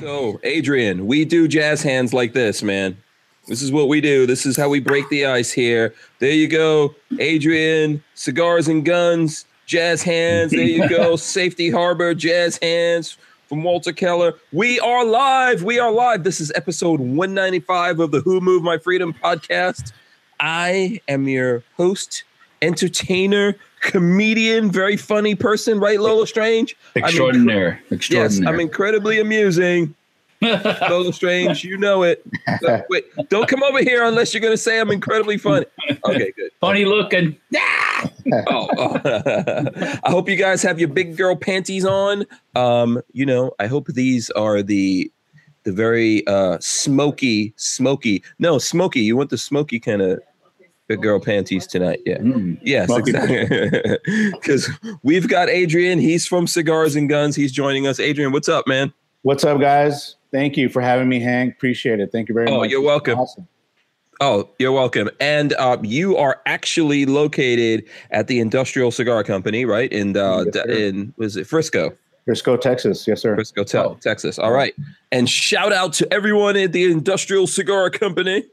So, Adrian, we do jazz hands like this, man. This is what we do. This is how we break the ice here. There you go, Adrian, cigars and guns, jazz hands. There you go, Safety Harbor, jazz hands from Walter Keller. We are live. We are live. This is episode 195 of the Who Moved My Freedom podcast. I am your host, entertainer, comedian, very funny person, right, Lola Strange? Extraordinaire. I'm Extraordinaire. Yes, I'm incredibly amusing. Lola Strange, you know it. So, wait, don't come over here unless you're going to say I'm incredibly funny. Okay, good. Funny looking. Oh, oh. I hope you guys have your big girl panties on. Um, you know, I hope these are the the very uh smoky, smoky. No, smoky. You want the smoky kind of big girl panties tonight? Yeah. Mm. Yes, exactly. Because we've got Adrian. He's from Cigars and Guns. He's joining us. Adrian, what's up, man? What's up, guys? Thank you for having me, Hank. Appreciate it. Thank you very Oh, much. Oh, you're welcome. Awesome. Oh, you're welcome. And uh, you are actually located at the Industrial Cigar Company, right? In uh, Yes, in was it Frisco? Frisco, Texas. Yes, sir. Frisco, Te- Oh. Texas. All right. And shout out to everyone at the Industrial Cigar Company.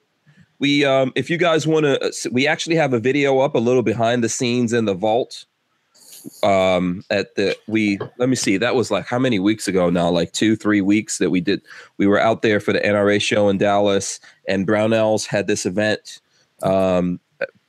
We, um, if you guys want to, we actually have a video up a little behind the scenes in the vault. Um, at the we let me see, that was like how many weeks ago now? Like two, three weeks that we did. We were out there for the NRA show in Dallas, and Brownells had this event. Um,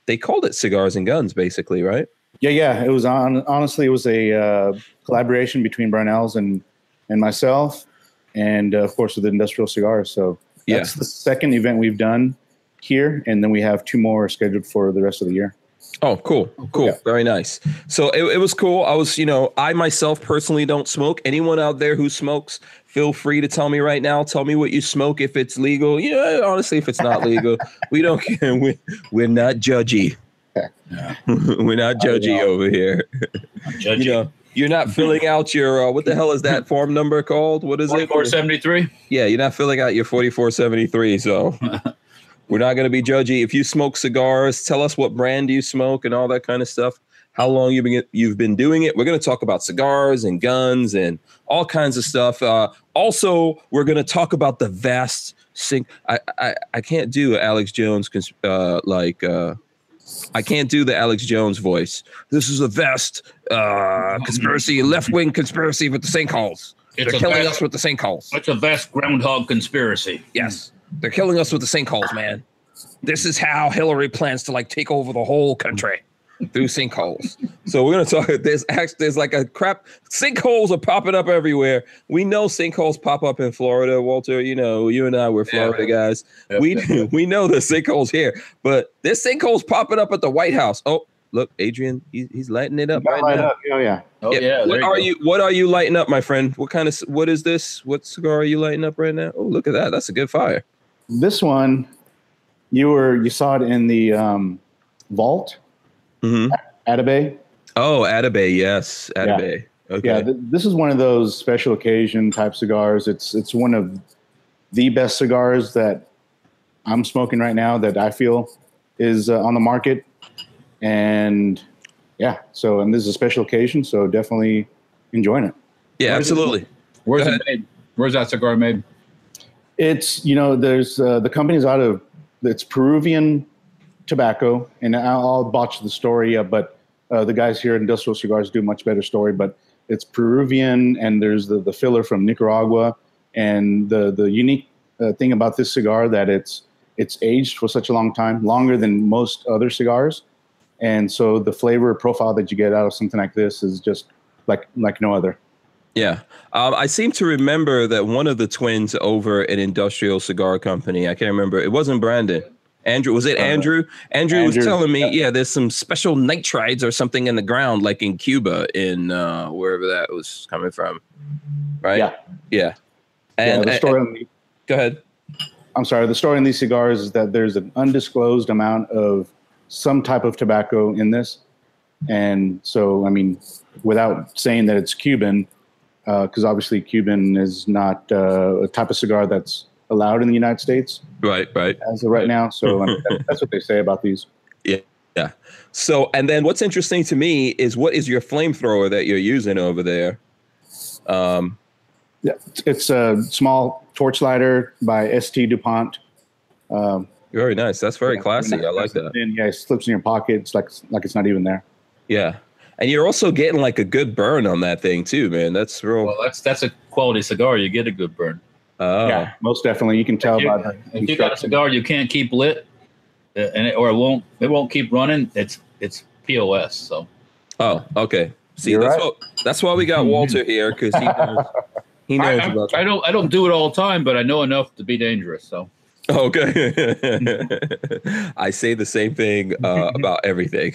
they called it Cigars and Guns, basically, right? Yeah, yeah. It was on. Honestly, it was a uh, collaboration between Brownells and and myself, and uh, of course with Industrial Cigars. So Yeah. that's the second event we've done here, and then we have two more scheduled for the rest of the year. Oh, cool. Cool. Yeah. Very nice. So it, it was cool. I was, you know, I myself personally don't smoke. Anyone out there who smokes, feel free to tell me right now. Tell me what you smoke if it's legal. You know, honestly, if it's not legal, we don't care. We, we're not judgy. Yeah. we're not judgy over here. Judge You know, you're not filling out your, uh, what the hell is that form number called? What is it? 4473. Yeah, you're not filling out your 4473. So we're not going to be judgy. If you smoke cigars, tell us what brand you smoke and all that kind of stuff. How long you've been you've been doing it. We're going to talk about cigars and guns and all kinds of stuff. Uh, also, we're going to talk about the vast sing. I, I I can't do Alex Jones cons- uh, like. Uh, I can't do the Alex Jones voice. This is a vast uh, conspiracy, left wing conspiracy with the sinkholes. It's They're killing vast- us with the sinkholes. It's a vast groundhog conspiracy. Yes, they're killing us with the sinkholes, man. This is how Hillary plans to like take over the whole country through sinkholes. So we're gonna talk. There's actually there's like a crap sinkholes are popping up everywhere. We know sinkholes pop up in Florida, Walter. You know, you and I we're Florida guys. Yep, we yep, yep. we know the sinkholes here, but this sinkholes popping up at the White House. Oh, look, Adrian, he, he's lighting it up right Light now. up. Oh yeah. Oh, Yeah, yeah. what there are go. you? What are you lighting up, my friend? What kind of? What is this? What cigar are you lighting up right now? Oh, look at that! That's a good fire. This one, you were you saw it in the um, vault, Mm-hmm. Atabey. Oh, Atabey, yes, Atabey. Okay. Yeah, th- this is one of those special occasion type cigars. It's it's one of the best cigars that I'm smoking right now that I feel is uh, on the market, and yeah. So and this is a special occasion, so definitely enjoying it. yeah, absolutely. Where's Go it made? Where's that cigar made? It's you know there's uh, the company's out of it's Peruvian tobacco, and I'll, I'll botch the story up, but uh, the guys here at Industrial Cigars do a much better story. But it's Peruvian, and there's the the filler from Nicaragua, and the the unique uh, thing about this cigar that it's it's aged for such a long time, longer than most other cigars, and so the flavor profile that you get out of something like this is just like like no other. Yeah, um, I seem to remember that one of the twins over at Industrial Cigar Company. I can't remember. It wasn't Brandon. Andrew was it Uh, Andrew? Andrew, was telling me, yeah. yeah. there's some special nitrides or something in the ground, like in Cuba, in uh, wherever that was coming from, right? Yeah. yeah. Yeah, And, the and- story on the- go ahead. I'm sorry, the story in these cigars is that there's an undisclosed amount of some type of tobacco in this. And so, I mean, without saying that it's Cuban, because obviously Cuban is not uh, a type of cigar that's allowed in the United States Right, right. as of right now. So I mean, that- that's what they say about these. Yeah. yeah. So, and then what's interesting to me is what is your flamethrower that you're using over there? Um, Yeah, it's a small torch lighter by ST DuPont. Um, Very nice. That's very yeah, classy. I like that. in, yeah, it slips in your pocket. It's like like it's not even there. Yeah. And you're also getting like a good burn on that thing too, man. That's real. Well, that's that's a quality cigar. You get a good burn. Oh, Yeah, most definitely. You can tell If you, by the if you got a cigar you can't keep lit, uh, and it, or it won't it won't keep running. It's it's pos. So oh, okay. See, You're that's right. what that's why we got Walter here because he knows he I, knows I, about I don't I don't do it all the time, but I know enough to be dangerous. So Okay. I say the same thing uh, about everything.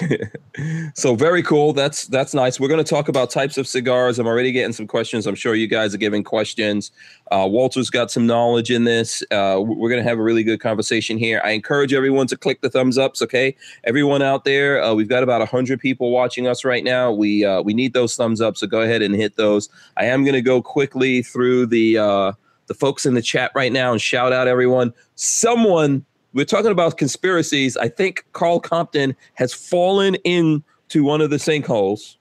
so very cool. That's that's nice. We're going to talk about types of cigars. I'm already getting some questions. I'm sure you guys are giving questions. Uh, Walter's got some knowledge in this. Uh, we're going to have a really good conversation here. I encourage everyone to click the thumbs ups. Okay, everyone out there, uh, we've got about hundred people watching us right now. We uh, we need those thumbs up. So go ahead and hit those. I am going to go quickly through the. The folks in the chat right now and shout out everyone. Someone, we're talking about conspiracies. I think Carl Compton has fallen into one of the sinkholes.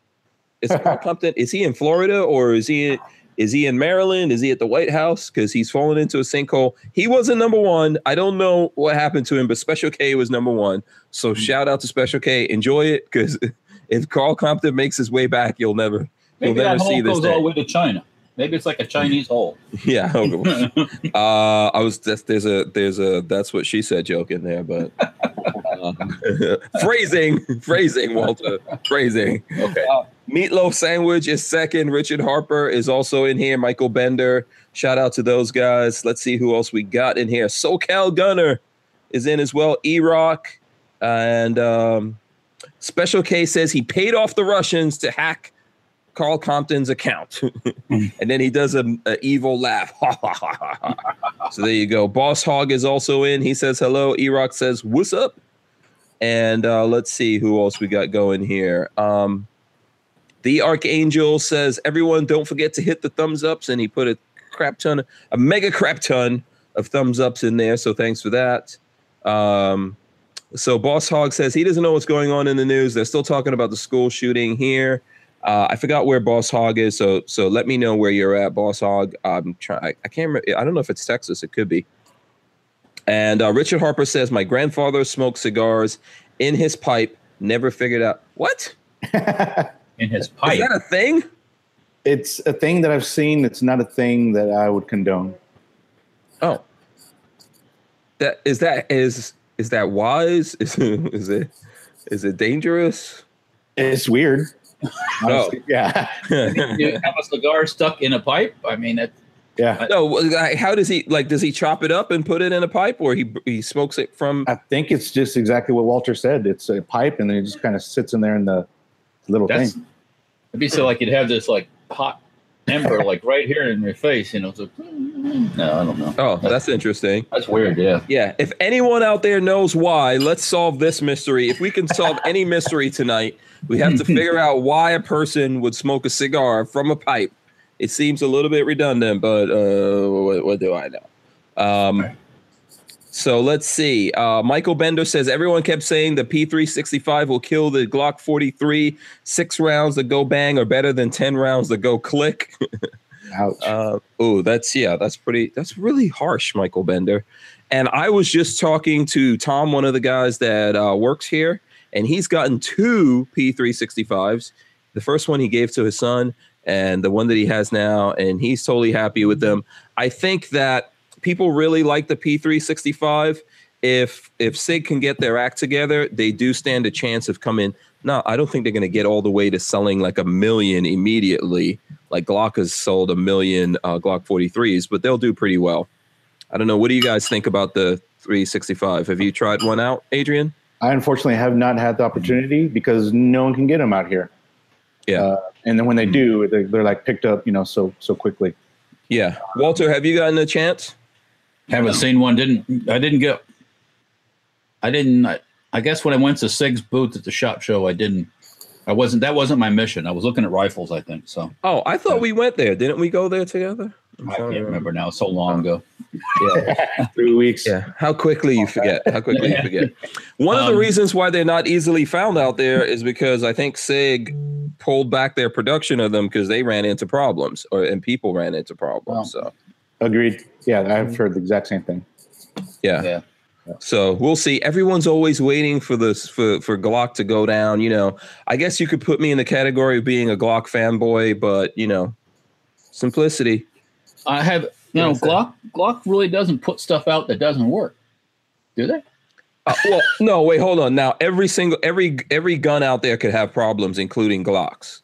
Is Carl Compton, is he in Florida or is he is he in Maryland? Is he at the White House? Because he's fallen into a sinkhole. He wasn't number one. I don't know what happened to him, but Special K was number one. So hmm. shout out to Special K. Enjoy it because if Carl Compton makes his way back, you'll never you'll maybe never that see this goes day. all the way to China. Maybe it's like a Chinese hole. Yeah. Uh, I was there's, there's a there's a that's what she said joke in there, but uh, phrasing, phrasing, Walter, phrasing. Okay. Meatloaf sandwich is second. Richard Harper is also in here. Michael Bender. Shout out to those guys. Let's see who else we got in here. SoCal Gunner is in as well. E Rock and um, Special K says he paid off the Russians to hack Carl Compton's account, and then he does a, a evil laugh. so there you go. Boss Hog is also in. He says hello. E Rock says what's up. And uh, let's see who else we got going here. Um, the Archangel says, everyone, don't forget to hit the thumbs ups. And he put a crap ton, a mega crap ton of thumbs ups in there. So thanks for that. Um, so Boss Hog says he doesn't know what's going on in the news. They're still talking about the school shooting here. Uh, I forgot where Boss Hog is, so so let me know where you're at, Boss Hog. I'm trying. I, I can't. remember. I don't know if it's Texas. It could be. And uh, Richard Harper says, "My grandfather smoked cigars in his pipe. Never figured out what In his pipe. is that a thing? it's a thing that I've seen. It's not a thing that I would condone. Oh, that is that is is that wise? Is is it is it dangerous? It's weird. No. Yeah, you have a cigar stuck in a pipe. I mean, it, yeah. No, how does he like? Does he chop it up and put it in a pipe, or he he smokes it from? I think it's just exactly what Walter said. It's a pipe, and then it just kind of sits in there in the little that's thing. it'd be so like you'd have this like hot ember like right here in your face. You know, so no, I don't know. Oh, that's interesting. That's weird. Yeah. Yeah, if anyone out there knows why, let's solve this mystery. If we can solve any mystery tonight, we have to figure out why a person would smoke a cigar from a pipe. It seems a little bit redundant, but uh, what, what do I know? Um, so let's see. Uh, Michael Bender says everyone kept saying the P365 will kill the Glock 43. Six rounds that go bang are better than 10 rounds that go click. Ouch. Uh, oh, that's yeah, that's pretty. That's really harsh, Michael Bender. And I was just talking to Tom, one of the guys that uh, works here, and he's gotten two P365s. The first one he gave to his son, and the one that he has now, and he's totally happy with them. I think that people really like the P365. If if Sig can get their act together, they do stand a chance of coming. No, I don't think they're going to get all the way to selling like a million immediately. Like Glock has sold a million uh, Glock 43s, but they'll do pretty well. I don't know. What do you guys think about the 365? Have you tried one out, Adrian? I unfortunately have not had the opportunity because no one can get them out here. Yeah. Uh, and then when they do, they're, they're like picked up, you know, so so quickly. Yeah. Walter, have you gotten a chance? Haven't seen one. Didn't I? Didn't get. I didn't. I, I guess when I went to Sig's booth at the SHOT Show, I didn't. I wasn't. That wasn't my mission. I was looking at rifles. I think so. Oh, I thought we went there. Didn't we go there together? I'm I can't to remember now. So long ago. Yeah. Three weeks. Yeah, how quickly you forget. How quickly you forget. One of the Um, reasons why they're not easily found out there is because I think Sig pulled back their production of them because they ran into problems, or and people ran into problems. So Agreed. Yeah, I've heard the exact same thing. yeah. Yeah. So we'll see. Everyone's always waiting for this for for Glock to go down. You know, I guess you could put me in the category of being a Glock fanboy, but you know, simplicity. I have you know Glock Glock really doesn't put stuff out that doesn't work. Do they? Uh, well, no, wait, hold on. Now, every single every every gun out there could have problems, including Glocks.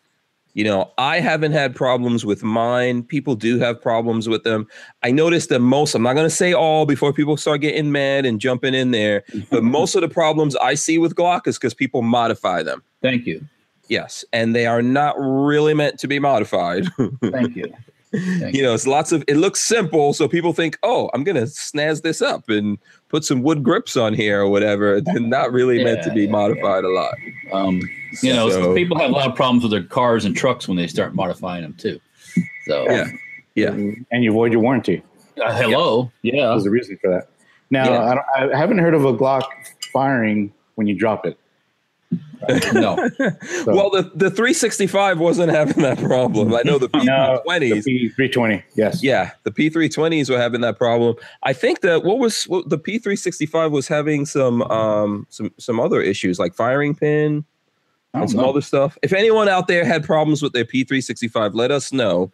You know, I haven't had problems with mine. People do have problems with them. I noticed that most. I'm not going to say all before people start getting mad and jumping in there, but most of the problems I see with Glock is because people modify them. Thank you. Yes, and they are not really meant to be modified. Thank you. Thank you know, it's lots of. It looks simple, so people think, "Oh, I'm gonna snaz this up and put some wood grips on here or whatever." They're not really meant to be yeah, modified a lot. Um, you know, So- people have a lot of problems with their cars and trucks when they start modifying them too. So, Yeah. Yeah. And you void your warranty. uh, hello, yeah, There's a reason for that. Now, Yeah. I, don't, I haven't heard of a Glock firing when you drop it. No, Well, the, the 365 wasn't having that problem. I know the P320s. The P320, yes. yeah, the P320s were having that problem. I think that what was what, the P365 was having some um some some other issues like firing pin and some know. other stuff. If anyone out there had problems with their P365, let us know.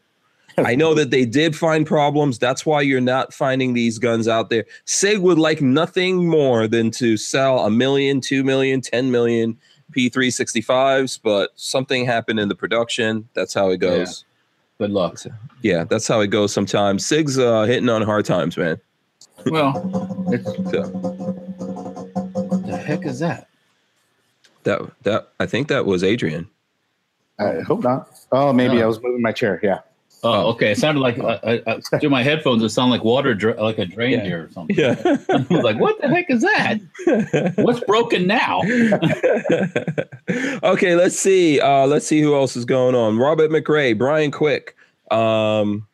I know that they did find problems. That's why you're not finding these guns out there. SIG would like nothing more than to sell a million, two million, 10 million P365s, but something happened in the production. That's how it goes. good luck. Yeah, that's how it goes sometimes. SIG's uh, hitting on hard times, man. Well, it's, So what the heck is that? that that I think that was Adrian. I hope not. Oh, maybe No. I was moving my chair. Yeah. Oh, okay. It sounded like I, I, I, through my headphones. It sounded like water, dra- like a drain Yeah. here or something. Yeah. I was like, "What the heck is that? What's broken now?" okay, let's see. Uh, let's see who else is going on. Robert McRae, Brian Quick. Um,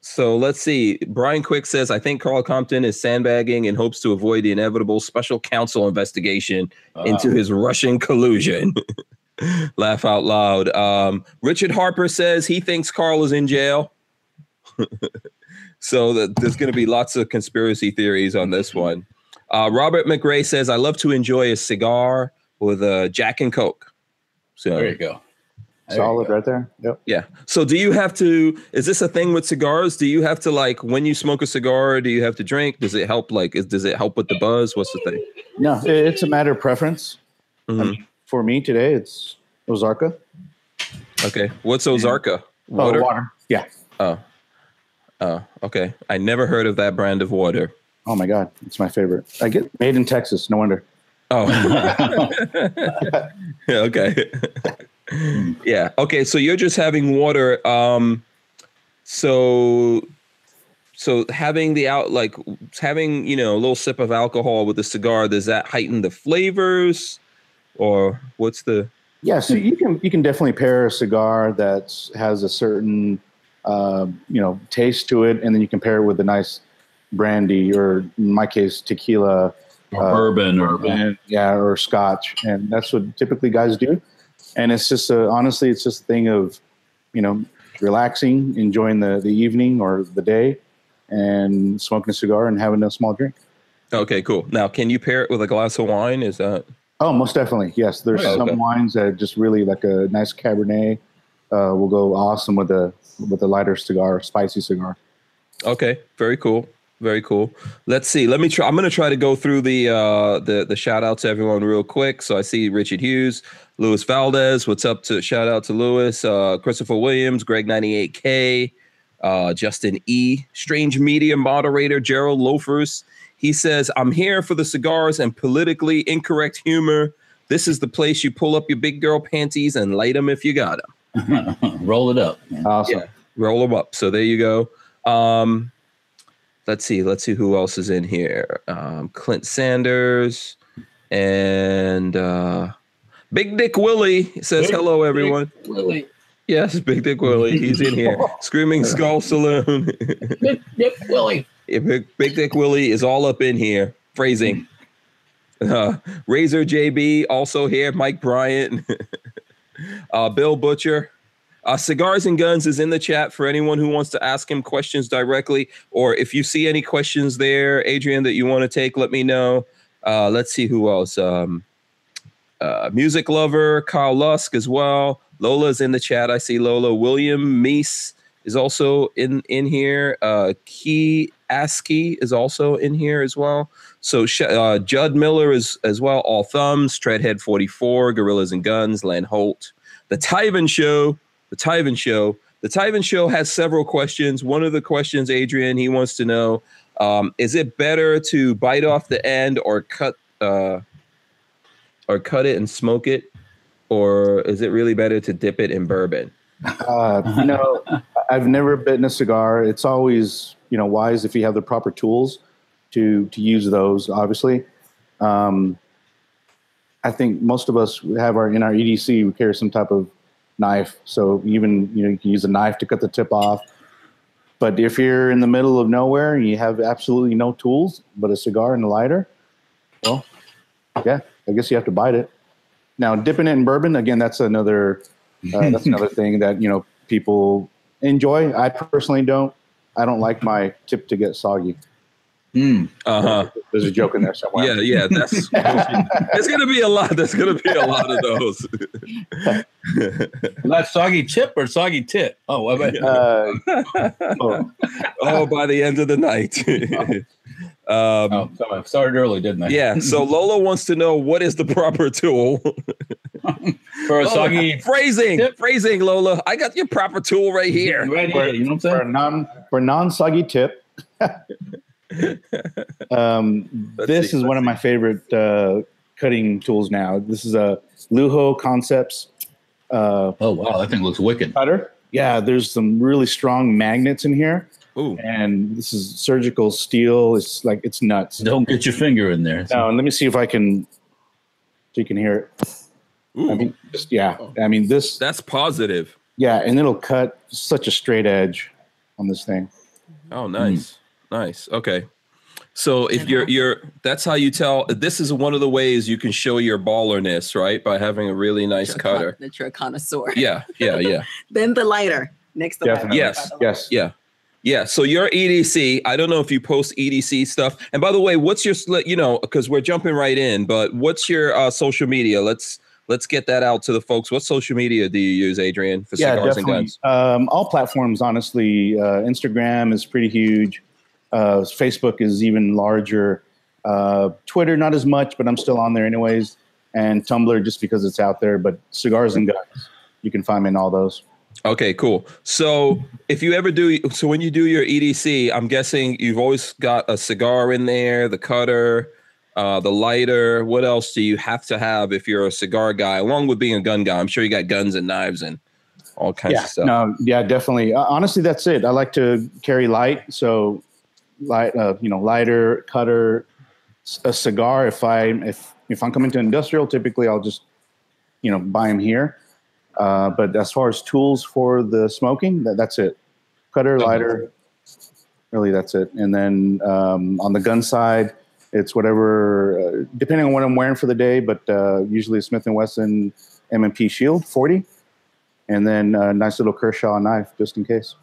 so let's see. Brian Quick says, I think Carl Compton is sandbagging and hopes to avoid the inevitable special counsel investigation into his Russian collusion. Laugh out loud. Um, Richard Harper says he thinks Carl is in jail. so that there's going to be lots of conspiracy theories on this one. Uh, Robert McRae says, I love to enjoy a cigar with a Jack and Coke. So there you go. There you Solid go. right there. Yep. yeah. So do you have to is this a thing with cigars? Do you have to like when you smoke a cigar, do you have to drink? Does it help like is does it help with the buzz? What's the thing? No, it's a matter of preference. Mhm. For me today, it's Ozarka. Okay. What's Ozarka? Oh, Water? water. Yeah. Oh. Oh, okay. I never heard of that brand of water. Oh my God, it's my favorite. I get made in Texas. No wonder. Oh. yeah, okay. yeah. Okay. So you're just having water. Um, so, so having the out, like having, you know, a little sip of alcohol with a cigar, does that heighten the flavors or what's the, Yeah, so you can you can definitely pair a cigar that has a certain uh, you know taste to it, and then you can pair it with a nice brandy, or in my case, tequila, Or Uh, bourbon, or and, yeah, or scotch, and that's what typically guys do. And it's just a, honestly, it's just a thing of you know relaxing, enjoying the the evening or the day, and smoking a cigar and having a small drink. okay, cool. Now, can you pair it with a glass of wine? Is that, Oh, most definitely. Yes, there's Oh, some wines that just really like a nice Cabernet uh, will go awesome with a with a lighter cigar, spicy cigar. Okay, very cool. Very cool. Let's see. Let me try. I'm going to try to go through the uh the the shout out to everyone real quick. So I see Richard Hughes, Louis Valdez. What's up to shout out to Louis, uh Christopher Williams, Greg 98K, uh Justin E, Strange Media moderator Gerald Loafers. He says, "I'm here for the cigars and politically incorrect humor. This is the place you pull up your big girl panties and light them if you got them." roll it up. man. Awesome. Yeah. roll them up. So there you go. Um, let's see. Let's see who else is in here. Um, Clint Sanders and uh, Big Dick Willie says Big hello, everyone. Willie, Yes, Big Dick Willie. He's in here. Screaming Skull Saloon. Dick, Dick Willie. Big, Big Dick Willie is all up in here. Phrasing. Uh, Razor JB also here. Mike Bryant. Uh, Bill Butcher. Uh, Cigars and Guns is in the chat for anyone who wants to ask him questions directly, or if you see any questions there, Adrian, that you want to take, let me know. Uh, let's see who else. Um, uh, music lover Kyle Lusk as well. Lola's in the chat. I see Lola. William Meese is also in in here. Uh, Key Askey is also in here as well. So uh, Judd Miller is as well. All thumbs. Treadhead forty four. Gorillas and Guns. Len Holt. The Tyven Show. The Tyven Show. The Tyven Show has several questions. One of the questions, Adrian, he wants to know: um, Is it better to bite off the end or cut? Uh, or cut it and smoke it, or is it really better to dip it in bourbon? Uh, you know, I've never bitten a cigar. It's always you know wise if you have the proper tools to to use those. Obviously, um, I think most of us have our in our EDC we carry some type of knife. So even you know you can use a knife to cut the tip off. But if you're in the middle of nowhere and you have absolutely no tools but a cigar and a lighter, well, yeah, I guess you have to bite it. Now, dipping it in bourbon again, that's another uh, that's another thing that you know people enjoy. I personally don't. I don't like my tip to get soggy. Mm, uh huh. There's a joke in there somewhere. Yeah, yeah. That's there's gonna be a lot. There's gonna be a lot of those. Not soggy chip or soggy tit. Oh, what about? Uh, oh. oh, by the end of the night. Um, oh, sorry, I started early, didn't I? Yeah. So Lola wants to know what is the proper tool for a soggy phrasing. Tip. Phrasing, Lola. I got your proper tool right here. Right here. You know what I'm saying? For non for non soggy tip. um, this see. is one see. of my favorite uh, cutting tools now. This is a Lujo Concepts. Uh, oh wow, that thing looks wicked. Cutter. Yeah, there's some really strong magnets in here. Ooh. And this is surgical steel. It's like it's nuts. Don't get your finger in there. No, and let me see if I can so you can hear it. Ooh. I mean, just yeah. I mean this That's positive. Yeah, and it'll cut such a straight edge on this thing. Oh, nice. Mm. Nice. Okay. So if you're you're that's how you tell this is one of the ways you can show your ballerness, right? By having a really nice that cutter. That you're a connoisseur. Yeah, yeah, yeah. then the lighter next to Definitely. Yes. Yes. Yeah. Yeah, so your EDC, I don't know if you post EDC stuff. And by the way, what's your you know, because we're jumping right in, but what's your uh, social media? Let's let's get that out to the folks. What social media do you use, Adrian, for yeah, cigars definitely. and guns? Um, all platforms, honestly. Uh, Instagram is pretty huge. Uh, Facebook is even larger. Uh, Twitter, not as much, but I'm still on there anyways. And Tumblr, just because it's out there. But cigars and guns, you can find me in all those. Okay, cool. So if you ever do, so when you do your EDC, I'm guessing you've always got a cigar in there, the cutter, uh, the lighter. What else do you have to have if you're a cigar guy, along with being a gun guy? I'm sure you got guns and knives and all kinds yeah, of stuff. No, yeah, definitely. Uh, honestly, that's it. I like to carry light, so light, uh, you know, lighter, cutter, a cigar. If I if if I'm coming to industrial, typically I'll just you know buy them here. Uh, but as far as tools for the smoking, that, that's it. Cutter, lighter, really that's it. And then um, on the gun side, it's whatever, uh, depending on what I'm wearing for the day, but uh, usually a Smith & Wesson M&P Shield 40. And then a nice little Kershaw knife just in case.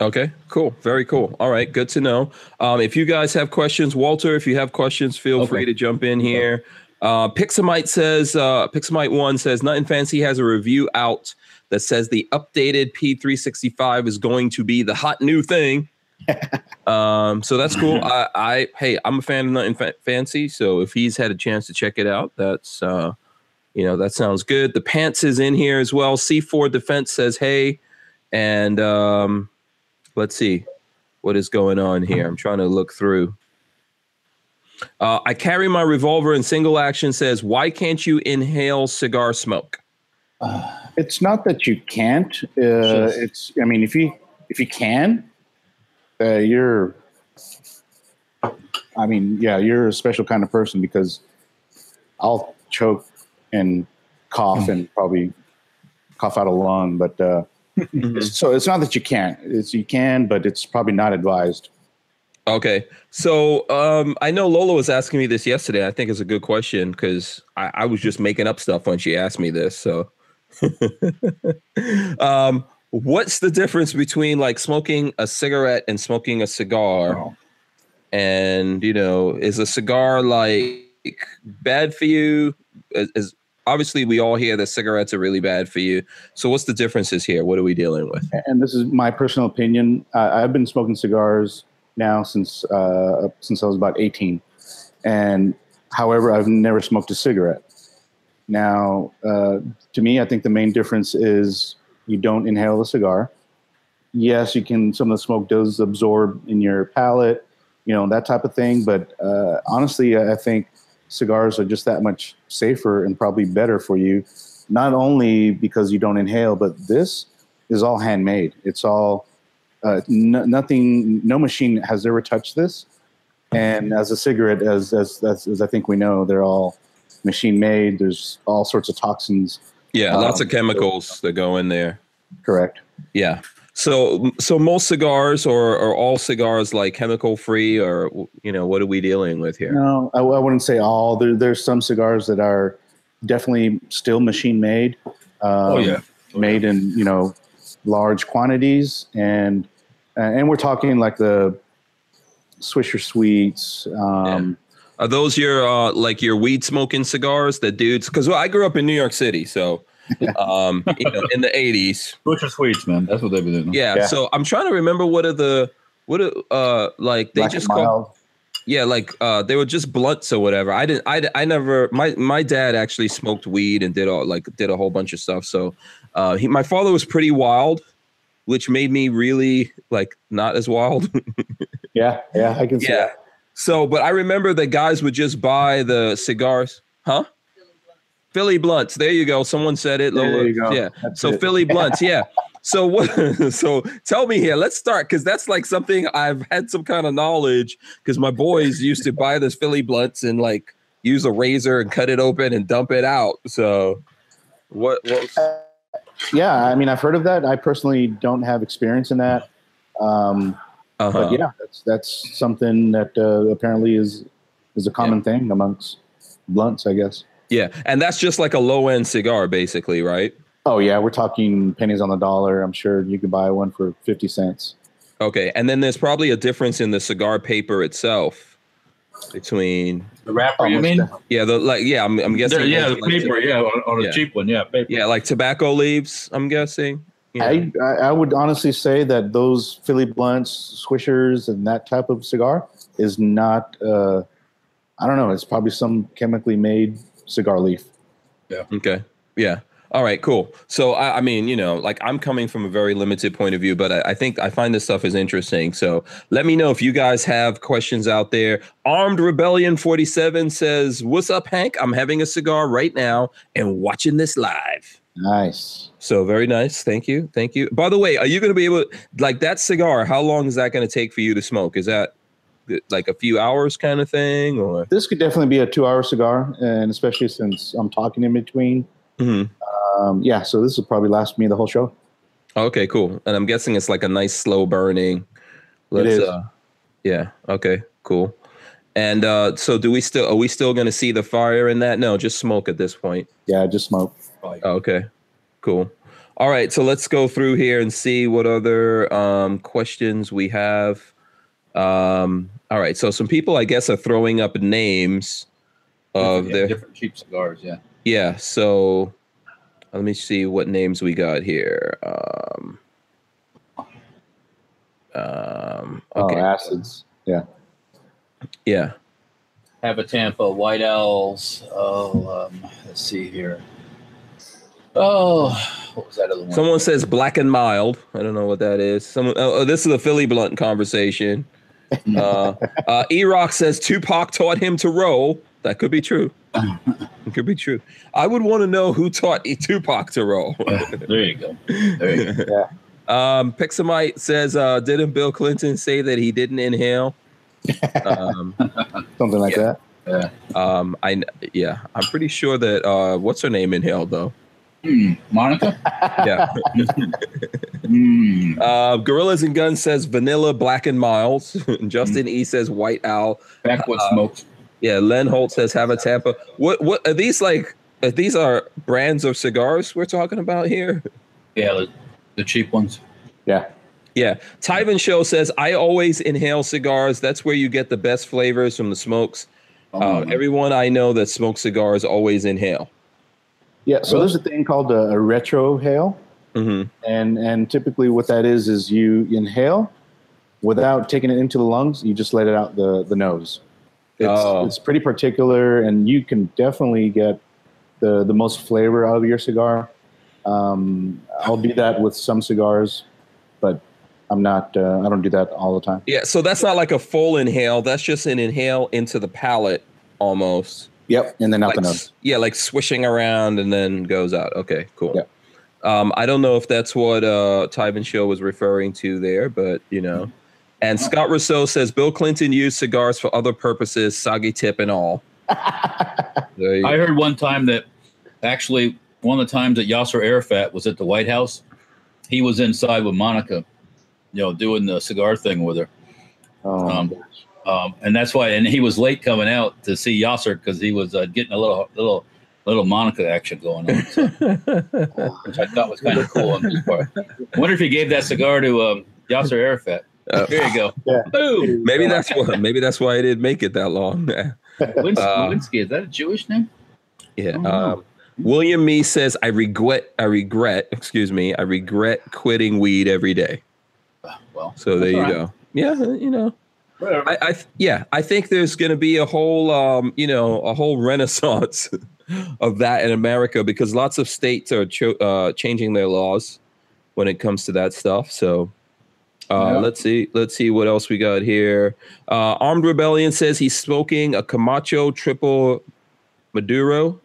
Okay, cool. Very cool. All right, good to know. Um, if you guys have questions, Walter, if you have questions, feel okay. free to jump in here. Uh, Pixamite says, uh, Pixamite one says, Nothing Fancy has a review out that says the updated P365 is going to be the hot new thing. um, so that's cool. I, I, hey, I'm a fan of Nothing Fancy, so if he's had a chance to check it out, that's, uh, you know, that sounds good. The pants is in here as well. C4 Defense says, hey, and um, let's see what is going on here. I'm trying to look through. Uh, I carry my revolver in single action. Says, why can't you inhale cigar smoke? Uh, it's not that you can't. Uh, it's. I mean, if you if you can, uh, you're. I mean, yeah, you're a special kind of person because I'll choke and cough and probably cough out a lung, but uh, mm-hmm. so it's not that you can't. It's you can, but it's probably not advised. Okay. So um, I know Lola was asking me this yesterday. I think it's a good question because I, I, was just making up stuff when she asked me this. So um, what's the difference between like smoking a cigarette and smoking a cigar? Oh. And you know, is a cigar like bad for you? Is, is obviously we all hear that cigarettes are really bad for you. So what's the differences here? What are we dealing with? and this is my personal opinion. Uh, I've been smoking cigars now since uh, since I was about 18, and however, I've never smoked a cigarette. Now, uh, to me, I think the main difference is you don't inhale the cigar. Yes, you can. Some of the smoke does absorb in your palate, you know that type of thing. But uh, honestly, I think cigars are just that much safer and probably better for you. Not only because you don't inhale, but this is all handmade. It's all uh, no, nothing. No machine has ever touched this. And as a cigarette, as, as as as I think we know, they're all machine made. There's all sorts of toxins. Yeah, lots Um, of chemicals that go in there. Correct. Yeah. So so most cigars or or all cigars like chemical free or you know what are we dealing with here? No, I, I wouldn't say all. There, there's some cigars that are definitely still machine made. Um, Oh yeah. made in you know large quantities and and we're talking like the Swisher Sweets. Um, Are those your uh like your weed smoking cigars that dudes cuz well, I grew up in New York City so um you know in the 80s. Butcher sweets, man. That's what they've been doing. Yeah, Yeah. so I'm trying to remember what are the what are, uh like they Black just called. Yeah, like uh, they were just blunts or whatever. I didn't. I, I never. My my dad actually smoked weed and did all like did a whole bunch of stuff. So, uh, he my father was pretty wild, which made me really like not as wild. Yeah, yeah, I can see yeah. that. So, but I remember that guys would just buy the cigars, huh? Philly blunts. There you go. Someone said it. There you go. Yeah. That's So it. Philly blunts, yeah. So what? So tell me here. Let's start because that's like something I've had some kind of knowledge because my boys used to buy this Philly blunts and like use a razor and cut it open and dump it out. So what? what Yeah, I mean, I've heard of that. I personally don't have experience in that. Um, uh-huh. but yeah, that's that's something that uh, apparently is is a common thing amongst blunts, I guess. yeah, and that's just like a low end cigar, basically, right? Oh yeah, we're talking pennies on the dollar. I'm sure you could buy one for fifty cents. Okay, and then there's probably a difference in the cigar paper itself between The wrapper, you Almost mean? yeah the like yeah I'm, I'm guessing There- yeah, the like, paper. Yeah, on, on Yeah. a cheap one. Yeah, paper. yeah like tobacco leaves I'm guessing you know. I, I I would honestly say that those Philly blunts, swishers, and that type of cigar is not. Uh, I don't know. It's probably some chemically made cigar leaf. Yeah. Okay. Yeah. All right. Cool. So I, I mean, you know, like I'm coming from a very limited point of view, but I, I think I find this stuff is interesting. So let me know if you guys have questions out there. Armed Rebellion 47 says, "What's up, Hank? I'm having a cigar right now and watching this live." Nice. So very nice. Thank you. Thank you. By the way, are you going to be able like that cigar? How long is that going to take for you to smoke? Is that like a few hours kind of thing or? This could definitely be a two-hour cigar, and especially since I'm talking in between. Mhm. Um, yeah, so this will probably last me the whole show. Okay, cool. And I'm guessing it's like a nice slow burning. Let's is. uh yeah, okay, cool. And uh so do we still are we still gonna see the fire in that? No, just smoke at this point. Yeah, just smoke. Oh, okay. Cool. All right, so let's go through here and see what other um questions we have. Um all right, so some people I guess are throwing up names of Yeah, their different cheap cigars. Yeah. Yeah, so let me see what names we got here. Um, um, okay, Oh, acids. Yeah. yeah. Hav-A-Tampa, White Owls. Oh, um, let's see here. Oh, what was that other one? Someone says black and mild. I don't know what that is. Someone, oh, oh, this is a Philly blunt conversation. Uh, uh, E-Rock says Tupac taught him to roll. That could be true. It could be true. I would want to know who taught Tupac to roll. there you go. There you go. Um, Pixamite says, uh, didn't Bill Clinton say that he didn't inhale? Um, Something like Yeah. that. Yeah. um, I yeah, I'm pretty sure that uh, what's her name inhaled though. Hmm, Monica? Yeah. Hmm. uh, Gorillas and Guns says vanilla, Black and Milds. Justin E says white owl. Backwood Uh, smokes. Yeah, Len Holt says Hav-A-Tampa. What what are these like? uh, these are brands of cigars we're talking about here. Yeah, the, the cheap ones. Yeah. Yeah. Tyven Show says, I always inhale cigars. That's where you get the best flavors from the smokes. Oh, Uh, everyone I know that smokes cigars always inhale. Yeah. So there's a thing called a, a retrohale. hmm and and typically what that is is you inhale without taking it into the lungs you just let it out the the nose it's, Oh. it's pretty particular and you can definitely get the the most flavor out of your cigar um, i'll do that with some cigars but i'm not uh, i don't do that all the time Yeah. So that's not like a full inhale. That's just an inhale into the palate almost. yep and then out Like, the nose yeah, like swishing around and then goes out. Okay, cool. Yeah. Um, I don't know if that's what uh, Tyven Show was referring to there, but you know. And Scott Rousseau says Bill Clinton used cigars for other purposes, soggy tip and all. I go. heard one time that actually one of the times that Yasser Arafat was at the White House, he was inside with Monica, you know, doing the cigar thing with her. um, Um, Um, and that's why, and he was late coming out to see Yasser because he was uh, getting a little, little, little Monica action going on, so, which I thought was kind of cool on his part. I wonder if he gave that cigar to um, Yasser Arafat. Uh, Here you go. Yeah. Boom. maybe that's what. Maybe that's why I didn't make it that long. Lewinsky, Uh, Lewinsky, is that a Jewish name? Yeah. Oh, no. Um, William Me says, I regret, I regret, excuse me, I regret quitting weed every day. Well, So there you all right. go. Yeah, you know, I, I th- yeah, I think there's going to be a whole, um, you know, a whole renaissance of that in America because lots of states are cho- uh, changing their laws when it comes to that stuff. So. Uh, Yeah. Let's see. Let's see what else we got here. Uh, Armed Rebellion says he's smoking a Camacho Triple Maduro.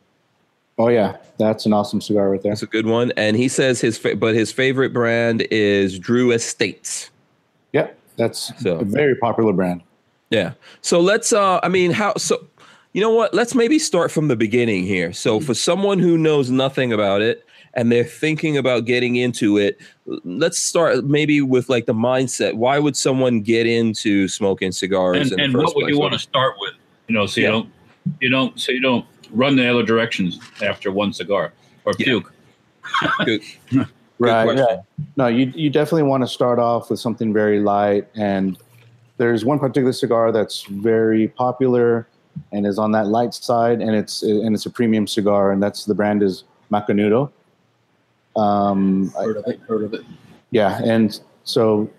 oh yeah that's an awesome cigar right there That's a good one. And he says his fa- but his favorite brand is Drew Estates. yep that's So- a very popular brand Yeah. So let's uh I mean how so you know what? Let's maybe start from the beginning here. So for someone who knows nothing about it and they're thinking about getting into it, let's start maybe with like the mindset. Why would someone get into smoking cigars and, in and the first what would place? you want to start with? You know, so you Yeah. don't, you don't, so you don't run the other directions after one cigar or Yeah. puke. Good. right question. yeah. no you, you definitely want to start off with something very light and there's one particular cigar that's very popular and is on that light side and it's and it's a premium cigar and that's the brand is macanudo um Heard of it? Heard of it? yeah and so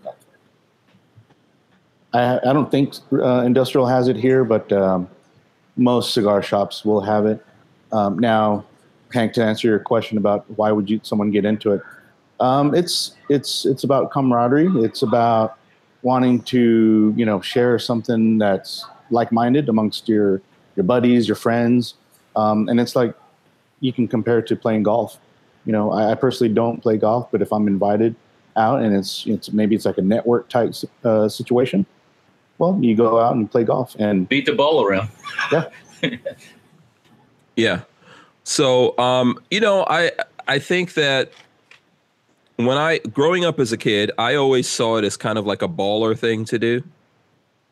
i i don't think uh, industrial has it here but um most cigar shops will have it um now hank to answer your question about why would you someone get into it um, it's it's it's about camaraderie. It's about wanting to you know share something that's like-minded amongst your your buddies, your friends, um, and it's like you can compare it to playing golf. You know, I, I personally don't play golf, but if I'm invited out and it's it's maybe it's like a network type uh, situation, well, you go out and play golf, and Beat the ball around. Yeah. Yeah. So, um, you know, I I think that when I growing up as a kid, I always saw it as kind of like a baller thing to do.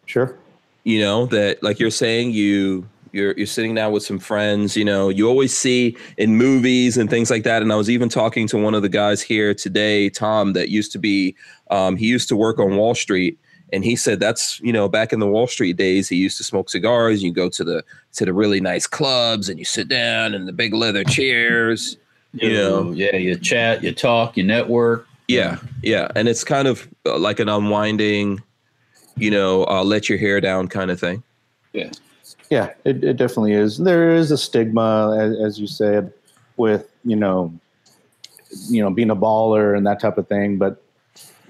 sure, You know, that like you're saying you you're you're sitting down with some friends, you know, you always see in movies and things like that. And I was even talking to one of the guys here today, Tom, that used to be um, he used to work on Wall Street. And he said that's you know back in the Wall Street days he used to smoke cigars. You go to the to the really nice clubs and you sit down in the big leather chairs. You know. yeah, you chat, you talk, you network. Yeah, yeah, and it's kind of uh, like an unwinding, you know, uh, let your hair down kind of thing. Yeah. Yeah, it, it definitely is. There is a stigma, as, as you said, with you know, you know, being a baller and that type of thing. But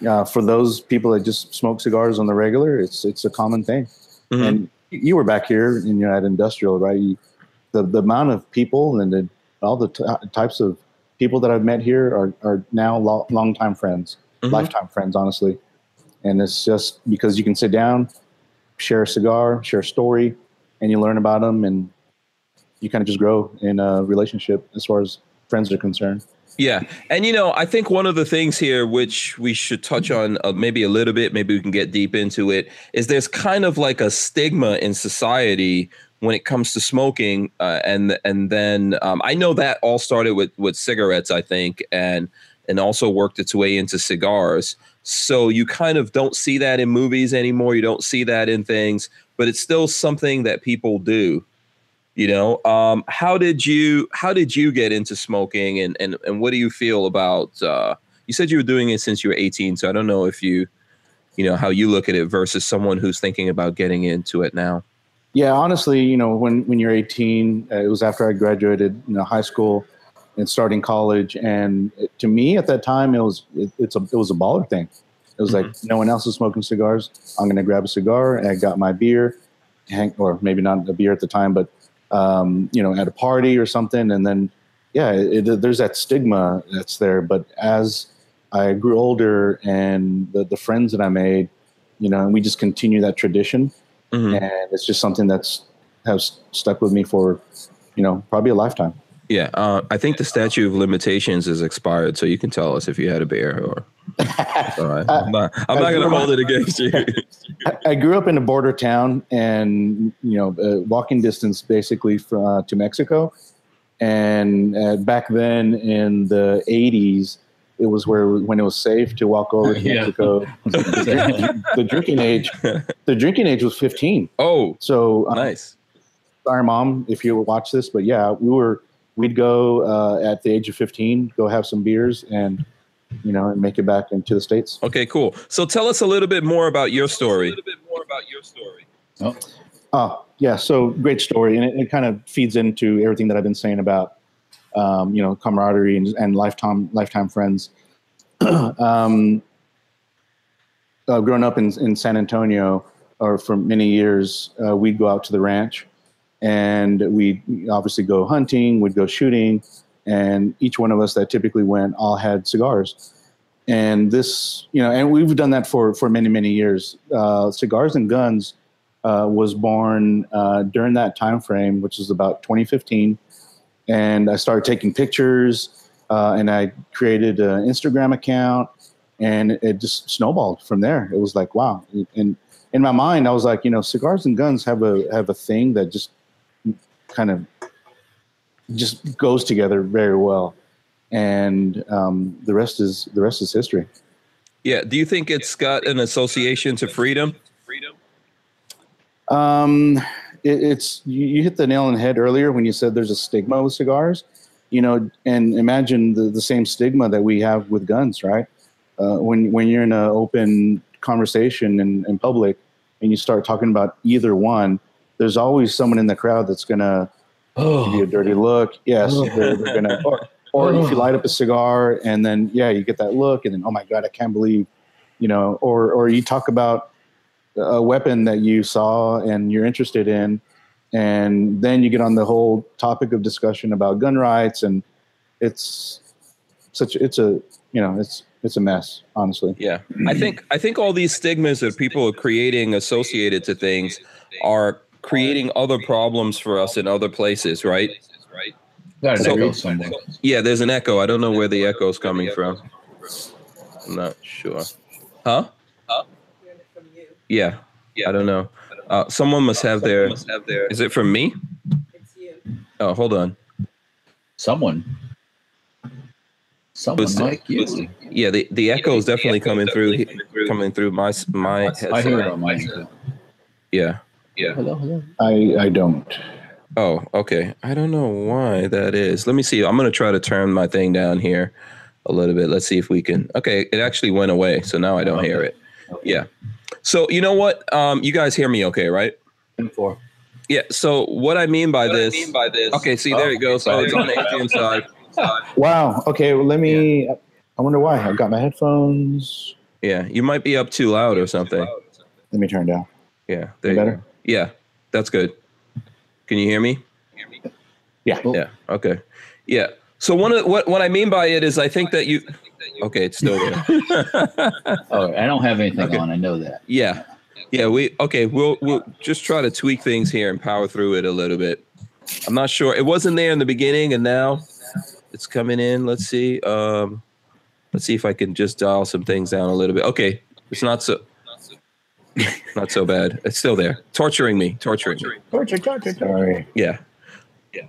uh, for those people that just smoke cigars on the regular, it's it's a common thing. Mhm. And you were back here, and you're at industrial, right? You, the the amount of people and the, all the t- types of people that I've met here are are now lo- longtime friends, Mhm. lifetime friends, honestly. And it's just because you can sit down, share a cigar, share a story, and you learn about them, and you kind of just grow in a relationship as far as friends are concerned. Yeah, and you know, I think one of the things here which we should touch on uh, maybe a little bit, maybe we can get deep into it, is there's kind of like a stigma in society when it comes to smoking, uh, and and then um, I know that all started with with cigarettes, I think, and and also worked its way into cigars. So you kind of don't see that in movies anymore. You don't see that in things, but it's still something that people do. You know, um, how did you how did you get into smoking, and and and what do you feel about? Uh, you said you were doing it since you were 18, so I don't know if you, you know, how you look at it versus someone who's thinking about getting into it now. Yeah, honestly, you know, when when you're 18, uh, it was after I graduated, you know, high school and starting college, and it, to me at that time, it was it, it's a it was a baller thing. It was like no one else is smoking cigars. I'm gonna grab a cigar, and I got my beer, hang, or maybe not a beer at the time, but um, you know, at a party or something, and then yeah, it, it, there's that stigma that's there. But as I grew older, and the the friends that I made, you know, and we just continue that tradition Mhm. and it's just something that's has stuck with me for you know probably a lifetime Yeah, uh, I think the statute of limitations is expired, so you can tell us if you had a beer or. All right, I'm not, I'm not going to hold it against you. I- i grew up in a border town and you know uh, walking distance basically from, uh, to mexico and uh, back then in the 80s it was where when it was safe to walk over to mexico the drinking age the drinking age was 15 Oh, so uh, nice. sorry mom if you watch this but yeah we were we'd go uh, at the age of 15 go have some beers and you know and make it back into the states Okay, cool. So tell us a little bit more about your story. A little bit more about your story. Oh, oh yeah so great story and it, it kind of feeds into everything that i've been saying about um, you know camaraderie and, and lifetime lifetime friends um, uh, growing up in, in san antonio or for many years uh, we'd go out to the ranch and we'd obviously go hunting we'd go shooting and each one of us that typically went all had cigars. And this you know and we've done that for for many many years. Uh, cigars and guns uh, was born uh, during that time frame which is about 2015 and i started taking pictures uh, and i created an instagram account and it just snowballed from there. It was like wow. And in my mind i was like you know cigars and guns have a have a thing that just kind of just goes together very well and um, the rest is the rest is history Yeah. Do you think it's got an association to freedom? Um, it, it's you, you hit the nail on the head earlier when you said there's a stigma with cigars, you know, and imagine the, the same stigma that we have with guns, right? Uh, when when you're in an open conversation in, in public and you start talking about either one, there's always someone in the crowd that's gonna give you a oh, dirty look. Yes, oh. they're, they're gonna. Or, or if you oh. light up a cigar and then yeah, you get that look, and then oh my god, I can't believe, you know. Or or you talk about a weapon that you saw and you're interested in, and then you get on the whole topic of discussion about gun rights, and it's such it's a you know it's it's a mess, honestly. Yeah. I think I think all these stigmas that people are creating associated to things are creating other problems for us in other places, right? got an So- echo somewhere. Yeah, there's an echo. I don't know where the echo's coming from. I'm not sure. Huh? Huh? Yeah. Yeah. I don't know. Uh, someone must have their. Is it from me? It's you. Oh, hold on. Someone. Someone Who's- like you. Yeah, the, the echo is definitely coming through coming through my s- my I hear it on mine. too. Yeah. Hello, hello. I I don't. Oh, okay. I don't know why that is. Let me see. I'm gonna try to turn my thing down here a little bit. Let's see if we can. Okay, it actually went away, so now I don't hear it. Yeah. So you know what? Um, you guys hear me okay, right? Four. Yeah. So what I mean by this. Mean by this? Okay. See, there Oh, it goes. So it's on the Adrian side. Wow. Okay. Well, let me. I wonder why. I've got my headphones. Yeah. You might be up too loud or something. Let me turn down. Yeah. There you Better? go. Yeah. That's good. Can you hear me? Yeah. Yeah. Okay. Yeah. So one of what what I mean by it is I think that you. Okay, it's still there. Oh, I don't have anything Okay. on. I know that. yeah. Yeah. We okay. We'll we'll just try to tweak things here and power through it a little bit. I'm not sure. It wasn't there in the beginning, and now it's coming in. Let's see. Um, let's see if I can just dial some things down a little bit. Okay. It's not so. Not so bad. It's still there. Torturing me. Torturing me. Torture, torture, Sorry. Yeah. Yeah.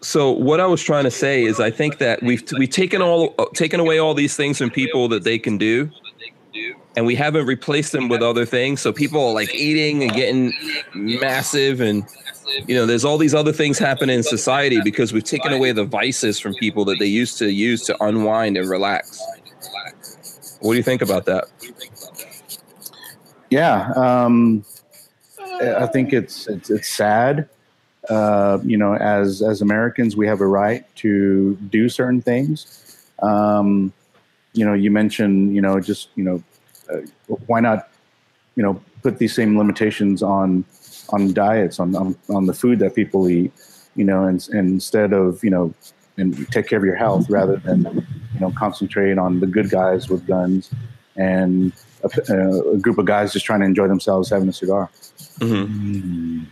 So what I was trying to say is I think that we've we've taken all uh, taken away all these things from people that they can do and we haven't replaced them with other things. So people are like eating and getting massive and you know, there's all these other things happening in society because we've taken away the vices from people that they used to use to unwind and relax. What do you think about that? Yeah, um, I think it's it's, it's sad. Uh, you know, as as Americans, we have a right to do certain things. Um, you know, you mentioned, you know, just you know, uh, why not, you know, put these same limitations on on diets, on on, on the food that people eat, you know, and, and instead of you know, and take care of your health rather than you know concentrate on the good guys with guns and a, a group of guys just trying to enjoy themselves having a cigar. Mm-hmm.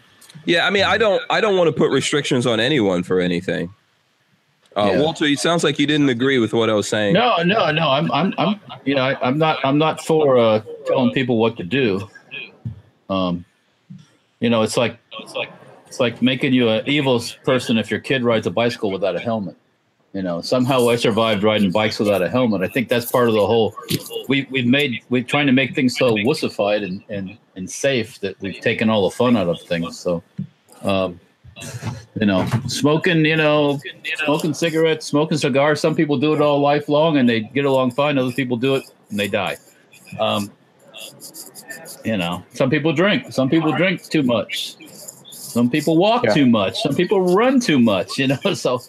Yeah, I mean, I don't, I don't want to put restrictions on anyone for anything. Uh, yeah. Walter, it sounds like you didn't agree with what I was saying. No, no, no. I'm, I'm, I'm you know, I, am not, I'm not for uh, telling people what to do. Um, you know, it's like, it's like, it's like making you an evil person if your kid rides a bicycle without a helmet. You know, somehow I survived riding bikes without a helmet. I think that's part of the whole. We we've made we're trying to make things so wussified and and and safe that we've taken all the fun out of things. So, um, you know, smoking, you know, smoking cigarettes, smoking cigars. Some people do it all lifelong and they get along fine. Other people do it and they die. Um, you know, some people drink. Some people drink too much. Some people walk yeah. too much. Some people run too much. You know, so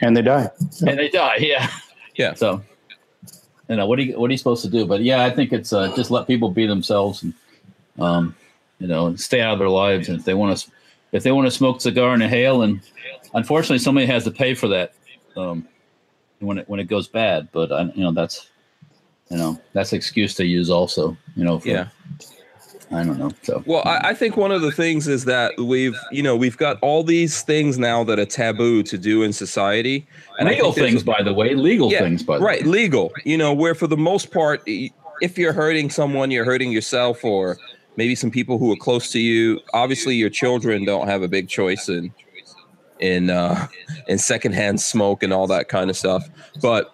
and they die. And they die. Yeah. Yeah. So, you know, what are you what are you supposed to do? But yeah, I think it's uh, just let people be themselves and, um, you know, and stay out of their lives. And if they want to, if they want to smoke a cigar and inhale, and unfortunately, somebody has to pay for that. Um, when it when it goes bad, but I, you know that's, you know, that's excuse to use also. You know. For, yeah. I don't know. So well, I, I, think one of the things is that we've you know we've got all these things now that are taboo to do in society. And legal things, by the way, legal yeah, things, by the way. right, way. legal. You know, where for the most part, if you're hurting someone, you're hurting yourself, or maybe some people who are close to you. Obviously, your children don't have a big choice in in uh, in secondhand smoke and all that kind of stuff, but.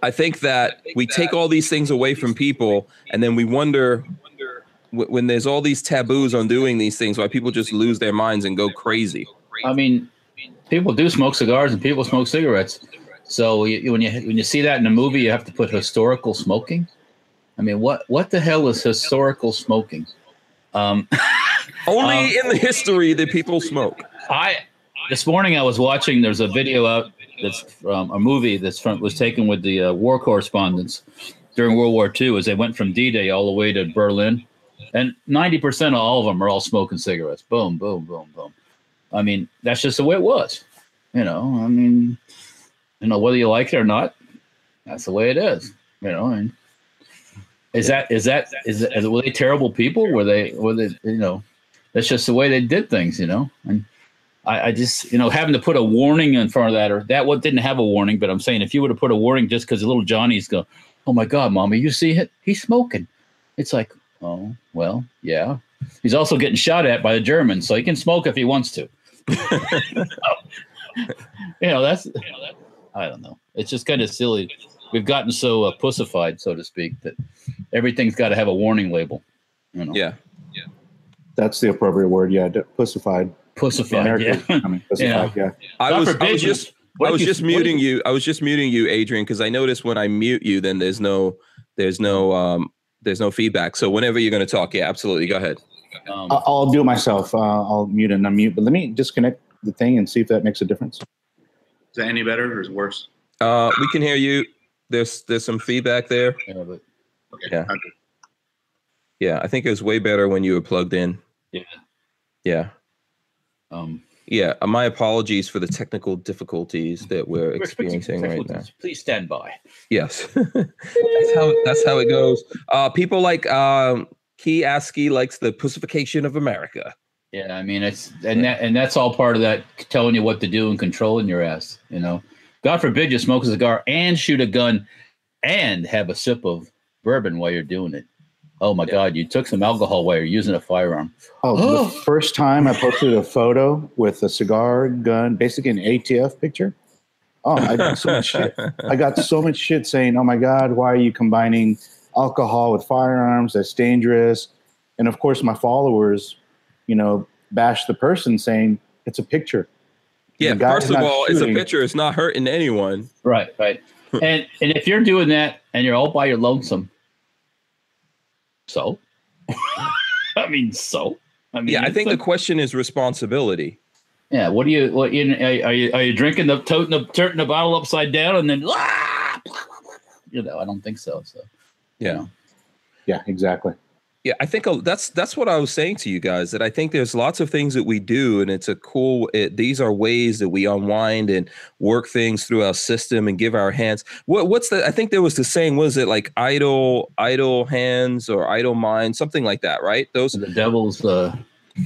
I think that we take all these things away from people, and then we wonder when there's all these taboos on doing these things, why people just lose their minds and go crazy. I mean, people do smoke cigars and people smoke cigarettes. So you, when you when you see that in a movie, you have to put historical smoking. I mean, what what the hell is historical smoking? Um, Only um, in the history that people smoke. I this morning I was watching. There's a video out that's from a movie that's from was taken with the uh, war correspondents during World War II as they went from D-Day all the way to Berlin and 90% of all of them are all smoking cigarettes. Boom, boom, boom, boom. I mean, that's just the way it was. You know, I mean, you know, whether you like it or not, that's the way it is. You know, and is that is that is that, were they terrible people? Were they were they you know? That's just the way they did things. You know, and I, I just you know having to put a warning in front of that or that what didn't have a warning, but I'm saying if you would have put a warning just because little Johnny's go, oh my God, mommy, you see it? He's smoking. It's like Oh, well, yeah. He's also getting shot at by the Germans, so he can smoke if he wants to. you know, that's, I don't know. It's just kind of silly. We've gotten so uh, pussified, so to speak, that everything's got to have a warning label. You know? Yeah. Yeah. That's the appropriate word. Yeah. Pussified. Pussified. Yeah. I mean, pussified, yeah. yeah. I was, I was just, I was just muting you, you. I was just muting you, Adrian, because I noticed when I mute you, then there's no, there's no um, there's no feedback. So whenever you're going to talk, yeah, absolutely, go ahead. Um, I'll do it myself. Uh, I'll mute and unmute, but let me disconnect the thing and see if that makes a difference. Is that any better or is it worse? Uh, we can hear you. There's there's some feedback there. Yeah, but, okay. yeah. Yeah, I think it was way better when you were plugged in. Yeah. Yeah. Um, yeah, uh, my apologies for the technical difficulties that we're experiencing right now. Please stand by. Yes, that's how that's how it goes. Uh, people like um, Key Askey likes the pussification of America. Yeah, I mean it's and that and that's all part of that telling you what to do and controlling your ass. You know, God forbid you smoke a cigar and shoot a gun and have a sip of bourbon while you're doing it. Oh my God! You took some alcohol while you're using a firearm. Oh, the first time I posted a photo with a cigar gun, basically an ATF picture. Oh, I got so much shit. I got so much shit saying, "Oh my God, why are you combining alcohol with firearms? That's dangerous." And of course, my followers, you know, bash the person saying it's a picture. Yeah, first of not all, it's a picture. It's not hurting anyone. Right, right. and and if you're doing that and you're all by your lonesome, so I mean, so I mean, Yeah, I think a- the question is responsibility. yeah. What do you what you are are you are you drinking the toting the turning the bottle upside down and then ah, you know I don't think so. So Yeah. know. Yeah, exactly. Yeah, I think that's that's what I was saying to you guys that I think there's lots of things that we do, and it's a cool. It, these are ways that we unwind and work things through our system and give our hands. What what's the? I think there was the saying. Was it like idle idle hands or idle mind, something like that, right? Those the devil's uh,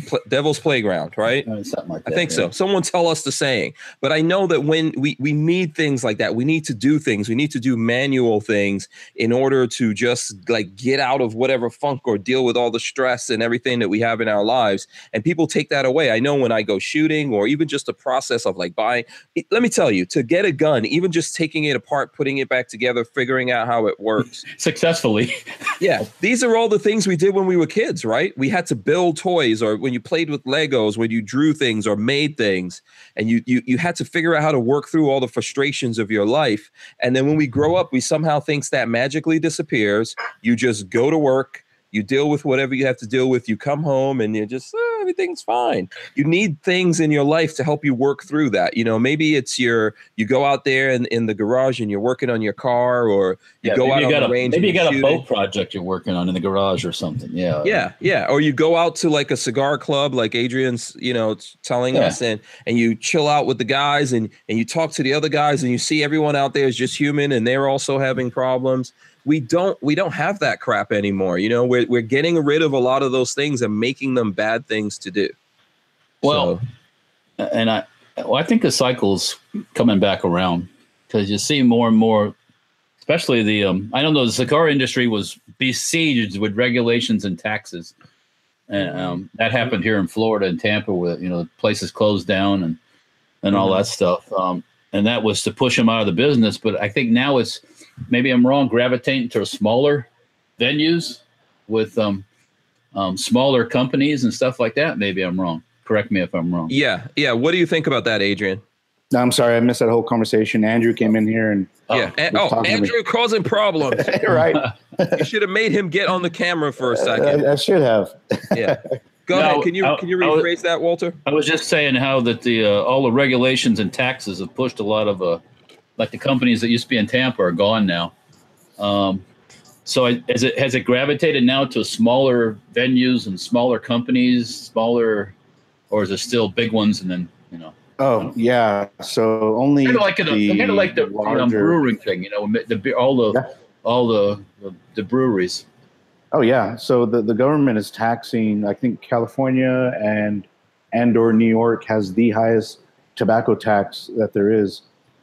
pl- devil's playground, right? uh, like I think yeah. so. Someone tell us the saying. But I know that when we we need things like that, we need to do things. We need to do manual things in order to just like get out of whatever funk or deal with all the stress and everything that we have in our lives. And people take that away. I know when I go shooting or even just the process of like buying. it- let me tell you, to get a gun, even just taking it apart, putting it back together, figuring out how it works. successfully. Yeah, these are all the things we did when we were kids, right? We had to build toys, or when you played with Legos, when you drew things or made things, and you you you had to figure out how to work through all the frustrations of your life. And then when we grow up, we somehow thinks that magically disappears. You just go to work, you deal with whatever you have to deal with. You come home, and you just "Oh, everything's fine. You need things in your life to help you work through that. You know, maybe it's your you go out there in, in the garage and you're working on your car, or you go out you on the a range. maybe you got a boat project you're working on in the garage or something. Yeah. Yeah, yeah. Or you go out to like a cigar club, like Adrian's, you know, telling Yeah. us, and and you chill out with the guys, and and you talk to the other guys, and you see everyone out there is just human, and they're also having problems. We don't we don't have that crap anymore. You know, we're we're getting rid of a lot of those things and making them bad things to do. Well, So, and I, well, I think the cycle's coming back around because you see more and more, especially the. Um, I don't know. The cigar industry was besieged with regulations and taxes, and um, that happened here in Florida and Tampa, where you know places closed down and and all Mhm. that stuff. Um, and that was to push them out of the business. But I think now it's maybe I'm wrong, gravitating to smaller venues with um, um, smaller companies and stuff like that. Maybe I'm wrong. Correct me if I'm wrong. yeah, yeah. What do you think about that, Adrian? No, I'm sorry, I missed that whole conversation. Andrew came in here and yeah. And, oh, talking to me. Andrew causing problems. right. you should have made him get on the camera for a second. I, I should have. Yeah. Go No, ahead. Can you I- can you I was- rephrase that, Walter? I was just saying how that the uh, all the regulations and taxes have pushed a lot of uh, like the companies that used to be in Tampa are gone now. Um, so I, has it has it gravitated now to smaller venues and smaller companies, smaller, or is it still big ones and then you know Oh yeah. So only kind of like the, kind of like the you know, brewing thing, you know, the, the all the Yeah. all the, the the breweries. Oh yeah. So the, the government is taxing. I think California and and or New York has the highest tobacco tax that there is.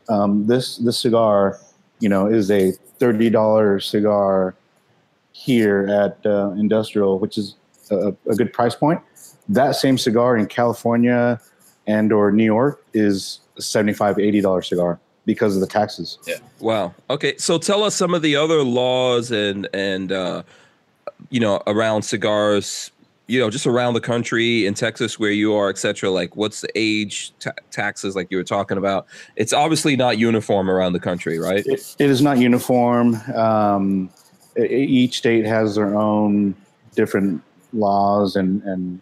Um, this this cigar, you know, is a thirty dollar cigar here at uh, Industrial, which is a, a good price point. That same cigar in California and or New York is a 75 80 dollar cigar because of the taxes. Yeah. Wow. Okay. So tell us some of the other laws and and uh, you know around cigars. You know, just around the country in Texas where you are, et cetera. Like, what's the age ta- taxes? Like you were talking about. It's obviously not uniform around the country, right? It, it is not uniform. Um, e- each state has their own different laws and and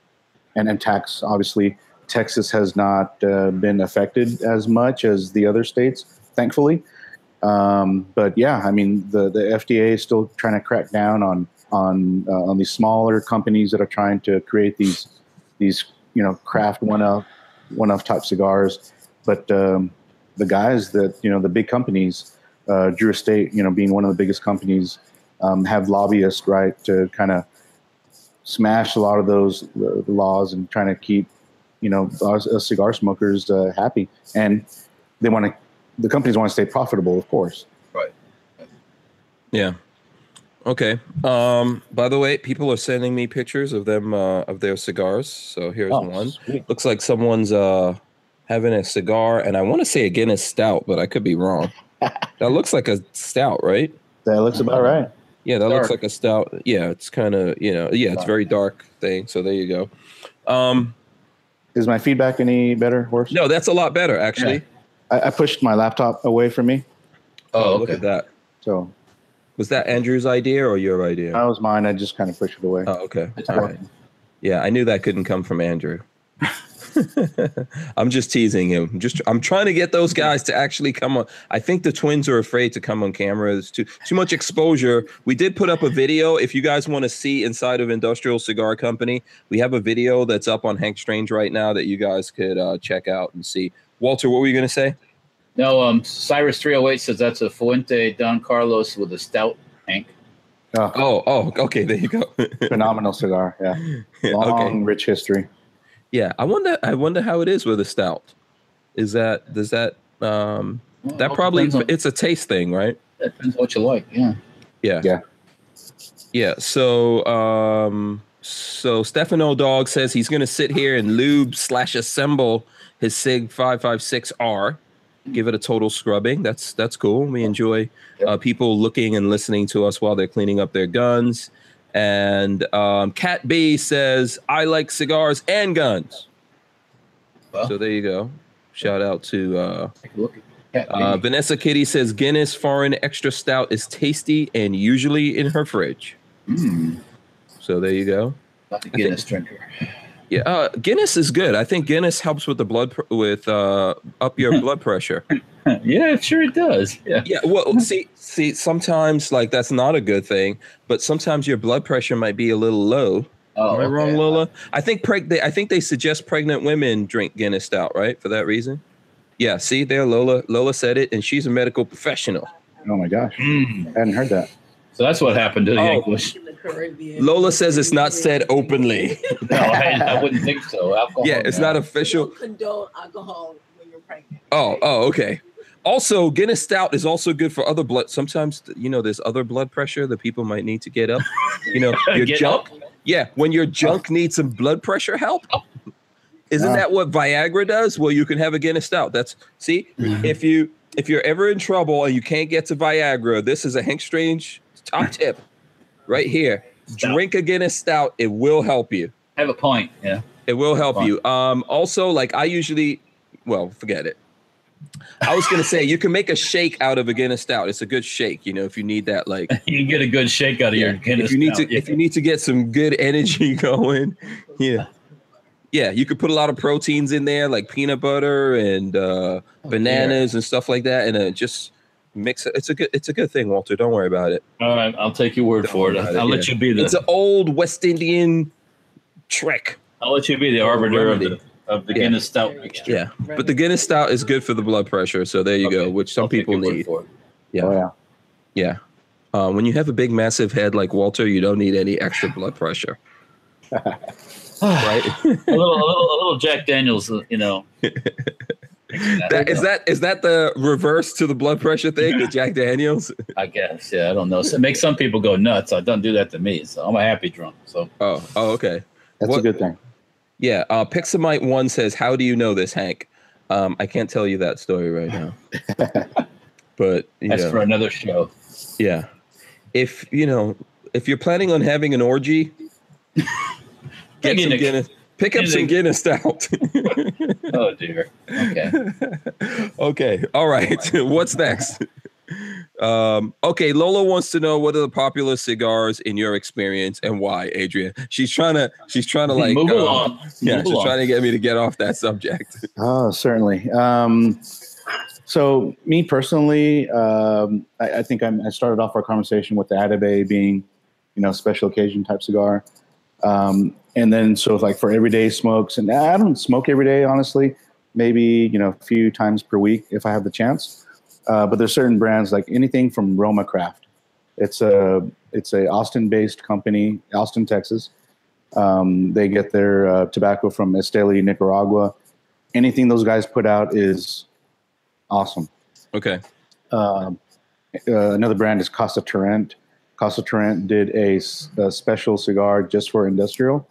and, and tax. Obviously, Texas has not uh, been affected as much as the other states, thankfully. Um, but yeah, I mean, the the FDA is still trying to crack down on on uh, on these smaller companies that are trying to create these these you know craft one of one of type cigars. But um, the guys that you know the big companies uh, Drew Estate, you know, being one of the biggest companies, um, have lobbyists, right, to kind of smash a lot of those uh, laws and trying to keep, you know, us, us cigar smokers uh, happy. And they want to, the companies want to stay profitable, of course. Right yeah. Okay. Um, by the way, people are sending me pictures of them uh, of their cigars. So here's Oh, one. sweet. Looks like someone's uh having a cigar, and I want to say a Guinness Stout, but I could be wrong. that looks like a stout, right? That looks about right. Yeah, that looks like a stout. Yeah, it's kind of you know, yeah, it's very dark thing. So there you go. Um, Is my feedback any better, worse? no, that's a lot better actually. I, I pushed my laptop away from me, Oh, look okay. at that. so Was that Andrew's idea or your idea? that was mine. I just kind of pushed it away. Oh, okay. It's All right. Yeah, I knew that couldn't come from Andrew. I'm just teasing him. Just I'm trying to get those guys to actually come on. I think the twins are afraid to come on camera. There's too too much exposure. We did put up a video. If you guys want to see inside of Industrial Cigar Company, we have a video that's up on Hank Strange right now that you guys could uh, check out and see. Walter, what were you going to say? No, um, Cyrus 308 says that's a Fuente Don Carlos with a stout, Hank. Oh, Oh, oh, okay. There you go. phenomenal cigar. Yeah, long, okay. rich history. Yeah, I wonder. I wonder how it is with a stout. Is that does that um Well, that probably on- it's a taste thing, right? depends what you like. Yeah. Yeah. Yeah. Yeah. So um so Stefano Dog says he's gonna sit here and lube slash assemble his SIG 556R. Give it a total scrubbing. That's that's cool. We enjoy uh, people looking and listening to us while they're cleaning up their guns. And um, Cat B says, I like cigars and guns. Well. So there you go. Shout out to uh, Take a look at Cat uh, Vanessa Kitty says Guinness Foreign Extra Stout is tasty and usually in her fridge. Mm, So there you go. not the Guinness drinker. Yeah, uh, Guinness is good. I think Guinness helps with the blood pr- with uh, up your blood pressure. yeah, sure it does. Yeah. Yeah, well, see, see, sometimes like that's not a good thing, but sometimes your blood pressure might be a little low. Oh, Am I wrong. Lola? I think preg- they, I think they suggest pregnant women drink Guinness Stout, right? For that reason. Yeah, see there, Lola. Lola said it, and she's a medical professional. Oh my gosh, Mm. I hadn't heard that. So that's what happened to the Oh. English. In the Caribbean. Lola says it's not said openly. No, I, I wouldn't think so. Alcohol, yeah, it's no. not official. don't condone alcohol when you're pregnant. Oh, oh, okay. Also, Guinness Stout is also good for other blood. Sometimes, you know, there's other blood pressure that people might need to get up. You know, your junk. up? Yeah, when your junk needs some blood pressure help. Oh. Isn't Wow. that what Viagra does? Well, you can have a Guinness Stout. That's see, mm-hmm. if you if you're ever in trouble and you can't get to Viagra, this is a Hank Strange top tip right here. Stout. Drink a Guinness Stout. It will help you. Have a point. Yeah. It will help you. Um, also, like I usually, well, forget it. I was gonna say you can make a shake out of a Guinness Stout. It's a good shake, you know, if you need that, like, You can get a good shake out of yeah, your Guinness. if you need Stout, to, if you need to get some good energy going, yeah, yeah, you could put a lot of proteins in there, like peanut butter and uh, bananas and stuff like that, and uh, just mix it. It's a good, it's a good thing, Walter. Don't worry about it. All right, I'll take your word Don't for it. worry about I'll it, let yeah. you be the. It's an old West Indian trick. I'll let you be the arbiter of the of the Yeah. Guinness Stout mixture. Yeah, but the Guinness Stout is good for the blood pressure, so there you go, which some I'll people need. Yeah. Oh yeah. Yeah. Uh, when you have a big, massive head like Walter, you don't need any extra blood pressure. right? a little, a little, a little Jack Daniels, you know. that, is that is that the reverse to the blood pressure thing, the Jack Daniels? I guess. Yeah, I don't know. So it makes some people go nuts. I don't do that to me. So I'm a happy drunk. So Oh, oh, okay. That's What- a good thing. Yeah. Uh, Pixamite One says, "How do you know this, Hank?" Um, I can't tell you that story right now, but you that's know, for another show. yeah. If you know, if you're planning on having an orgy, get in some the- Guinness. Pick up some Guinness out. Oh dear. Okay. okay. All right. What's next? Um, okay, Lola wants to know what are the popular cigars in your experience and why, Adrian. She's trying to she's trying to like Move uh, along. Yeah, Move she's along. trying to get me to get off that subject. Oh, certainly. Um, so, me personally, um, I, I think I'm, I started off our conversation with the Atabey being, you know, special occasion type cigar. Um, and then, so like for everyday smokes, and I don't smoke every day, honestly. Maybe you know a few times per week if I have the chance. Uh, but there's certain brands like anything from Roma Craft. It's a it's a Austin-based company, Austin, Texas. Um, they get their uh, tobacco from Esteli, Nicaragua. Anything those guys put out is awesome. Okay. Um, uh, another brand is Casa Turrent. Casa Turrent did a special cigar just for industrial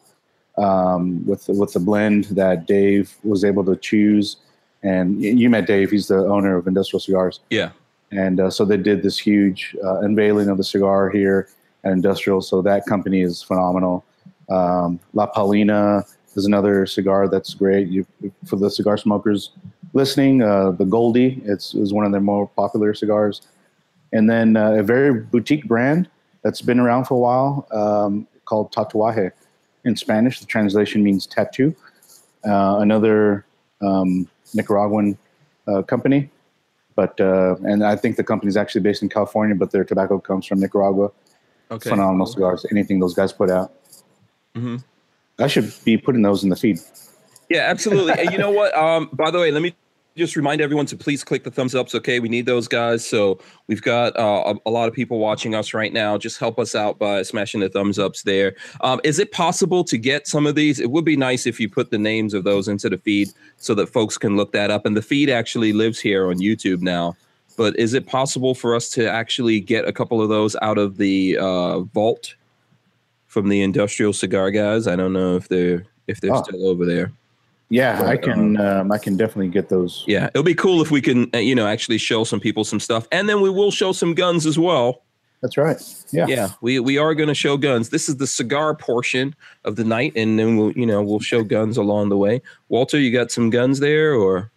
um, with with the blend that Dave was able to choose. And you met Dave; he's the owner of Industrial Cigars. Yeah. And uh, so they did this huge uh, unveiling of the cigar here at Industrial. So that company is phenomenal. Um, La Palina is another cigar that's great. You, for the cigar smokers listening, uh, the Goldie it's is one of their more popular cigars. And then uh, a very boutique brand that's been around for a while um, called Tatuaje. In Spanish, the translation means tattoo. Uh, another um, Nicaraguan uh, company, but uh, and I think the company is actually based in California, but their tobacco comes from Nicaragua. Okay. Phenomenal cigars. Anything those guys put out, hmm I should be putting those in the feed. Yeah, absolutely. and you know what? Um, by the way, let me just remind everyone to please click the thumbs ups. Okay, we need those guys. So we've got uh, a, a lot of people watching us right now. Just help us out by smashing the thumbs ups there. Um, is it possible to get some of these? It would be nice if you put the names of those into the feed so that folks can look that up. And the feed actually lives here on YouTube now. But is it possible for us to actually get a couple of those out of the uh, vault from the industrial cigar guys? I don't know if they're if they're Oh. still over there. Yeah, I But, can. Um, I can definitely get those. Yeah, it'll be cool if we can, uh, you know, actually show some people some stuff, and then we will show some guns as well. That's right. Yeah. Yeah, we we are going to show guns. This is the cigar portion of the night, and then we'll, you know, we'll show guns along the way. Walter, you got some guns there, or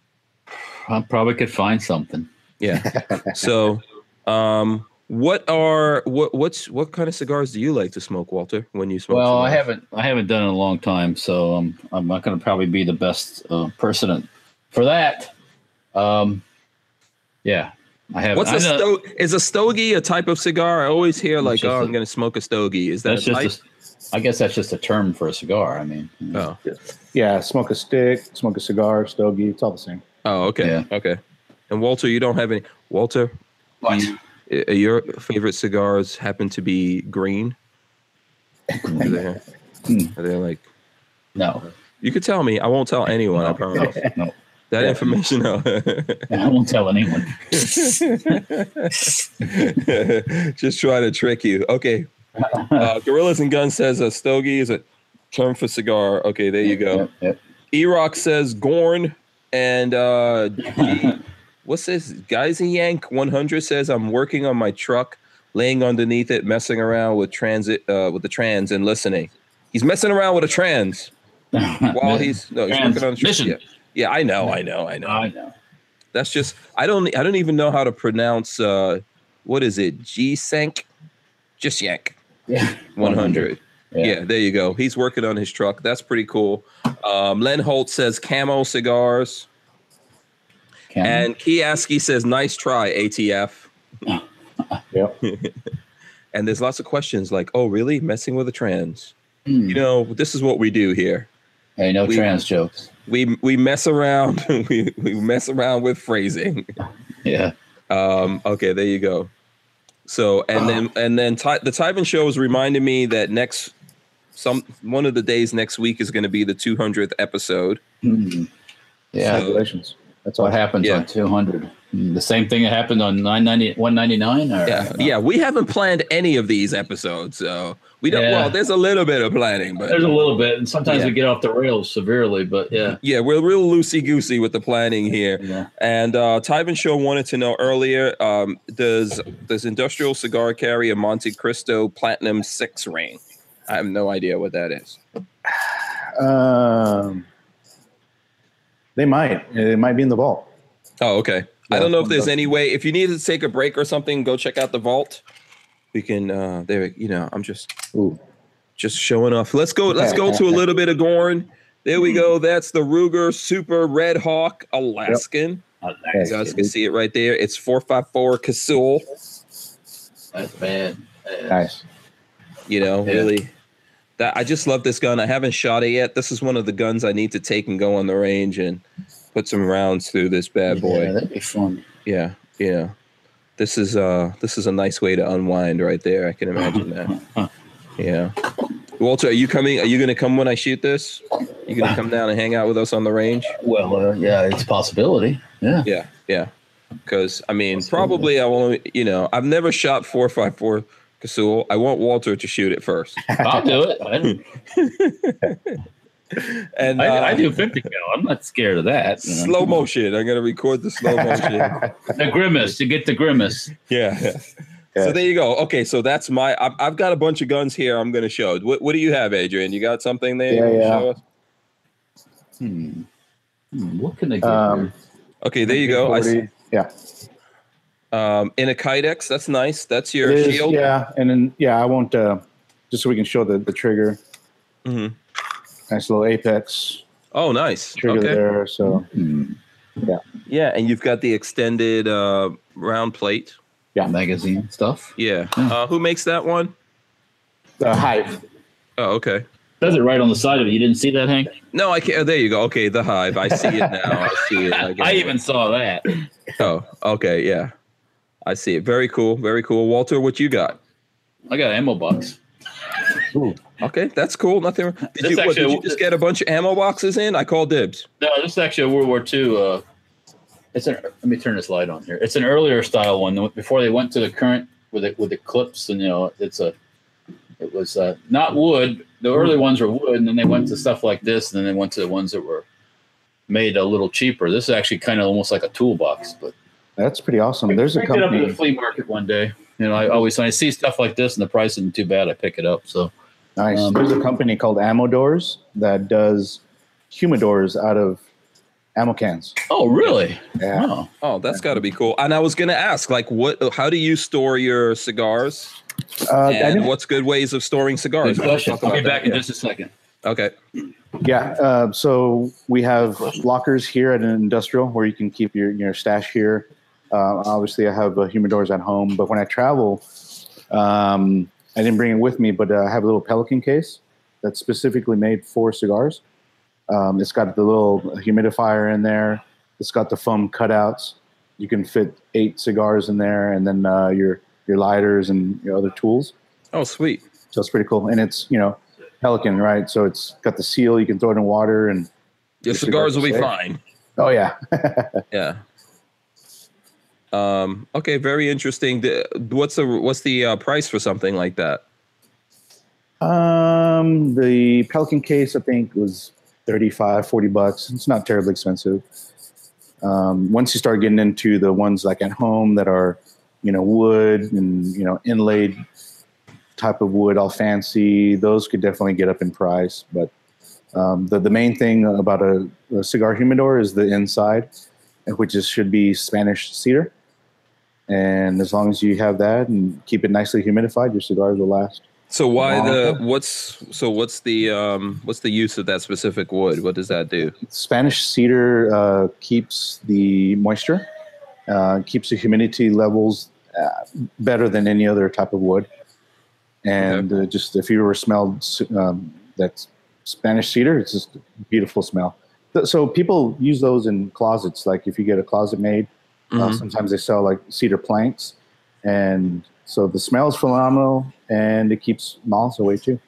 I probably could find something. yeah? so, um, what are what what's what kind of cigars do you like to smoke, Walter? When you smoke? Well, I haven't I haven't done it in a long time, so um, I'm not going to probably be the best uh, person for that. Um, yeah, I have. What's I a know- sto- is a stogie a type of cigar? I always hear like, just oh, a- I'm going to smoke a stogie. Is that That's a type? just. A, I guess that's just a term for a cigar. I mean, you know. oh. Yeah. Smoke a stick. Smoke a cigar. Stogie. It's all the same. Oh, okay. Yeah. Okay. And Walter, you don't have any. Walter, What? you- your favorite cigars happen to be green? Are they, Hmm. are they like, No, you could tell me. I won't tell anyone. I no, promise. no. That information. No. I won't tell anyone. Just try to trick you. Okay. Uh, Gorillas and Guns says a stogie is a term for cigar. Okay, there you go. Yep, yep. E-Rock says Gorn and uh what's this? Geyser Yank 100 says I'm working on my truck, laying underneath it, messing around with transit uh with the trans and listening. He's messing around with a trans while he's no, he's working on the truck. Yeah. yeah, I know, I know, I know. I know. That's just I don't I don't even know how to pronounce uh what is it? G Sank? Just Yank Yeah, 100. Yeah. Yeah. there you go. He's working on his truck. That's pretty cool. Um, Len Holt says camo cigars. Can- And Kiaski says, nice try, ATF. Yep. And there's lots of questions like, oh, really? Messing with a trans? Hmm. You know, this is what we do here. hey, no we- trans jokes. We we mess around. we, we mess around with phrasing. Yeah. Um, okay, there you go. So and then and then Ty, the Tyven show is reminding me that next some one of the days next week is going to be the 200th episode. Hmm. Yeah. So- Congratulations. That's what happens Yeah. on 200? Hmm, The same thing that happened on 990, 199? Or, Yeah, yeah. We haven't planned any of these episodes, so we don't. Yeah. Well, there's a little bit of planning, but There's a little bit, and sometimes Yeah. we get off the rails severely, but yeah. yeah, we're real loosey goosey with the planning here. Yeah. And uh, Tyven Show wanted to know earlier: um, Does does Industrial Cigar carry a Montecristo Platinum Six ring? I have no idea what that is. Um, they might. It might be in the vault. Oh, okay. I don't know if there's but- any way. If you need to take a break or something, go check out the vault. We can. uh There, you know, I'm just Ooh. just showing off. Let's go. Let's go to a little bit of Gorn. There we go. That's the Ruger Super Redhawk Alaskan. Oh, You guys can see it right there. It's 454 Casull. that's bad. Bad. Nice. You know, Yeah. really. That I just love this gun. I haven't shot it yet. This is one of the guns I need to take and go on the range and put some rounds through this bad boy. Yeah, that'd be fun. Yeah, yeah. This is uh this is a nice way to unwind right there. I can imagine that. Yeah. Walter, are you coming? Are you going to come when I shoot this? You going to come down and hang out with us on the range? Well, uh, yeah, it's a possibility. Yeah. Yeah, yeah. Because I mean, probably I won't. You know, I've never shot four five four Casull. I want Walter to shoot it first. I'll do it. I, And I, uh, I do 50 cal. I'm not scared of that. you know. slow motion. I'm gonna record the slow motion. The grimace. You get the grimace. yeah. Yeah. So there you go. Okay, so that's my. I've, I've got a bunch of guns here. I'm gonna show. What, what do you have, Adrian? You got something there? Yeah, wanna yeah. show us? Hmm. Hmm, What can I get? Um. Okay, there you go. I see, yeah. Um, in a Kydex. That's nice. That's your It is, shield. Yeah, and then yeah, I won't uh, just so we can show the the trigger. Mm-hmm. Nice little apex Oh, nice. trigger Okay. there. So Hmm. Yeah, and you've got the extended uh, round plate. Yeah. Magazine stuff. Yeah. Hmm. Uh, who makes that one? the hive. Oh, okay. Does it right on the side of it. You didn't see that, Hank? No, I can't. oh, there you go. Okay, the hive. I see it now. I see it. I, get it. even saw that. Oh, okay. Yeah, I see it. Very cool. Very cool. Walter, what you got? I got ammo box. Okay, that's cool. Nothing. Did This you, what, did you just get a bunch of ammo boxes in? I call dibs. No, this is actually a World War II. Uh, it's an. Let me turn this light on here. It's an earlier style one before they went to the current with it with the clips and you know it's a. It was uh, not wood. The early ones were wood, and then they went to stuff like this, and then they went to the ones that were made a little cheaper. This is actually kind of almost like a toolbox, but That's pretty awesome. There's a picked it up at company. the flea market one day. You know, I always when I see stuff like this and the price isn't too bad, I pick it up. So Nice. Um, There's a company called Ammo Doors that does humidors out of ammo cans. Oh, really? Yeah. Oh. Oh, that's got to be cool. And I was gonna ask, like, what? How do you store your cigars? Uh, and what's good ways of storing cigars? Good question. I'll be back that. in just a second. Okay. Yeah. Uh, so we have lockers here at an industrial where you can keep your, your stash here. Uh, obviously, I have uh, humidors at home, but when I travel, um, I didn't bring it with me, but uh, I have a little Pelican case that's specifically made for cigars. Um, it's got the little humidifier in there. It's got the foam cutouts. You can fit eight cigars in there, and then uh, your your lighters and your other tools. Oh, sweet. So it's pretty cool, and it's you know Pelican, right? So it's got the seal. You can throw it in water, and Your Your cigars will be cigars are fine. oh yeah, Yeah. Um. Okay. Very interesting. The- What's the what's the uh, price for something like that? um, the Pelican case I think was 35, 40 bucks. It's not terribly expensive. Um, once you start getting into the ones like at home that are, you know, wood and you know inlaid type of wood, all fancy, those could definitely get up in price. But um, the the main thing about a, a cigar humidor is the inside, which is should be Spanish cedar. And as long as you have that and keep it nicely humidified, your cigars will last. So why the what's so what's the um what's the use of that specific wood? What does that do? Spanish cedar uh, keeps the moisture, uh, keeps the humidity levels uh, better than any other type of wood. And uh, just if you ever smelled um, that Spanish cedar, it's just a beautiful smell. So people use those in closets. Like if you get a closet made, uh, Mhm. sometimes they sell like cedar planks, and so the smell is phenomenal, and it keeps moths away too.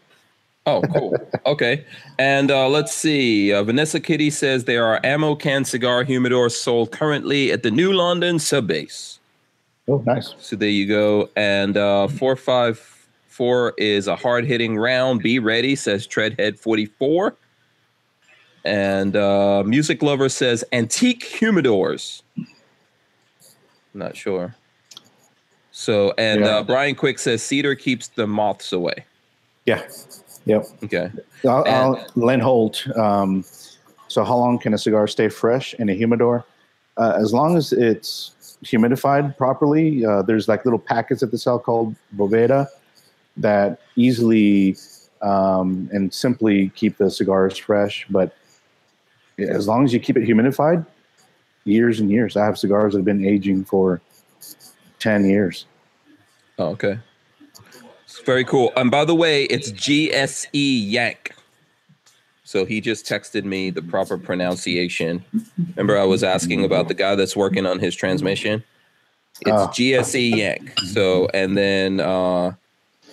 Oh, cool. okay. And uh, let's see. Uh, Vanessa Kitty says there are ammo can cigar humidors sold currently at the New London sub base. Oh, nice. So there you go. And uh, 454 is a hard hitting round. Be ready, says Treadhead 44. And uh, Music Lover says antique humidors. Not sure. So, and Yeah. uh, Brian Quick says cedar keeps the moths away. Yeah. Yep. Okay. I'll, And- I'll, Len Holt. Um, so, how long can a cigar stay fresh in a humidor? Uh, as long as it's humidified properly. Uh, there's like little packets at the sell called Boveda that easily um, and simply keep the cigars fresh. But as long as you keep it humidified, years and years. I have cigars that have been aging for ten years. Oh, okay. It's very cool. And by the way, it's GSE Yank. So he just texted me the proper pronunciation. Remember, I was asking about the guy that's working on his transmission. It's Oh. GSE Yank. So and then uh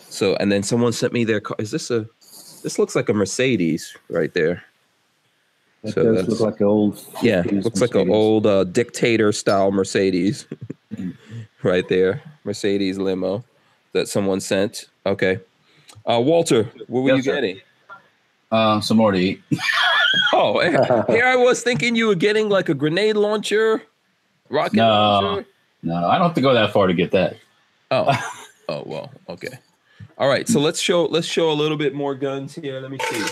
so and then someone sent me their car. Is this a this looks like a Mercedes right there. That So does that's- look like an old. Yeah, 50s looks like an old uh, dictator style Mercedes right there. Mercedes limo. that someone sent. Okay. Uh, Walter, what were Yes, you sir. getting? Uh, some more to eat. Oh, here I was thinking you were getting like a grenade launcher, rocket No. launcher. No, I don't have to go that far to get that. Oh, oh well, okay. All right, so let's show let's show a little bit more guns here. Let me see.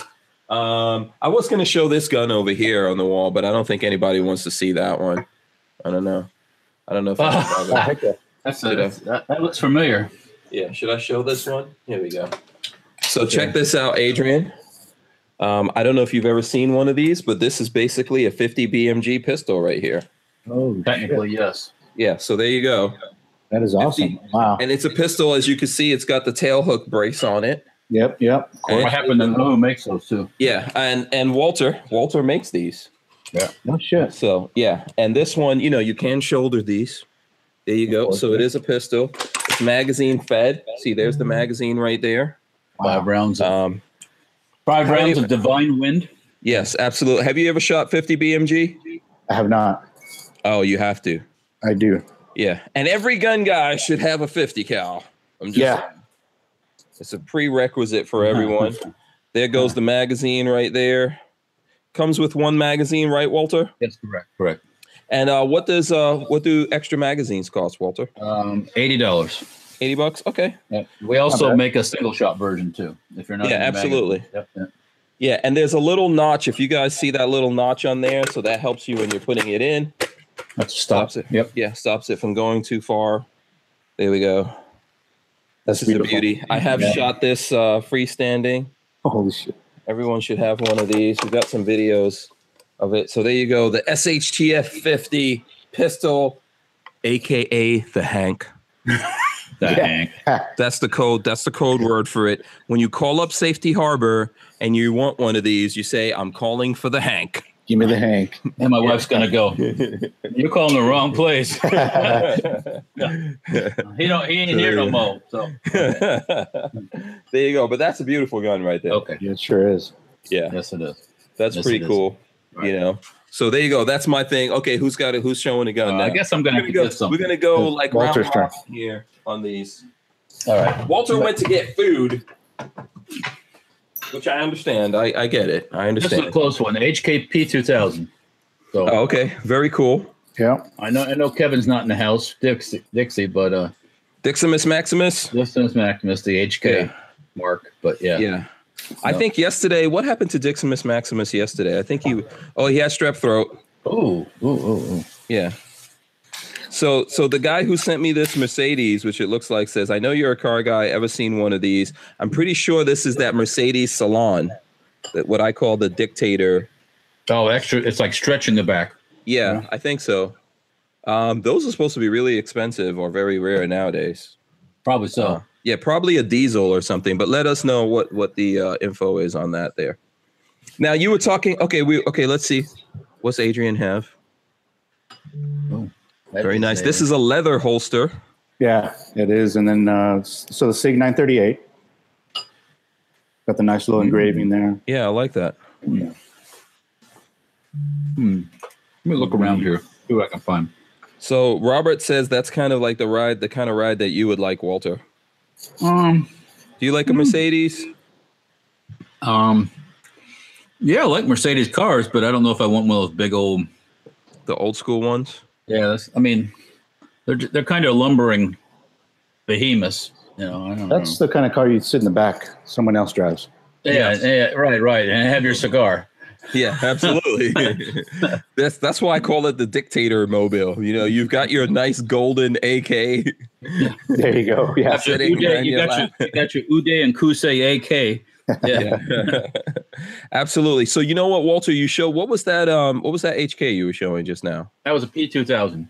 Um, I was going to show this gun over here on the wall, but I don't think anybody wants to see that one. I don't know. I don't know if. anybody- That's Did I- that, that looks familiar. yeah, should I show this one? Here we go. So check this out, Adrian. Um, I don't know if you've ever seen one of these, but this is basically a 50 BMG pistol right here. Oh, Technically, yes. Yeah, so there you go. that is awesome. Wow. And it's a pistol, as you can see, it's got the tail hook brace on it. Yep, yep. Of course. What happened to know who makes those too? Yeah, and and Walter, Walter makes these. Yeah. No shit. So yeah, and this one, you know, you can shoulder these. There you go. So it is a pistol. It's magazine fed. See, there's the magazine right there. Five rounds. Of, Um, five rounds many- of divine wind. yes, absolutely. Have you ever shot 50 BMG? I have not. Oh, you have to. I do. Yeah, and every gun guy should have a 50 cal. I'm just Yeah. saying. It's a prerequisite for everyone. there goes the magazine right there. Comes with one magazine, right, Walter? That's correct. Correct. And uh, what does uh, what do extra magazines cost, Walter? Um, Eighty dollars. 80 bucks? Okay. Yeah. We also make a single shot version too. If you're not. Yeah, absolutely. Yep, yep. Yeah, and there's a little notch. If you guys see that little notch on there, so that helps you when you're putting it in. That stops it. Yep. Yeah, stops it from going too far. There we go. That's This is a beauty. I have Yeah. shot this uh, freestanding. Holy shit. Everyone should have one of these. We've got some videos of it. So there you go. The SHTF 50 pistol, aka the Hank. That Yeah. Hank. That's the code. That's the code word for it. When you call up Safety Harbor and you want one of these, you say, "I'm calling for the Hank." Give me the Hank. And my wife's gonna go. You're calling the wrong place. he don't. He ain't here no more. So there you go. But that's a beautiful gun right there. okay. Yeah, it sure is. Yeah, Yes, it is. that's Yes, pretty it is. cool. Right. You know. So there you go. That's my thing. Okay, who's got it? Who's showing a gun Uh, now? I guess I'm gonna we're have to gonna go, get something. we're gonna go like Walter's round turn. here on these. All right. Walter went to get food, which I understand. I, I get it. I understand. This is a understand. close one. HKP 2000. So Oh, okay, very cool. Yeah. I know. I know Kevin's not in the house, Dixie, Dixie, but uh, Diximus Maximus. this is Maximus, the HK Yeah. mark. But yeah, Yeah. I think yesterday, what happened to Diximus Maximus yesterday? I think he, oh, he had strep throat. Oh, ooh, ooh, ooh. Yeah. So, so the guy who sent me this Mercedes, which it looks like, says, "I know you're a car guy. Ever seen one of these? I'm pretty sure this is that Mercedes Salon, that what I call the Dictator. Oh, extra. It's like stretching the back. Yeah, I think so. Um, those are supposed to be really expensive or very rare nowadays. Probably so. Uh, yeah, probably a diesel or something. But let us know what what the uh, info is on that there. Now you were talking. Okay, we okay. Let's see. What's Adrian have? That Very nice. a- This is a leather holster. Yeah, it is. And then, uh, so the SIG 938. Got the nice little engraving there. Yeah, I like that. Hmm. Let me look around here. See what I can find. So Robert says that's kind of like the ride, the kind of ride that you would like, Walter. Um. Do you like a Mercedes? Um. Yeah, I like Mercedes cars, but I don't know if I want one of those big old. The old school ones? Yeah, that's, I mean, they're they're kind of lumbering behemoths. You know, I don't That's know. the kind of car you'd sit in the back, someone else drives. Yeah, yeah, right, right, and have your cigar. Yeah, absolutely. that's that's why I call it the dictator mobile. You know, you've got your nice golden AK. There you go. Yeah. Got your Sitting Uday, you, got your, lap. you got your Uday and Qusay AK. Yeah. Yeah. absolutely. So you know what, Walter, you show what was that um what was that HK you were showing just now? that was a P two thousand.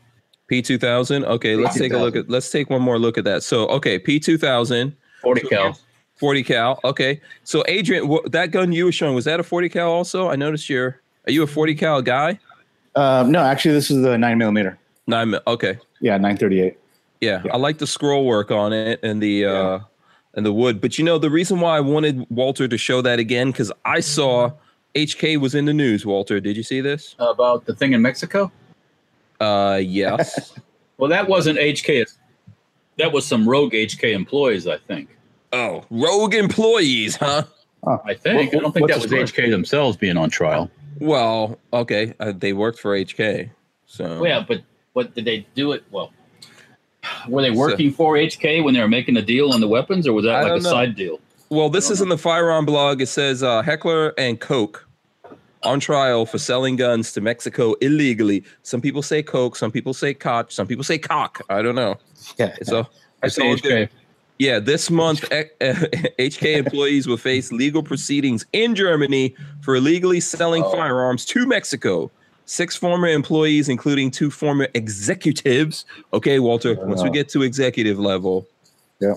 P2000. Okay, let's take a look at let's take one more look at that. So, okay, P2000 40 cal. 40 cal. Okay. So, Adrian, wha- that gun you were showing, was that a 40 cal also? I noticed you're are you a 40 cal guy? Um, no, actually, this is the nine millimeter. Nine. mi- Okay. Yeah, 938. Yeah, I like the scroll work on it and the uh and the wood. But you know, the reason why I wanted Walter to show that again because I saw HK was in the news. Walter, did you see this? About the thing in Mexico? Uh, yes. Well, that wasn't HK. that was some rogue HK employees, I think. Oh, rogue employees, huh? I think. What- I don't think that was story? HK themselves being on trial. Well, okay, uh, they worked for HK, so Well, yeah, but what did they do it? Well, were they working for HK when they were making a deal on the weapons, or was that I like a know. side deal? Well, this is in the firearm blog. It says uh, Heckler and Koch on trial for selling guns to Mexico illegally. Some people say Coke, some people say Koch, some people say cock. I don't know. Yeah. So I say HK. good. Yeah, this month, HK employees will face legal proceedings in Germany for illegally selling Oh. firearms to Mexico. Six former employees, including two former executives. Okay, Walter, once we get to executive level, Yeah.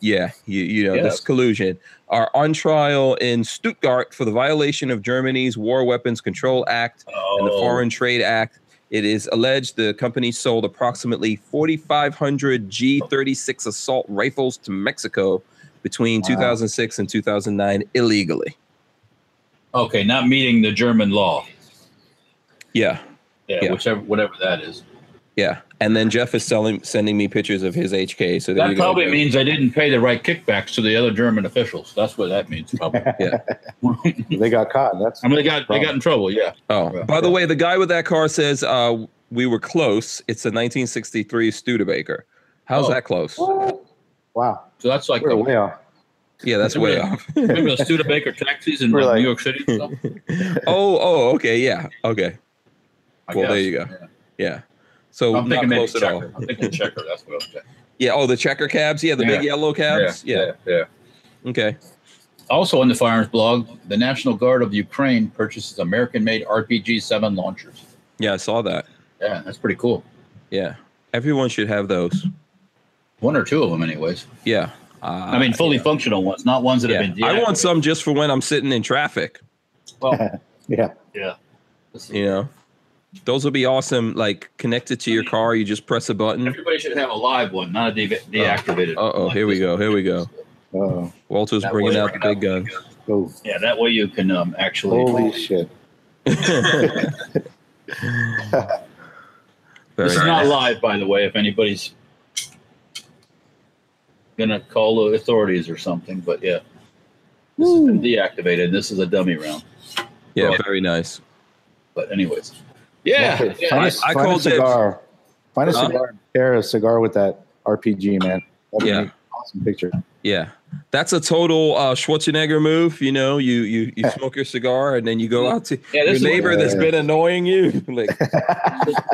yeah, you, you know, Yeah. this collusion are on trial in Stuttgart for the violation of Germany's War Weapons Control Act and the Oh, Foreign Trade Act. It is alleged the company sold approximately 4,500 G36 assault rifles to Mexico between Wow. 2006 and 2009 illegally. okay, not meeting the German law. Yeah, Yeah, Yeah. whichever, whatever that is. yeah. And then Jeff is selling, sending me pictures of his HK. So That you go, probably means I didn't pay the right kickbacks to the other German officials. That's what that means. Probably. Yeah. they got caught. That's I mean, they got they got in trouble. Yeah. Oh, Yeah. by the way, the guy with that car says uh, we were close. It's a 1963 Studebaker. How's Oh. that close? wow. So that's like We're the, way off. Yeah, that's way off. remember the Studebaker taxis in like, like- New York City. and stuff? oh, oh, okay, yeah, okay, I Well, guess. there you go. Yeah. yeah. So I'm not thinking maybe close at all. checker. I'm thinking checker. That's what I'm saying. Yeah. Oh, the checker cabs. Yeah, the big yellow cabs. yeah, yeah. Okay. Also on the firearms blog, the National Guard of Ukraine purchases American-made RPG-7 launchers. Yeah, I saw that. Yeah, that's pretty cool. Yeah. Everyone should have those. One or two of them, anyways. Yeah. Uh, I mean, fully functional ones, not ones that yeah. have been. I want some just for when I'm sitting in traffic. Well, Yeah. yeah. This You know, those will be awesome. Like connected to your car, you just press a button. Everybody should have a live one, not a de- deactivated. Uh oh, like here we go. Here we go. Oh. Walter's That bringing out the big guns. Oh. Yeah, that way you can um, actually. Holy shit. Very this is not live, by the way. If anybody's gonna call the authorities or something, but yeah, this has been deactivated. This is a dummy round. Yeah, very nice. But anyways, yeah, Find yeah. a- I find a called dibs. cigar. Find a Huh? cigar. Pair a cigar with that RPG, man. That'd Yeah. Awesome picture. Yeah, that's a total uh, Schwarzenegger move. You know, you you you smoke your cigar and then you go out to Yeah, your this is neighbor that's been annoying you. Like,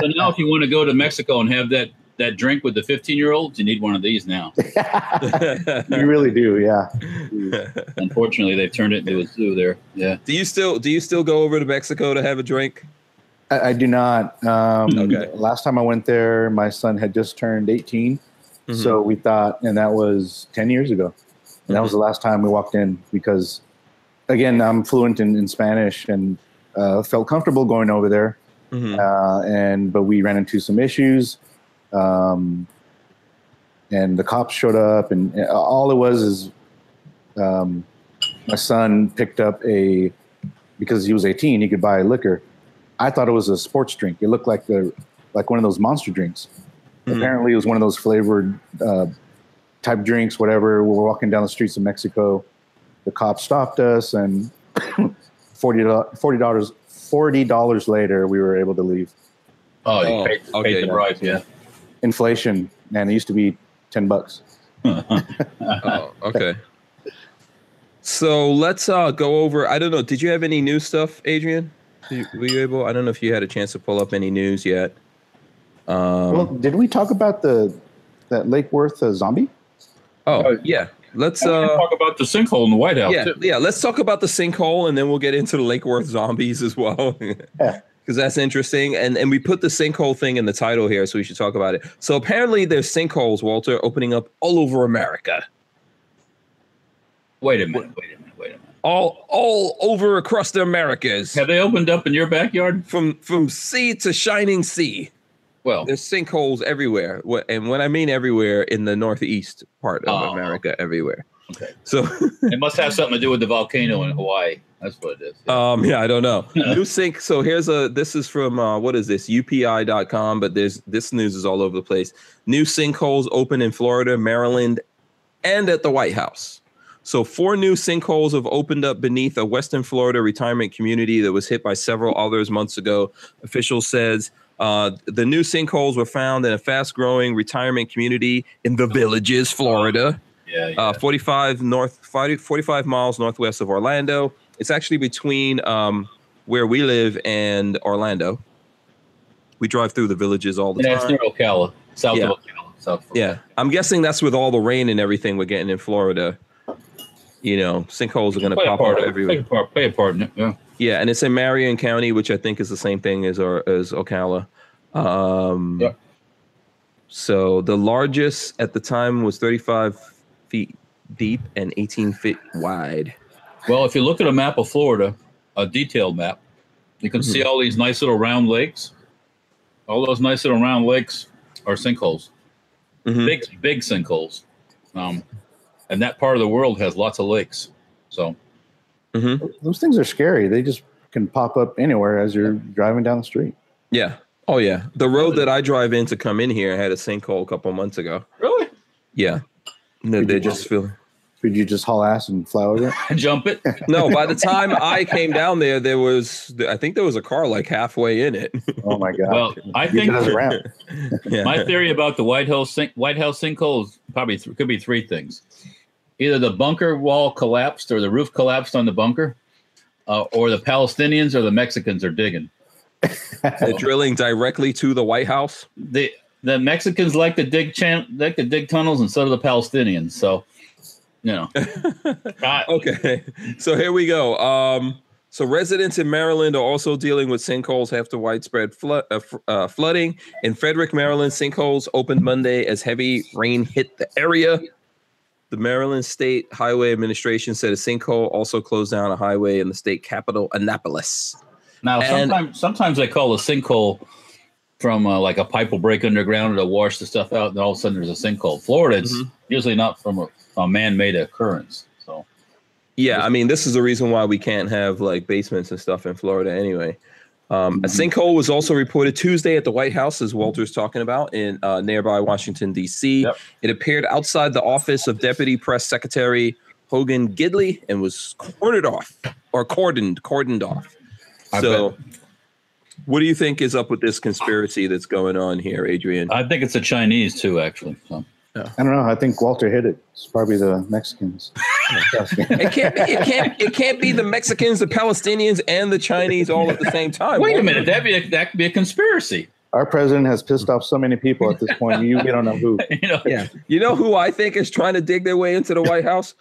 So now, if you want to go to Mexico and have that that drink with the 15 year olds, you need one of these now. you really do, yeah. Unfortunately, they've turned it into a zoo there. Yeah. do you still do you still go over to Mexico to have a drink? I, I do not. Um, Okay. Last time I went there, my son had just turned 18. Mhm. So we thought, and that was 10 years ago. And that was the last time we walked in because, again, I'm fluent in, in Spanish and uh, felt comfortable going over there. Mhm. Uh, and but we ran into some issues. Um, and the cops showed up, and uh, all it was is um, my son picked up a because he was 18, he could buy liquor. I thought it was a sports drink. It looked like the like one of those monster drinks. Mhm. Apparently, it was one of those flavored uh, type drinks. Whatever. We were walking down the streets of Mexico. The cops stopped us, and forty dollars forty dollars later, we were able to leave. Oh, you Oh, paid, okay. paid the price. Yeah. Inflation, man, it used to be ten bucks. Oh, okay. So let's uh go over. I don't know. Did you have any new stuff, Adrian? Did you- Were you able? I don't know if you had a chance to pull up any news yet. Um, well, did we talk about the that Lake Worth uh, zombie? oh yeah. Let's uh talk about the sinkhole in the White House. yeah too. yeah. Let's talk about the sinkhole and then we'll get into the Lake Worth zombies as well. Yeah. Because that's interesting, and and we put the sinkhole thing in the title here, so we should talk about it. So apparently, there's sinkholes, Walter, opening up all over America, Wait a minute. Wait a minute. Wait a minute. All all over across the Americas. Have they opened up in your backyard? from from sea to shining sea. Well, There's sinkholes everywhere, and when I mean everywhere, in the northeast part of Oh. America, everywhere. Okay. So, It must have something to do with the volcano in Hawaii. That's what it is. um, yeah, I don't know. New sink. So here's a. This is from uh, what is this? UPI.com. But there's this news is all over the place. New sinkholes open in Florida, Maryland, and at the White House. So four new sinkholes have opened up beneath a Western Florida retirement community that was hit by several others months ago. Officials says uh, the new sinkholes were found in a fast-growing retirement community in the Villages, Florida. yeah. yeah. uh, 45 north 40 45 miles northwest of orlando it's actually between um, where we live and orlando we drive through the villages all the yeah, it's time near Ocala, south Yeah. of Ocala. South yeah i'm guessing that's with all the rain and everything we're getting in florida you know sinkholes are going to pop up Play a everywhere part. Play a part. Yeah. yeah and it's in marion county which i think is the same thing as our as ocala um Yeah. so the largest at the time was 35 feet deep and 18 feet wide Well, if you look at a map of Florida, a detailed map, you can see all these nice little round lakes. All those nice little round lakes are sinkholes, mm-hmm. big big sinkholes. Um, and that part of the world has lots of lakes. So mm-hmm. Those things are scary. They just can pop up anywhere as you're driving down the street. Yeah. Oh yeah. The road that I drive in to come in here had a sinkhole a couple months ago. really, Yeah. No, Did they you- just feel Could you just haul ass and fly over it? jump it. no. By the time I came down there, there was I think there was a car like halfway in it. Oh my god! Well, I You think get us around. yeah. my theory about the White House sink, White House sinkholes probably th- could be three things: either the bunker wall collapsed, or the roof collapsed on the bunker, uh, or the Palestinians or the Mexicans are digging. They're drilling directly to the White House. the the Mexicans like to dig chan- like to dig tunnels, and so do the Palestinians. So, you know, I- Okay. So here we go. Um, so residents in Maryland are also dealing with sinkholes after widespread flood, uh, uh, flooding. In Frederick, Maryland, sinkholes opened Monday as heavy rain hit the area. The Maryland State Highway Administration said a sinkhole also closed down a highway in the state capital, Annapolis. now And- sometimes sometimes they call a sinkhole from uh, like a pipe will break underground to wash the stuff out, and all of a sudden there's a sinkhole. Florida, it's Mhm. usually not from a, a man-made occurrence. So, Yeah, I mean, this is the reason why we can't have like basements and stuff in Florida anyway. Um, a sinkhole was also reported Tuesday at the White House, as Walter's talking about, in uh, nearby Washington, D.C. Yep. It appeared outside the office of Deputy Press Secretary Hogan Gidley and was cornered off or cordoned, cordoned off. I so, what do you think is up with this conspiracy that's going on here, Adrian? I think it's the Chinese too, actually. So. I don't know. I think Walter hit it. It's probably the Mexicans. It can't be. It can't. It can't be the Mexicans, the Palestinians, and the Chinese all at the same time. Wait a minute, that be a, that could be a conspiracy. Our president has pissed off so many people at this point. You we don't know who. you know, Yeah. You know who I think is trying to dig their way into the White House?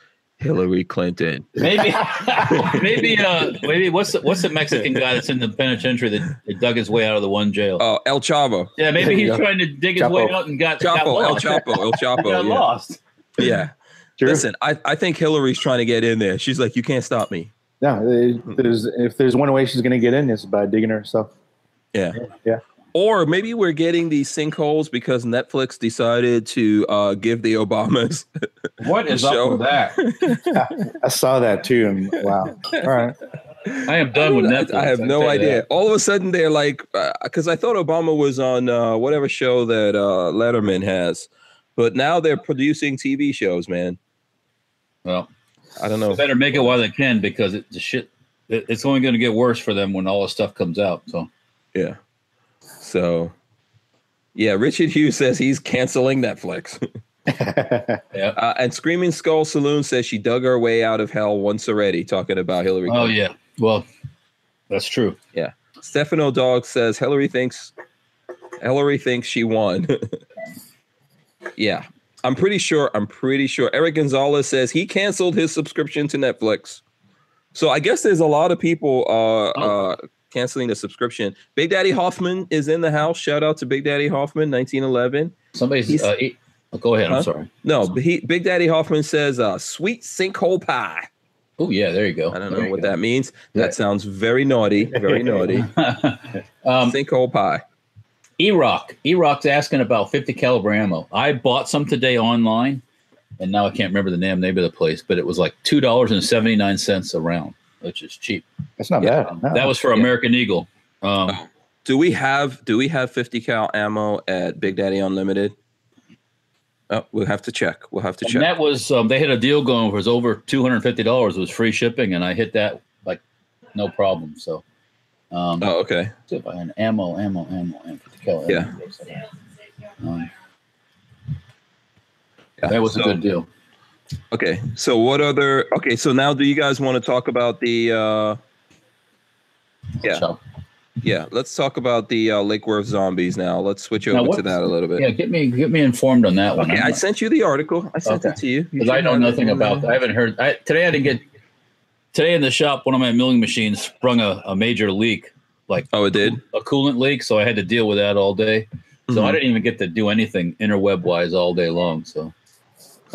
Hillary Clinton. maybe maybe uh maybe what's the, what's the Mexican guy that's in the penitentiary that, that dug his way out of the one jail? Uh, El Chavo. yeah, maybe he's Yeah. trying to dig his way out and got, got Chapo. El lost. Chapo. El got Chapo. Yeah. lost. yeah. True. Listen, I, I think Hillary's trying to get in there. She's like, you can't stop me. No, there's if there's one way she's going to get in, it's by digging herself. Yeah. Yeah. Or maybe we're getting these sinkholes because Netflix decided to uh, give the Obamas. What is Show. up with that? I saw that too, and wow. All right. I am done with Netflix. I have I no tell idea. that. All of a sudden, they're like, because I thought Obama was on uh, whatever show that uh, Letterman has, but now they're producing TV shows, man. Well, I don't they know. better make it while they can because it, the shit. It, it's only going to get worse for them when all this stuff comes out. So Yeah. So, yeah, Richard Hughes says he's canceling Netflix. yeah. Uh, and Screaming Skull Saloon says she dug her way out of hell once already, talking about Hillary. Oh Clinton. yeah. Well, that's true. Yeah. Stefano Dog says Hillary thinks Hillary thinks she won. yeah. I'm pretty sure. I'm pretty sure. Eric Gonzalez says he canceled his subscription to Netflix. So I guess there's a lot of people uh, Oh. uh, canceling the subscription. Big Daddy Hoffman is in the house. Shout out to Big Daddy Hoffman, 1911. Somebody's. Uh, eat- oh, go ahead. Huh? I'm sorry. No, but he, Big Daddy Hoffman says uh, sweet sinkhole pie. Oh yeah, there you go. I don't There know what go. that means. That Yeah. sounds very naughty. Very naughty. um, sinkhole pie. E-Rock. E-Rock's asking about 50 caliber ammo. I bought some today online. and now I can't remember the name name of the place, but it was like two dollars and seventy nine cents a round, which is cheap. That's not Yeah. bad. No. That was for Yeah. American Eagle. Um, Oh. Do we have do we have 50 cal ammo at Big Daddy Unlimited? Oh, we'll have to check. We'll have to and check. that was um, they had a deal going for it was over two hundred fifty dollars. It was free shipping, and I hit that like no problem. So, um, oh, okay. see if I had ammo, ammo, ammo, ammo. Kill Yeah. Um, Yeah, that was so- a good deal. Okay. So what other Okay, so now do you guys want to talk about the uh Yeah. Yeah, let's talk about the uh, Lake Worth zombies now. Let's switch Now, over to that a little bit. yeah, get me get me informed on that one. Okay, I sent you the article. I sent Okay. it to you. Because I know nothing about. there. I haven't heard. I, today I didn't get. Today in the shop, one of my milling machines sprung a, a major leak, like Oh, it did. a coolant leak. So I had to deal with that all day. So I Mhm. didn't even get to do anything interweb wise all day long. So,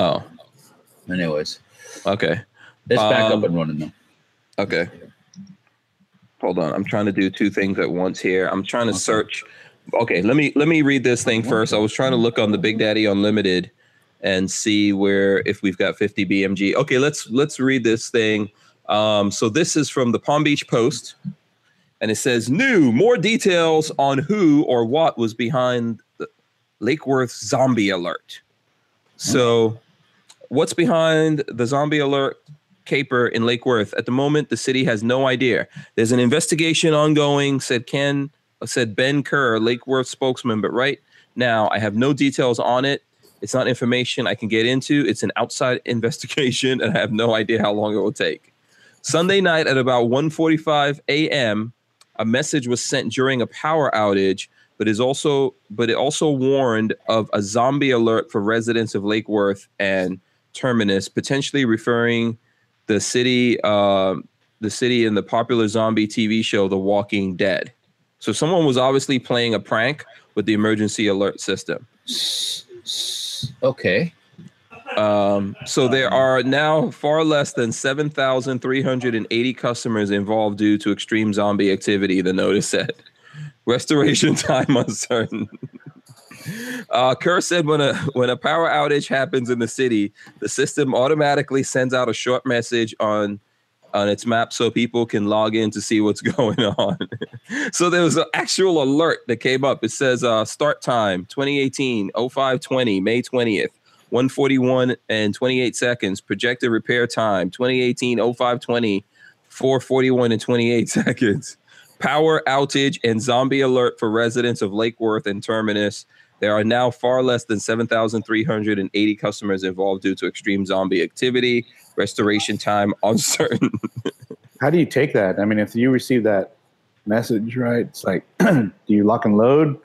Oh, anyways, okay. it's back Um, up and running now. Okay. Hold on. I'm trying to do two things at once here. I'm trying to Okay. search. Okay, let me let me read this thing first. I was trying to look on the Big Daddy Unlimited and see where if we've got 50 BMG. Okay, let's let's read this thing. Um, so this is from the Palm Beach Post, and it says new more details on who or what was behind the Lake Worth zombie alert. So, what's behind the zombie alert caper in Lake Worth. At the moment, the city has no idea. There's an investigation ongoing, said Ken, said Ben Kerr, Lake Worth spokesman. But right now, I have no details on it. It's not information I can get into. It's an outside investigation, and I have no idea how long it will take. Sunday night at about 1:45 a.m., a message was sent during a power outage, but is also but it also warned of a zombie alert for residents of Lake Worth and Terminus, potentially referring the city, um, the city in the popular zombie TV show The Walking Dead. So someone was obviously playing a prank with the emergency alert system. Okay. Um, so there are now far less than 7,380 customers involved due to extreme zombie activity, the notice said. Restoration time uncertain. Uh, Kerr said when a when a power outage happens in the city, the system automatically sends out a short message on on its map so people can log in to see what's going on. so there was an actual alert that came up. It says uh, start time 2018 0520 May 20th. 141 and 28 seconds. Projected repair time 2018 0520 441 and 28 seconds. Power outage and zombie alert for residents of Lake Worth and Terminus. There are now far less than 7,380 customers involved due to extreme zombie activity. Restoration time uncertain. How do you take that? I mean, if you receive that message, right? It's like, do you lock and load?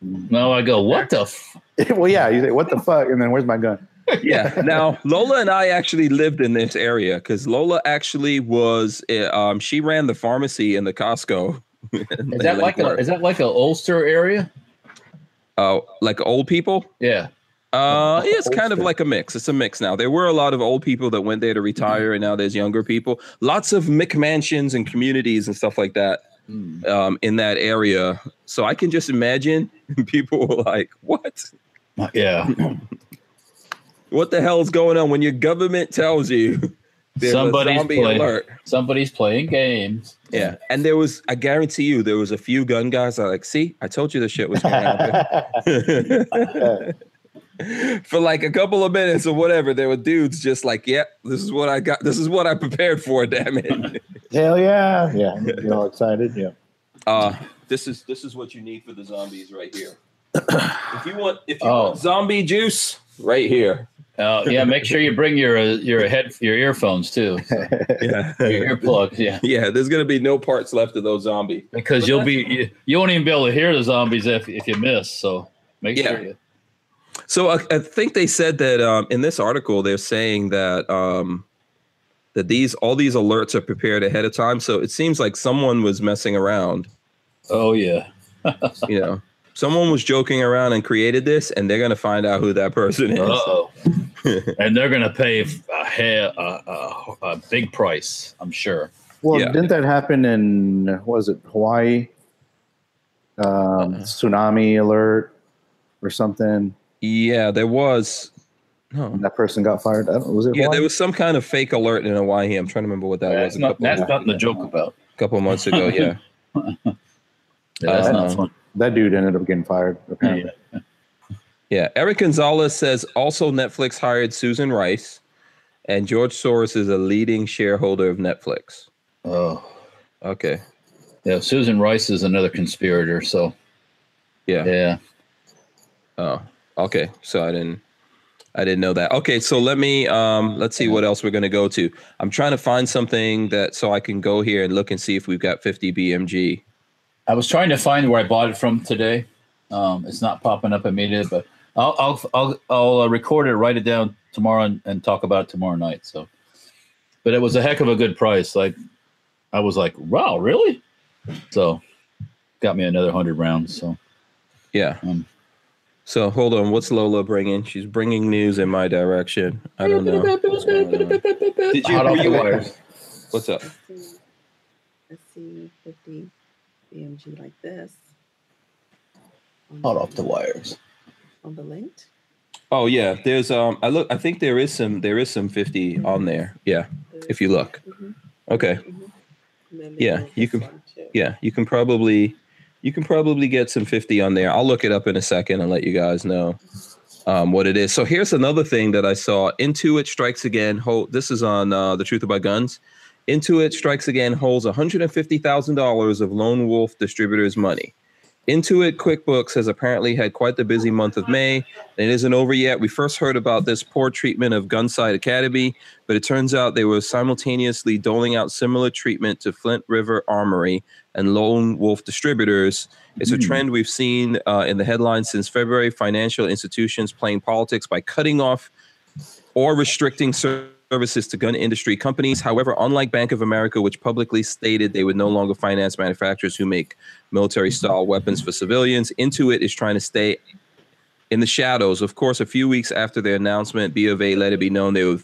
No, I go. What the? F-? well, yeah. You say, what the fuck? And then where's my gun? yeah. Now Lola and I actually lived in this area because Lola actually was. uh, Um, she ran the pharmacy in the Costco. Is that like a? Is that like a Ulster area? Uh, like old people? Yeah. Uh, Oh, it's kind of like a mix. It's a mix now. There were a lot of old people that went there to retire, and now there's younger people. Lots of McMansions and communities and stuff like that Hmm. um, in that area. So I can just imagine people were like, "What? Yeah. What the hell is going on?" When your government tells you there's Somebody's playing. alert. Somebody's playing games. Yeah, and there was, I guarantee you, there was a few gun guys that like, "See, I told you this shit was going to happen." For like a couple of minutes or whatever, there were dudes just like, "Yep, this is what I got. This is what I prepared for." Damn it! Hell yeah. Yeah. You're all excited. Yeah. Uh, this is this is what you need for the zombies right here. if you want, if you Oh. want zombie juice, right here. Uh, yeah. Make sure you bring your uh, your head your earphones too. So, Yeah, your earplugs. Yeah. yeah. There's gonna be no parts left of those zombies Because you'll be you, you won't even be able to hear the zombies if if you miss. So make Yeah. sure you. So I, I think they said that um, in this article they're saying that um, that these all these alerts are prepared ahead of time. So it seems like someone was messing around. Oh yeah. You know, someone was joking around and created this, and they're gonna find out who that person is. oh. and they're gonna pay a, he- a, a, a big price, I'm sure. Well, Yeah. didn't that happen in, was it, Hawaii? Um, tsunami alert or something? Yeah, there was. No. that person got fired. I don't, was it? Yeah, Hawaii? there was some kind of fake alert in Hawaii. I'm trying to remember what that That's, was. A not, couple, that's nothing to joke about. couple months ago. Yeah. Yeah, that's Uh, not fun. That dude ended up getting fired. Apparently. Yeah. Yeah. Eric Gonzalez says also Netflix hired Susan Rice, and George Soros is a leading shareholder of Netflix. Oh, Okay. yeah. Susan Rice is another conspirator. So Yeah. yeah. Oh. Okay. So I didn't. I didn't know that. Okay, so let me um let's see what else we're gonna go to. I'm trying to find something that so I can go here and look and see if we've got 50 BMG. I was trying to find where I bought it from today. Um, it's not popping up immediately, but I'll I'll I'll, I'll uh, record it, write it down tomorrow, and, and talk about it tomorrow night. So, but it was a heck of a good price. Like, I was like, wow, really? So, got me another hundred rounds. So, Yeah. Um, so hold on, what's Lola bringing? She's bringing news in my direction. I don't know. What's going on? Did you, hot off were the you- wires. What's up? Let's see, let's see 50 BMG like this. On Hot off the wires. On the linked. Oh yeah, there's um I look I think there is some there is some 50 on there. Yeah, if you look. Mhm, Okay. mhm. Yeah, you can- Yeah, you can probably you can probably get some 50 on there. I'll look it up in a second and let you guys know um, what it is. So here's another thing that I saw. Intuit strikes again. Hold this is on uh, the Truth About Guns. Intuit strikes again holds $150,000 of Lone Wolf distributors' money. Intuit QuickBooks has apparently had quite the busy month of May, and it isn't over yet. We first heard about this poor treatment of Gunsite Academy, but it turns out they were simultaneously doling out similar treatment to Flint River Armory and Lone Wolf Distributors. It's a Hmm. trend we've seen uh, in the headlines since February. Financial institutions playing politics by cutting off or restricting services to gun industry companies. However, unlike Bank of America, which publicly stated they would no longer finance manufacturers who make military style weapons for civilians, Intuit is trying to stay in the shadows. Of course, a few weeks after their announcement, B of A let it be known they would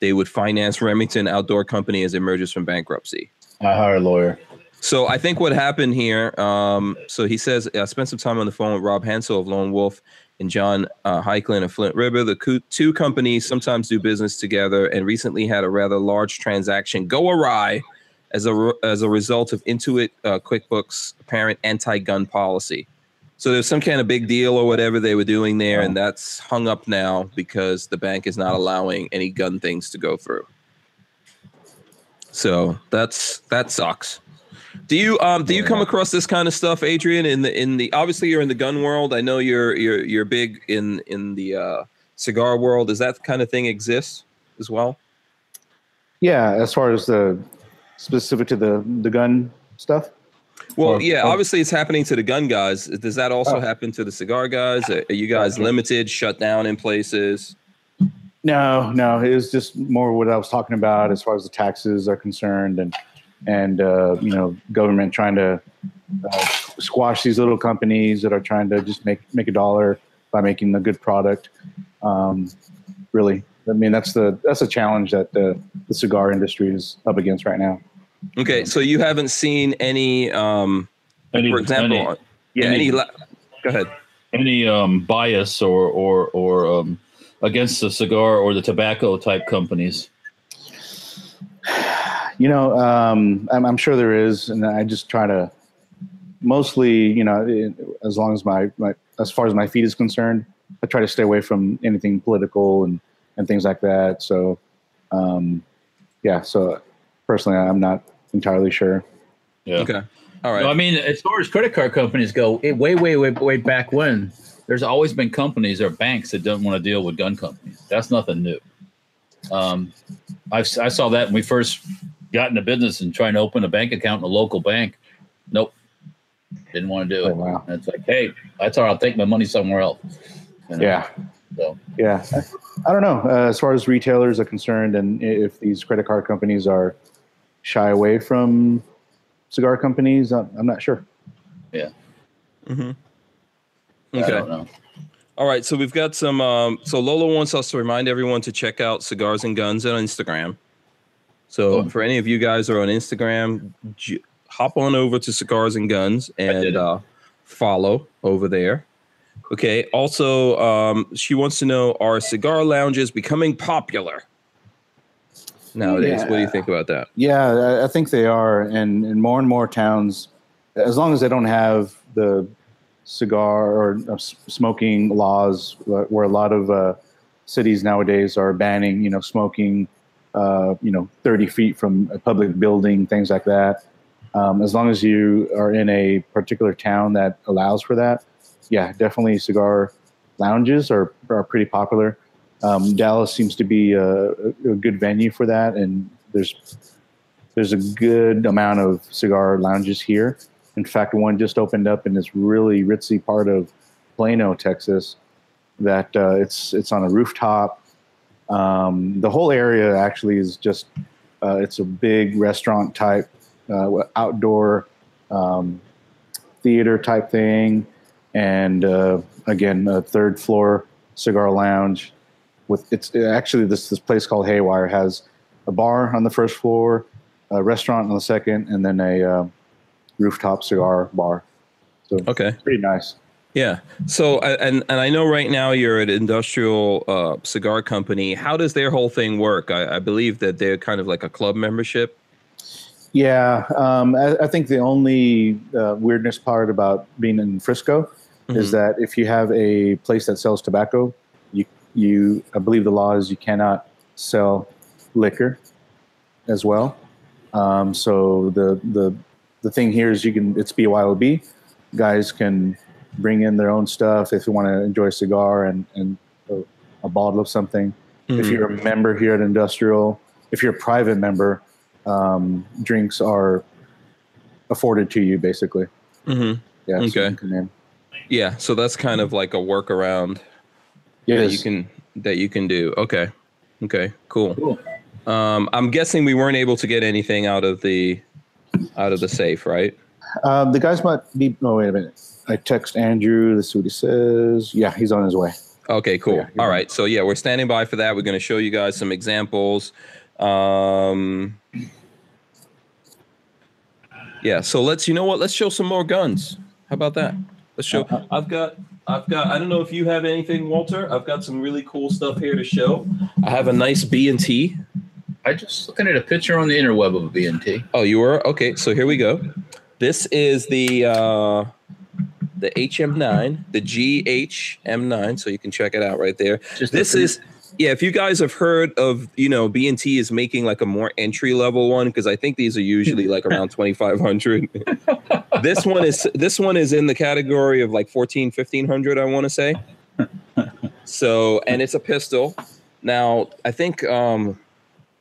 they would finance Remington Outdoor Company as it emerges from bankruptcy. I hire a lawyer. So I think what happened here. Um, so he says I spent some time on the phone with Rob Hansel of Lone Wolf and John uh, Heiklin of Flint River. The two companies sometimes do business together, and recently had a rather large transaction go awry as a re- as a result of Intuit uh, QuickBooks apparent anti-gun policy. So there's some kind of big deal or whatever they were doing there, and that's hung up now because the bank is not allowing any gun things to go through. So that's that sucks. Do you um do you come across this kind of stuff, Adrian? In the in the obviously you're in the gun world. I know you're you're you're big in in the uh, cigar world. Does that kind of thing exist as well? Yeah, as far as the specific to the the gun stuff. Well, Or- yeah. or- Obviously, it's happening to the gun guys. Does that also Oh. happen to the cigar guys? Are are you guys limited, shut down in places? No, no, it was just more what I was talking about as far as the taxes are concerned, and and uh, you know, government trying to uh, squash these little companies that are trying to just make make a dollar by making a good product. Um, really, I mean, that's the that's a challenge that the, the cigar industry is up against right now. Okay, so you haven't seen any, um, Any, for example, any, yeah, any- any. La- go ahead. any um, bias or or or um, against the cigar or the tobacco type companies. You know, um, I'm, I'm sure there is, and I just try to mostly, you know, it- as long as my, my as far as my feet is concerned, I try to stay away from anything political and and things like that. So, um, yeah. So personally, I'm not entirely sure. Yeah. Okay, all right. No, I mean, as far as credit card companies go, it, way, way, way, way back when, there's always been companies or banks that don't want to deal with gun companies. That's nothing new. Um, I've, I saw that when we first got into business and trying to open a bank account in a local bank. Nope, didn't want to do Oh, it. wow. And it's like, hey, that's all. right, I'll take my money somewhere else. You know? Yeah. So Yeah. I, I don't know. Uh, as far as retailers are concerned, and if these credit card companies are shy away from cigar companies, I'm, I'm not sure. Yeah. Mm-hmm. I Okay. don't know. All right, so we've got some. Um, so Lola wants us to remind everyone to check out Cigars and Guns on Instagram. So Cool. for any of you guys who are on Instagram, j- hop on over to Cigars and Guns and uh, follow over there. Okay. Also, um, she wants to know: Are cigar lounges becoming popular nowadays? What do you think about that? Yeah, I- think they are, and in more and more towns, as long as they don't have the cigar or uh, smoking laws, where where a lot of uh, cities nowadays are banning, you know, smoking, uh, you know, thirty feet from a public building, things like that. Um, as long as you are in a particular town that allows for that, yeah, definitely cigar lounges are are pretty popular. Um, Dallas seems to be a, a good venue for that, and there's there's a good amount of cigar lounges here. In fact, one just opened up in this really ritzy part of Plano, Texas. That uh, it's it's on a rooftop. Um, the whole area actually is just uh, it's a big restaurant type, uh, outdoor um, theater type thing, and uh, again a third floor cigar lounge. With it's actually this this place called Haywire has a bar on the first floor, a restaurant on the second, and then a uh, rooftop cigar bar. So Okay. pretty nice. Yeah. So, and and I know right now you're an industrial uh, cigar company. How does their whole thing work? I, I believe that they're kind of like a club membership. Yeah, um, I, I think the only uh, weirdness part about being in Frisco is Mhm. that if you have a place that sells tobacco, you you I believe the law is you cannot sell liquor as well. Um, so the the the thing here is you can it's BYOB. Guys can bring in their own stuff if you want to enjoy a cigar and and a, a bottle of something. If Mhm. you're a member here at Industrial, if you're a private member, um, drinks are afforded to you basically. Mhm. Yeah. so Okay. in. Yeah. So that's kind of like a workaround that Yes. you can that you can do. Okay. Okay. Cool. Cool. Um, I'm guessing we weren't able to get anything out of the out of the safe, right? Um, the guys might be. No, wait a minute. I text Andrew. Let's see what he says. Yeah, he's on his way. Okay, cool. Yeah, All right. right. So yeah, we're standing by for that. We're going to show you guys some examples. Um, yeah. So let's. You know what? Let's show some more guns. How about that? Let's show. Uh, I've got. I've got. I don't know if you have anything, Walter. I've got some really cool stuff here to show. I have a nice B and T. I just looking at a picture on the interweb of a B and T. Oh, you were okay. So here we go. This is the uh, the HM9, the GHM9. So you can check it out right there. Just this is yeah if you guys have heard of you know b&t is making like a more entry level one because i think these are usually like around 2500 this one is this one is in the category of like 14 1500 i want to say so and it's a pistol now i think um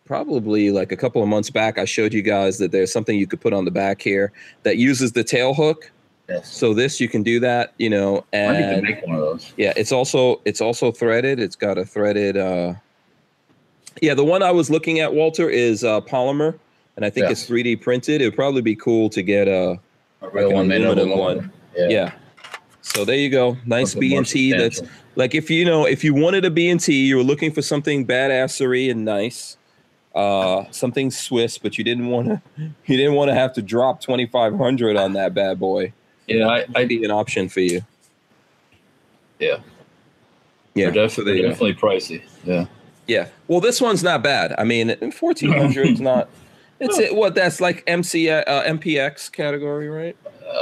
probably like a couple of months back i showed you guys that there's something you could put on the back here that uses the tail hook yes. so this you can do that you know I need to and make one of those. yeah, it's also it's also threaded. It's got a threaded. uh Yeah, the one I was looking at, Walter, is uh polymer, and I think Yeah. it's 3D printed. It'd probably be cool to get a A real an one made of aluminum aluminum. one. Yeah. yeah. So there you go, nice B and T. That's like if you know if you wanted a B and T, you were looking for something badassery and nice, uh, something Swiss, but you didn't want to you didn't want to have to drop 2500 on that bad boy. Yeah. I, I Might be an option for you. Yeah. Yeah, they're, def- so there they're you go. definitely pricey. Yeah. Yeah. Well, this one's not bad. I mean, 1400 is not. It's it, what that's like MC uh, MPX category, right?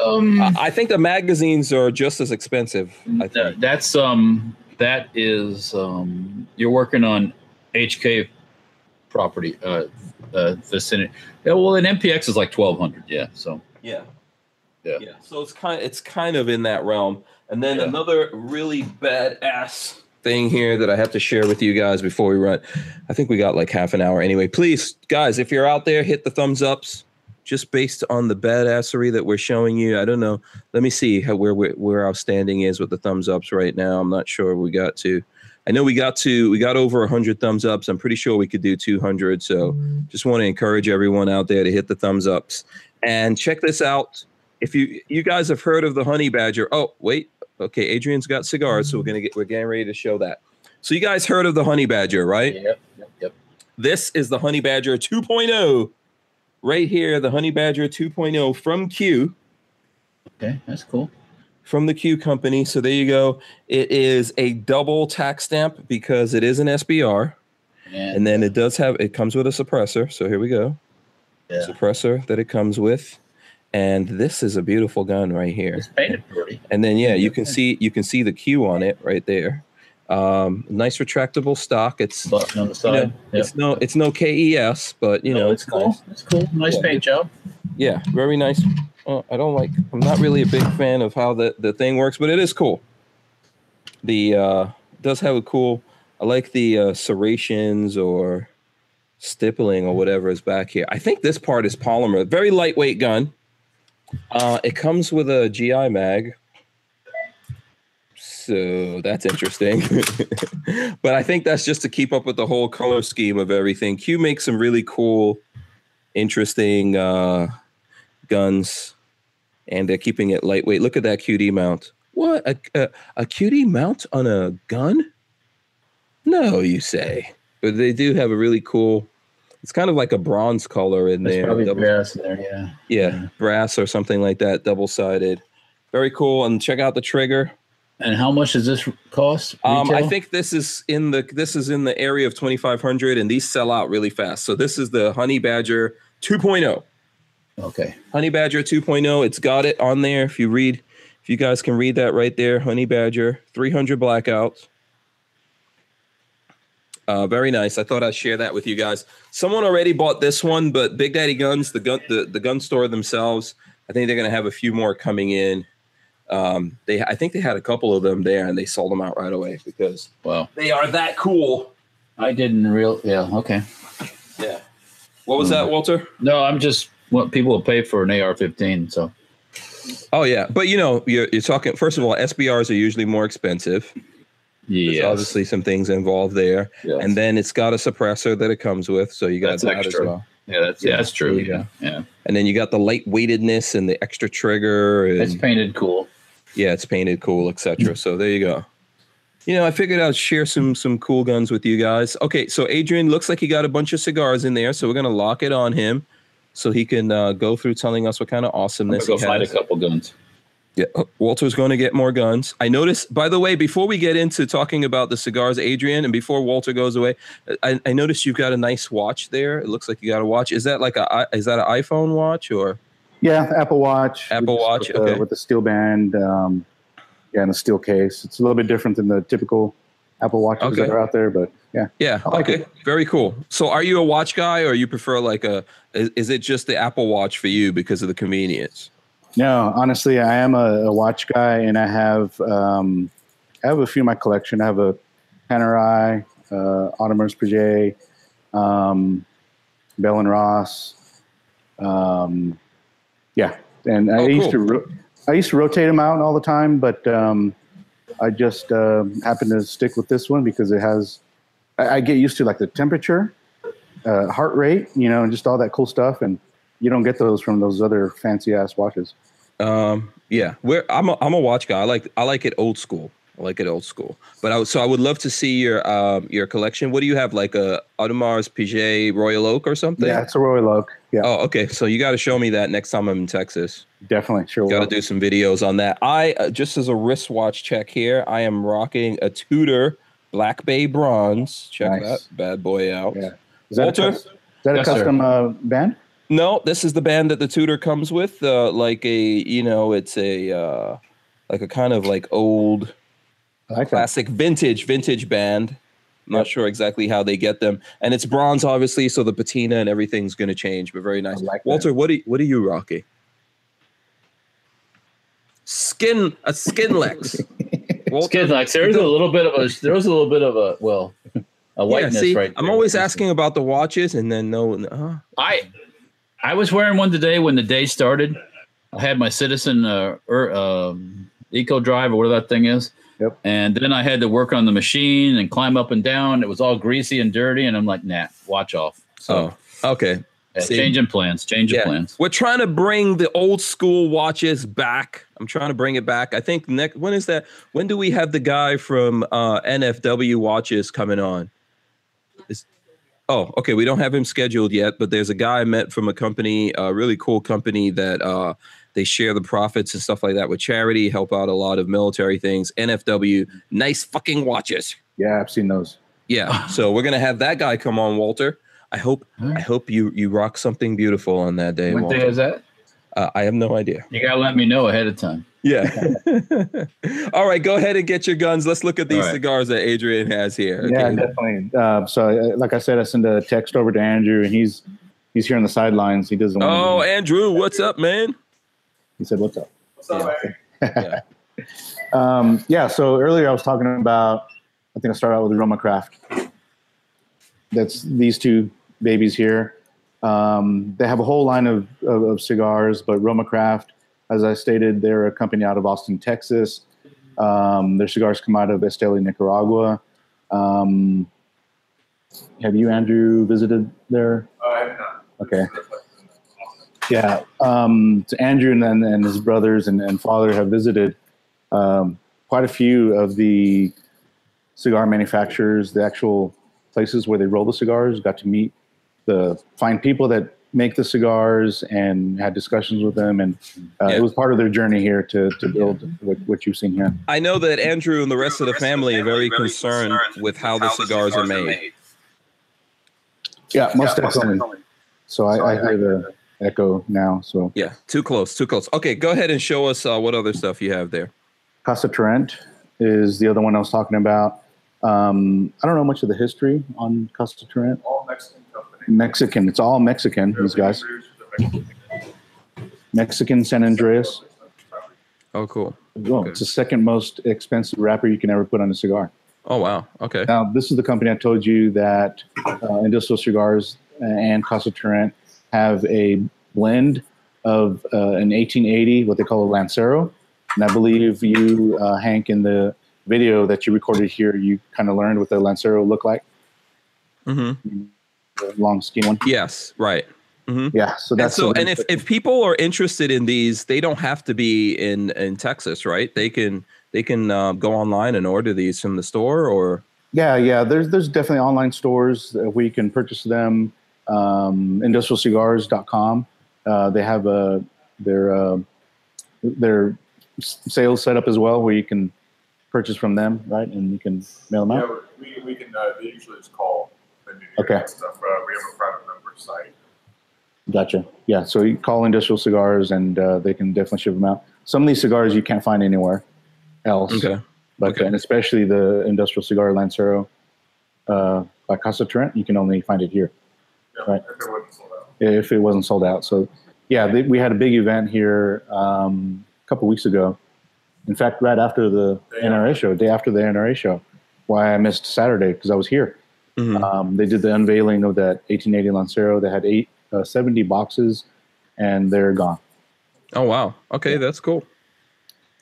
Um, I, I think the magazines are just as expensive. I th- think. that's um that is um you're working on HK property uh uh vicinity. Yeah, well, an MPX is like twelve hundred. Yeah. So Yeah. Yeah. Yeah. So it's kind of, it's kind of in that realm. And then Yeah. another really badass thing here that I have to share with you guys before we run. I think we got like half an hour anyway. Please, guys, if you're out there, hit the thumbs ups. Just based on the badassery that we're showing you. I don't know. Let me see how where where, where our standing is with the thumbs ups right now. I'm not sure we got to. I know we got to we got over 100 thumbs ups. I'm pretty sure we could do 200. So just want to encourage everyone out there to hit the thumbs ups and check this out. If you you guys have heard of the honey badger, oh wait, okay, Adrian's got cigars, so we're gonna get we're getting ready to show that. So you guys heard of the honey badger, right? yep, yep, yep. This is the honey badger 2.0, right here. The honey badger 2.0 from Q. Okay, that's cool. from the Q company. So there you go. It is a double tax stamp because it is an SBR, And, and then it does have it comes with a suppressor. So here we go, yeah, suppressor that it comes with, and this is a beautiful gun right here. it's painted pretty. And then yeah, you can see you can see the Q on it right there. Um, nice retractable stock. It's Button on the you side. know, Yep. it's no it's no KES, but you No, know it's cool. nice. It's cool. Nice Yeah. paint job. Yeah, very nice. Uh, I don't like. I'm not really a big fan of how the the thing works, but it is cool. The uh does have a cool. I like the uh, serrations or stippling or whatever is back here. I think this part is polymer. Very lightweight gun. Uh, it comes with a GI mag. So that's interesting. but I think that's just to keep up with the whole color scheme of everything. Q makes some really cool, interesting uh, guns, and they're keeping it lightweight. Look at that QD mount. What? A, a, a QD mount on a gun? No, you say. But they do have a really cool, it's kind of like a bronze color in There's there. probably double- brass in there. Yeah. yeah, brass or something like that, double sided. Very cool. And check out the trigger. And how much does this cost? Um, I think this is in the this is in the area of 2500 and these sell out really fast. So this is the Honey Badger 2.0. Okay. Honey Badger 2.0. It's got it on there. If you read, if you guys can read that right there, Honey Badger 300 blackouts. Uh, very nice. I thought I'd share that with you guys. Someone already bought this one, but Big Daddy Guns, the gun, the, the gun store themselves, I think they're going to have a few more coming in. Um, they, I think they had a couple of them there, and they sold them out right away because Well, they are that cool. I didn't real. Yeah. Okay. Yeah. What was that, Walter? No, I'm just what people will pay for an AR-15. So Oh yeah, but you know, you're, you're talking. First of all, SBRs are usually more expensive. There's yeah, obviously some things involved there, Yes. and then it's got a suppressor that it comes with, so you got That's that as well. yeah, that's Yeah, yeah, that's true. Yeah, yeah. And then you got the light weightedness and the extra trigger, It's painted cool. yeah, it's painted cool, etc. So there you go. You know, I figured I'd share some some cool guns with you guys. Okay, so Adrian looks like he got a bunch of cigars in there, so we're gonna lock it on him, so he can uh, go through telling us what kind of I'm gonna go he find a couple guns. Yeah, uh, Walter's going to get more guns. I noticed, by the way, before we get into talking about the cigars, Adrian, and before Walter goes away, I, I noticed you've got a nice watch there. It looks like you got a watch. Is that like a is that an iPhone watch or? Yeah, Apple Watch. Apple with- Watch, with the, okay. with the steel band. Um, yeah, and a steel case. It's a little bit different than the typical Apple Watches Okay. that are out there, but yeah. Yeah. I like okay. Very cool. So, are you a watch guy, or you prefer like a? Is, is it just the Apple Watch for you because of the convenience? No, honestly, I am a, a watch guy, and I have um, I have a few in my collection. I have a Panerai, uh, Audemars Piguet, um, Bell and Ross. Um, yeah, and I Oh, used cool. to ro- I used to rotate them out all the time, but um, I just uh, happened to stick with this one because it has. I, I get used to like the temperature, uh, heart rate, you know, and just all that cool stuff, and you don't get those from those other fancy ass watches. Um, yeah, we're I'm a, I'm a watch guy. I like I like it old school. I like it old school. But I so I would love to see your um your collection. What do you have? Like a Audemars Piguet Royal Oak or something? Yeah, it's a Royal Oak. Yeah, Oh, okay. So you got to show me that next time I'm in Texas. definitely. Sure. Got to do some videos on that. I uh, just as a wristwatch check here, I am rocking a Tudor Black Bay Bronze. Check Nice. that bad boy out. Yeah. Is that Walter? a, cus- is that a Yes, custom uh, band? No, this is the band that the Tudor comes with. Uh, like a, you know, it's a uh, like a kind of like old I like that. classic vintage vintage band. I'm not sure exactly how they get them, and it's bronze, obviously, so the patina and everything's going to change. But very nice. I like that. Walter, what are what are you rocking? Skin a Skinlex. Walter, Skidlex. There's a little bit of a. There was a little bit of a well, a yeah, whiteness see, right. I'm there. always asking about the watches, and then no, uh, I I was wearing one today when the day started. I had my Citizen uh, er, um, Eco Drive or whatever that thing is. Yep. And then I had to work on the machine and climb up and down. It was all greasy and dirty, and I'm like, nah, watch off. So oh, okay. yeah, changing plans, changing Yeah. plans. We're trying to bring the old school watches back. I'm trying to bring it back. I think next when is that? When do we have the guy from uh, NFW watches coming on? Is, oh, okay. We don't have him scheduled yet, but there's a guy I met from a company, a really cool company that uh, They share the profits and stuff like that with charity, help out a lot of military things. NFW, nice fucking watches. Yeah, I've seen those. Yeah. So we're gonna have that guy come on, Walter. I hope I hope you you rock something beautiful on that day. What Walter. day is that? Uh, I have no idea. You gotta let me know ahead of time. Yeah. All right, go ahead and get your guns. Let's look at these All right. cigars that Adrian has here. Yeah, Okay. definitely. Uh, so, uh, like I said, I sent a text over to Andrew, and he's he's here on the sidelines. He doesn't. want Oh, to, Andrew, what's up, man? he said, "What's up?" What's up, yeah. yeah. Um, yeah. So earlier I was talking about. I think I started out with Roma Craft. That's these two babies here. Um, they have a whole line of, of, of cigars, but Roma Craft, as I stated, they're a company out of Austin, Texas. Um, their cigars come out of Esteli, Nicaragua. Um, have you, Andrew, visited there? I have not. Okay. Yeah. Um, so Andrew and, and his brothers and, and father have visited um, quite a few of the cigar manufacturers, the actual places where they roll the cigars, got to meet the fine people that make the cigars and had discussions with them. And uh, Yeah. it was part of their journey here to, to build what, what you've seen here. I know that Andrew and the rest of the family are very concerned with how the cigars are made. Yeah, most definitely. So I, I hear the echo now. So Yeah, too close, too close. Okay, go ahead and show us uh, what other stuff you have there. Casa Turrent is the other one I was talking about. Um, I don't know much of the history on Casa Turrent. All Mexican company. Mexican. It's all Mexican. These guys. Mexican San Andreas. Oh, cool. Well, Okay. it's the second most expensive wrapper you can ever put on a cigar. Oh, wow. Okay. Now, this is the company I told you that uh, Industrial Cigars and Casa Turrent have a blend of uh, an 1880, what they call a Lancero. And I believe you, uh, Hank, in the video that you recorded here, you kind of learned what the Lancero looked like, hmm the long skinny one. Yes, right. Mm-hmm. Yeah, so And that's so, and if, if people are interested in these, they don't have to be in in Texas, right? They can they can uh, go online and order these from the store, or Yeah, yeah. There's there's definitely online stores where you can purchase them. Um, industrialcigars.com. Uh, they have a their uh, their sales set up as well, where you can purchase from them, right? And you can mail them out. Yeah, out. we, we can, uh, they usually just call the new Okay. year and stuff. Uh, we have a private member site. Gotcha. Yeah. So you call Industrial Cigars, and uh, they can definitely ship them out. Some of these cigars you can't find anywhere else. okay, But Okay. and especially the Industrial Cigar Lancero uh, by Casa Turrent, you can only find it here. Yeah, Right. If it wasn't sold out. if it wasn't sold out. So, yeah, they, we had a big event here um, a couple weeks ago. In fact, right after the Day NRA show, day after the NRA show, why I missed Saturday because I was here. Mhm. Um, they did the unveiling of that 1880 Lancero. They had eight, uh, 70 boxes, and they're gone. oh wow, okay, that's cool.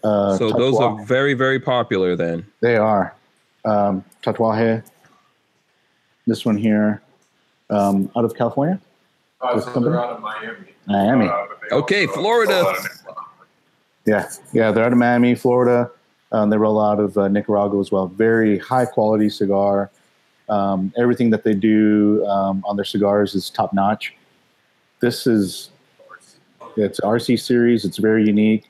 Uh, so those are very very popular then. They are. Um, Tatuaje. This one here, um, out of California. Uh, so they're out of Miami. Miami. Uh, Okay, Florida. sell out of Nicaragua. Yeah, yeah, they're out of Miami, Florida. Um, they roll out of uh, Nicaragua as well. Very high quality cigar. Um, everything that they do um, on their cigars is top notch. This is it's RC series. It's very unique,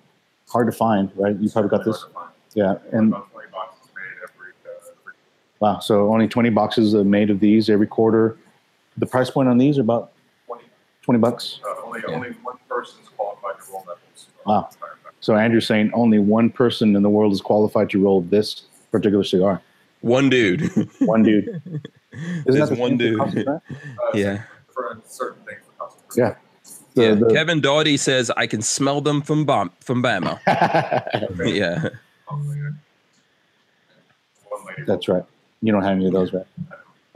hard to find. Right? You probably got this. Yeah, and About 20 boxes made every, every wow. So only twenty boxes are made of these every quarter. The price point on these are about 20. twenty bucks. Uh, only, Yeah. only one person's qualified to roll that. Wow. So Andrew's saying only one person in the world is qualified to roll this particular cigar. One dude. One dude. Isn't There's that one dude. Uh, yeah. For certain things. For. Yeah. The- yeah. the- Kevin Doughty says I can smell them from Bam- from Bama. yeah. One That's right. You don't have any of those, right?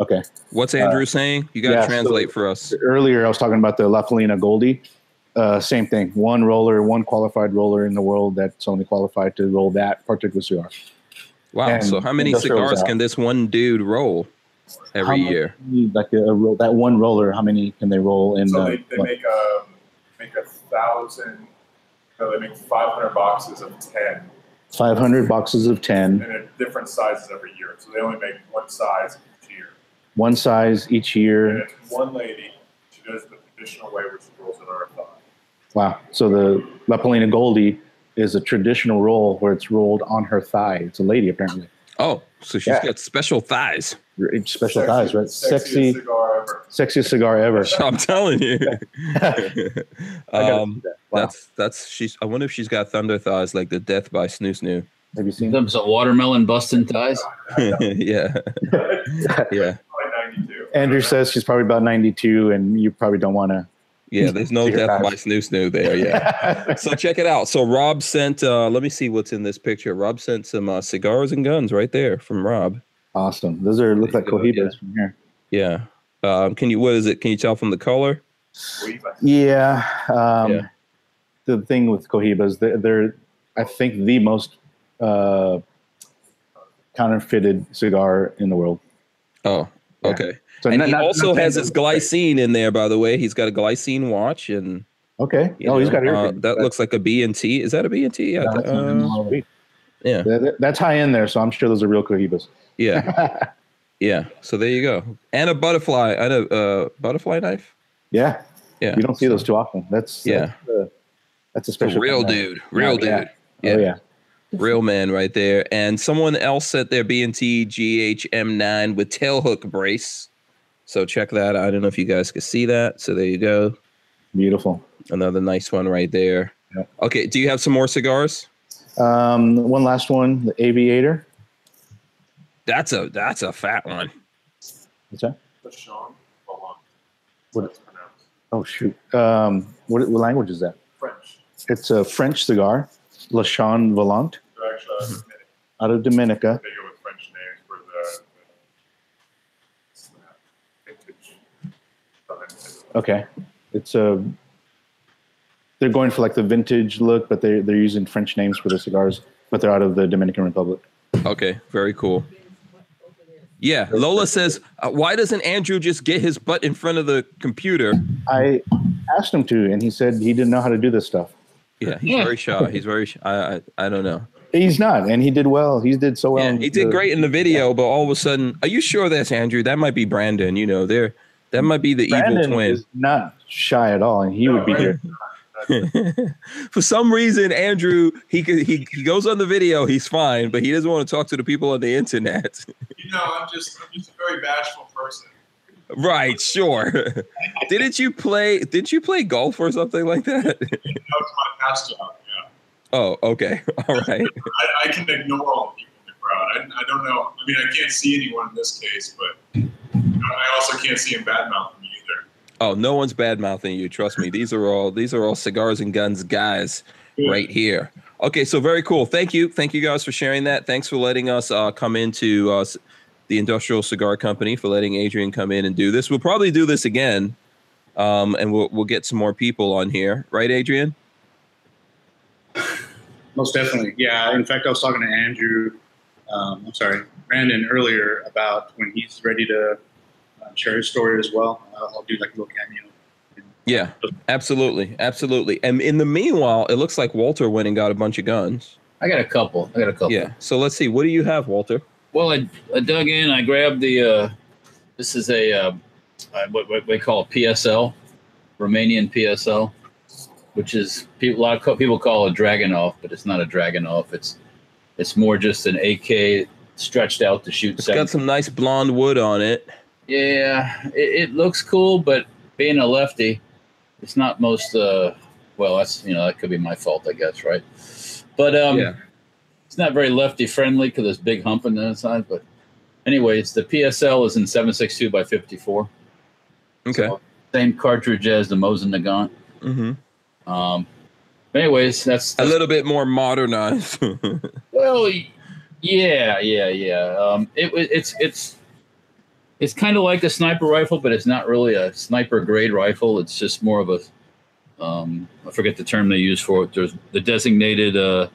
Okay. What's Andrew saying? You got to yeah, so- translate for us. Earlier, I was talking about the La Palina Goldie. Uh, same thing. One roller, one qualified roller in the world that's only qualified to roll that particular cigar. Wow. and So how many cigars can this one dude roll every How year? Like a, a roll, that one roller, how many can they roll in? So uh, they, they make um, make a thousand. No, they make 500 boxes of 10, 500 boxes of 10, and different sizes every year. So they only make one size each year. one size each And year. it's one lady. She does the traditional way, which she rolls it RFI. Wow. So the La Palina Goldie is a traditional roll where it's rolled on her thigh. It's a lady apparently. Oh, so she's Yeah. got special thighs. Special thighs, right? Sexiest Sexy, cigar ever. sexiest cigar ever. I'm telling you. I um, that. Wow. That's that's she's. I wonder if she's got thunder thighs like the Death by Snoo Snoo. Have you seen? Them some watermelon busting thighs. yeah, yeah, Andrew says she's probably about 92, and you probably don't want to. Yeah. There's no Death by. Snoo Snoo there. Yeah. so check it out. So Rob sent. uh Let me see what's in this picture. Rob sent some uh, cigars and guns right there from Rob. awesome. Those are look like There you go, cohibas from here. Yeah. Um, can you? What is it? Can you tell from the color? Yeah. Um, Yeah. The thing with cohibas, they're, they're I think, the most uh, counterfeited cigar in the world. Oh, Yeah. okay. So and not- he not- also not has his glycine in there, by the way. He's got a glycine watch, and Okay. Oh, he's got uh, that looks like a B and T. Is that a B and T? Yeah. No, that's uh, yeah. That- that- that's high in there, so I'm sure those are real cohibas. Yeah. Yeah. So there you go. And a butterfly and a uh, butterfly knife. yeah. Yeah. You don't see those too often. That's Yeah. That's, uh, that's a special real dude. Real Yeah. dude. Yeah. Oh yeah. Real man right there. And someone else set their B and T GHM9 with tailhook brace. So check that. I don't know if you guys can see that. So there you go. Beautiful. Another nice one right there. Yep. Okay. Do you have some more cigars? Um, one last one, the Aviator. That's a that's a fat one. What's that? Lachon Blanc. What- That's pronounced. Oh shoot. Um, what, what language is that? French. It's a French cigar, Lachon Volant, They're actually Mm-hmm. uh, out of Dominica. they go with French names for the, the vintage. something. Okay, it's a. They're going for like the vintage look, but they they're using French names for the cigars, but they're out of the Dominican Republic. Okay, very cool. Yeah, Lola says, uh, why doesn't Andrew just get his butt in front of the computer? I asked him to, and he said he didn't know how to do this stuff. Yeah, he's very shy. He's very. Shy. I, I I don't know. He's not, and he did well. He did so well. Yeah, he did the- great in the video, but all of a sudden, are you sure that's Andrew? That might be Brandon. You know, there, that might be the Brandon evil twin. is not shy at all, and he would be here. For some reason, Andrew he he he goes on the video, he's fine, but he doesn't want to talk to the people on the internet. You know, I'm just, I'm just a very bashful person. right? Sure. didn't you play? Didn't you play golf or something like that? That was my past job. Yeah. oh, okay, all right. I, I can ignore all the people in the crowd. I, I don't know. I mean, I can't see anyone in this case, but you know, I also can't see him badmouthing me either. Oh, no one's bad mouthing you. Trust me. These are all these are all cigars and guns guys right here. Okay, so very cool. Thank you, thank you guys for sharing that. Thanks for letting us uh, come into uh, the Industrial Cigar Company for letting Adrian come in and do this. We'll probably do this again, um, and we'll we'll get some more people on here, right, Adrian? Most definitely. Yeah. In fact, I was talking to Andrew, um, I'm sorry, Brandon earlier about when he's ready to uh, share his story as well. I'll, I'll do like a little cameo. Yeah, absolutely, absolutely. And in the meanwhile, it looks like Walter went and got a bunch of guns. I got a couple. I got a couple. Yeah. So let's see. What do you have, Walter? Well, I, I dug in. I grabbed the. Uh, this is a uh, uh, what, what they call a PSL, Romanian PSL, which is people, a lot of people call it Dragunov, but it's not a Dragunov. It's it's more just an AK stretched out to shoot. It's seven- got some nice blonde wood on it. Yeah, it, it looks cool, but being a lefty, it's not most. Uh, well, that's you know that could be my fault, I guess, right? But um, Yeah. it's not very lefty friendly because there's big hump on the inside. But anyways, the PSL is in 762 by 54. Okay. So, same cartridge as the Mosin Nagant. mm-hmm. Um, but anyways, that's, A little bit more modernized. well, yeah, yeah, yeah. Um, it, it- it's it's it's kind of like a sniper rifle, but it's not really a sniper grade rifle. It's just more of a um, I forget the term they use for it. There's the designated uh,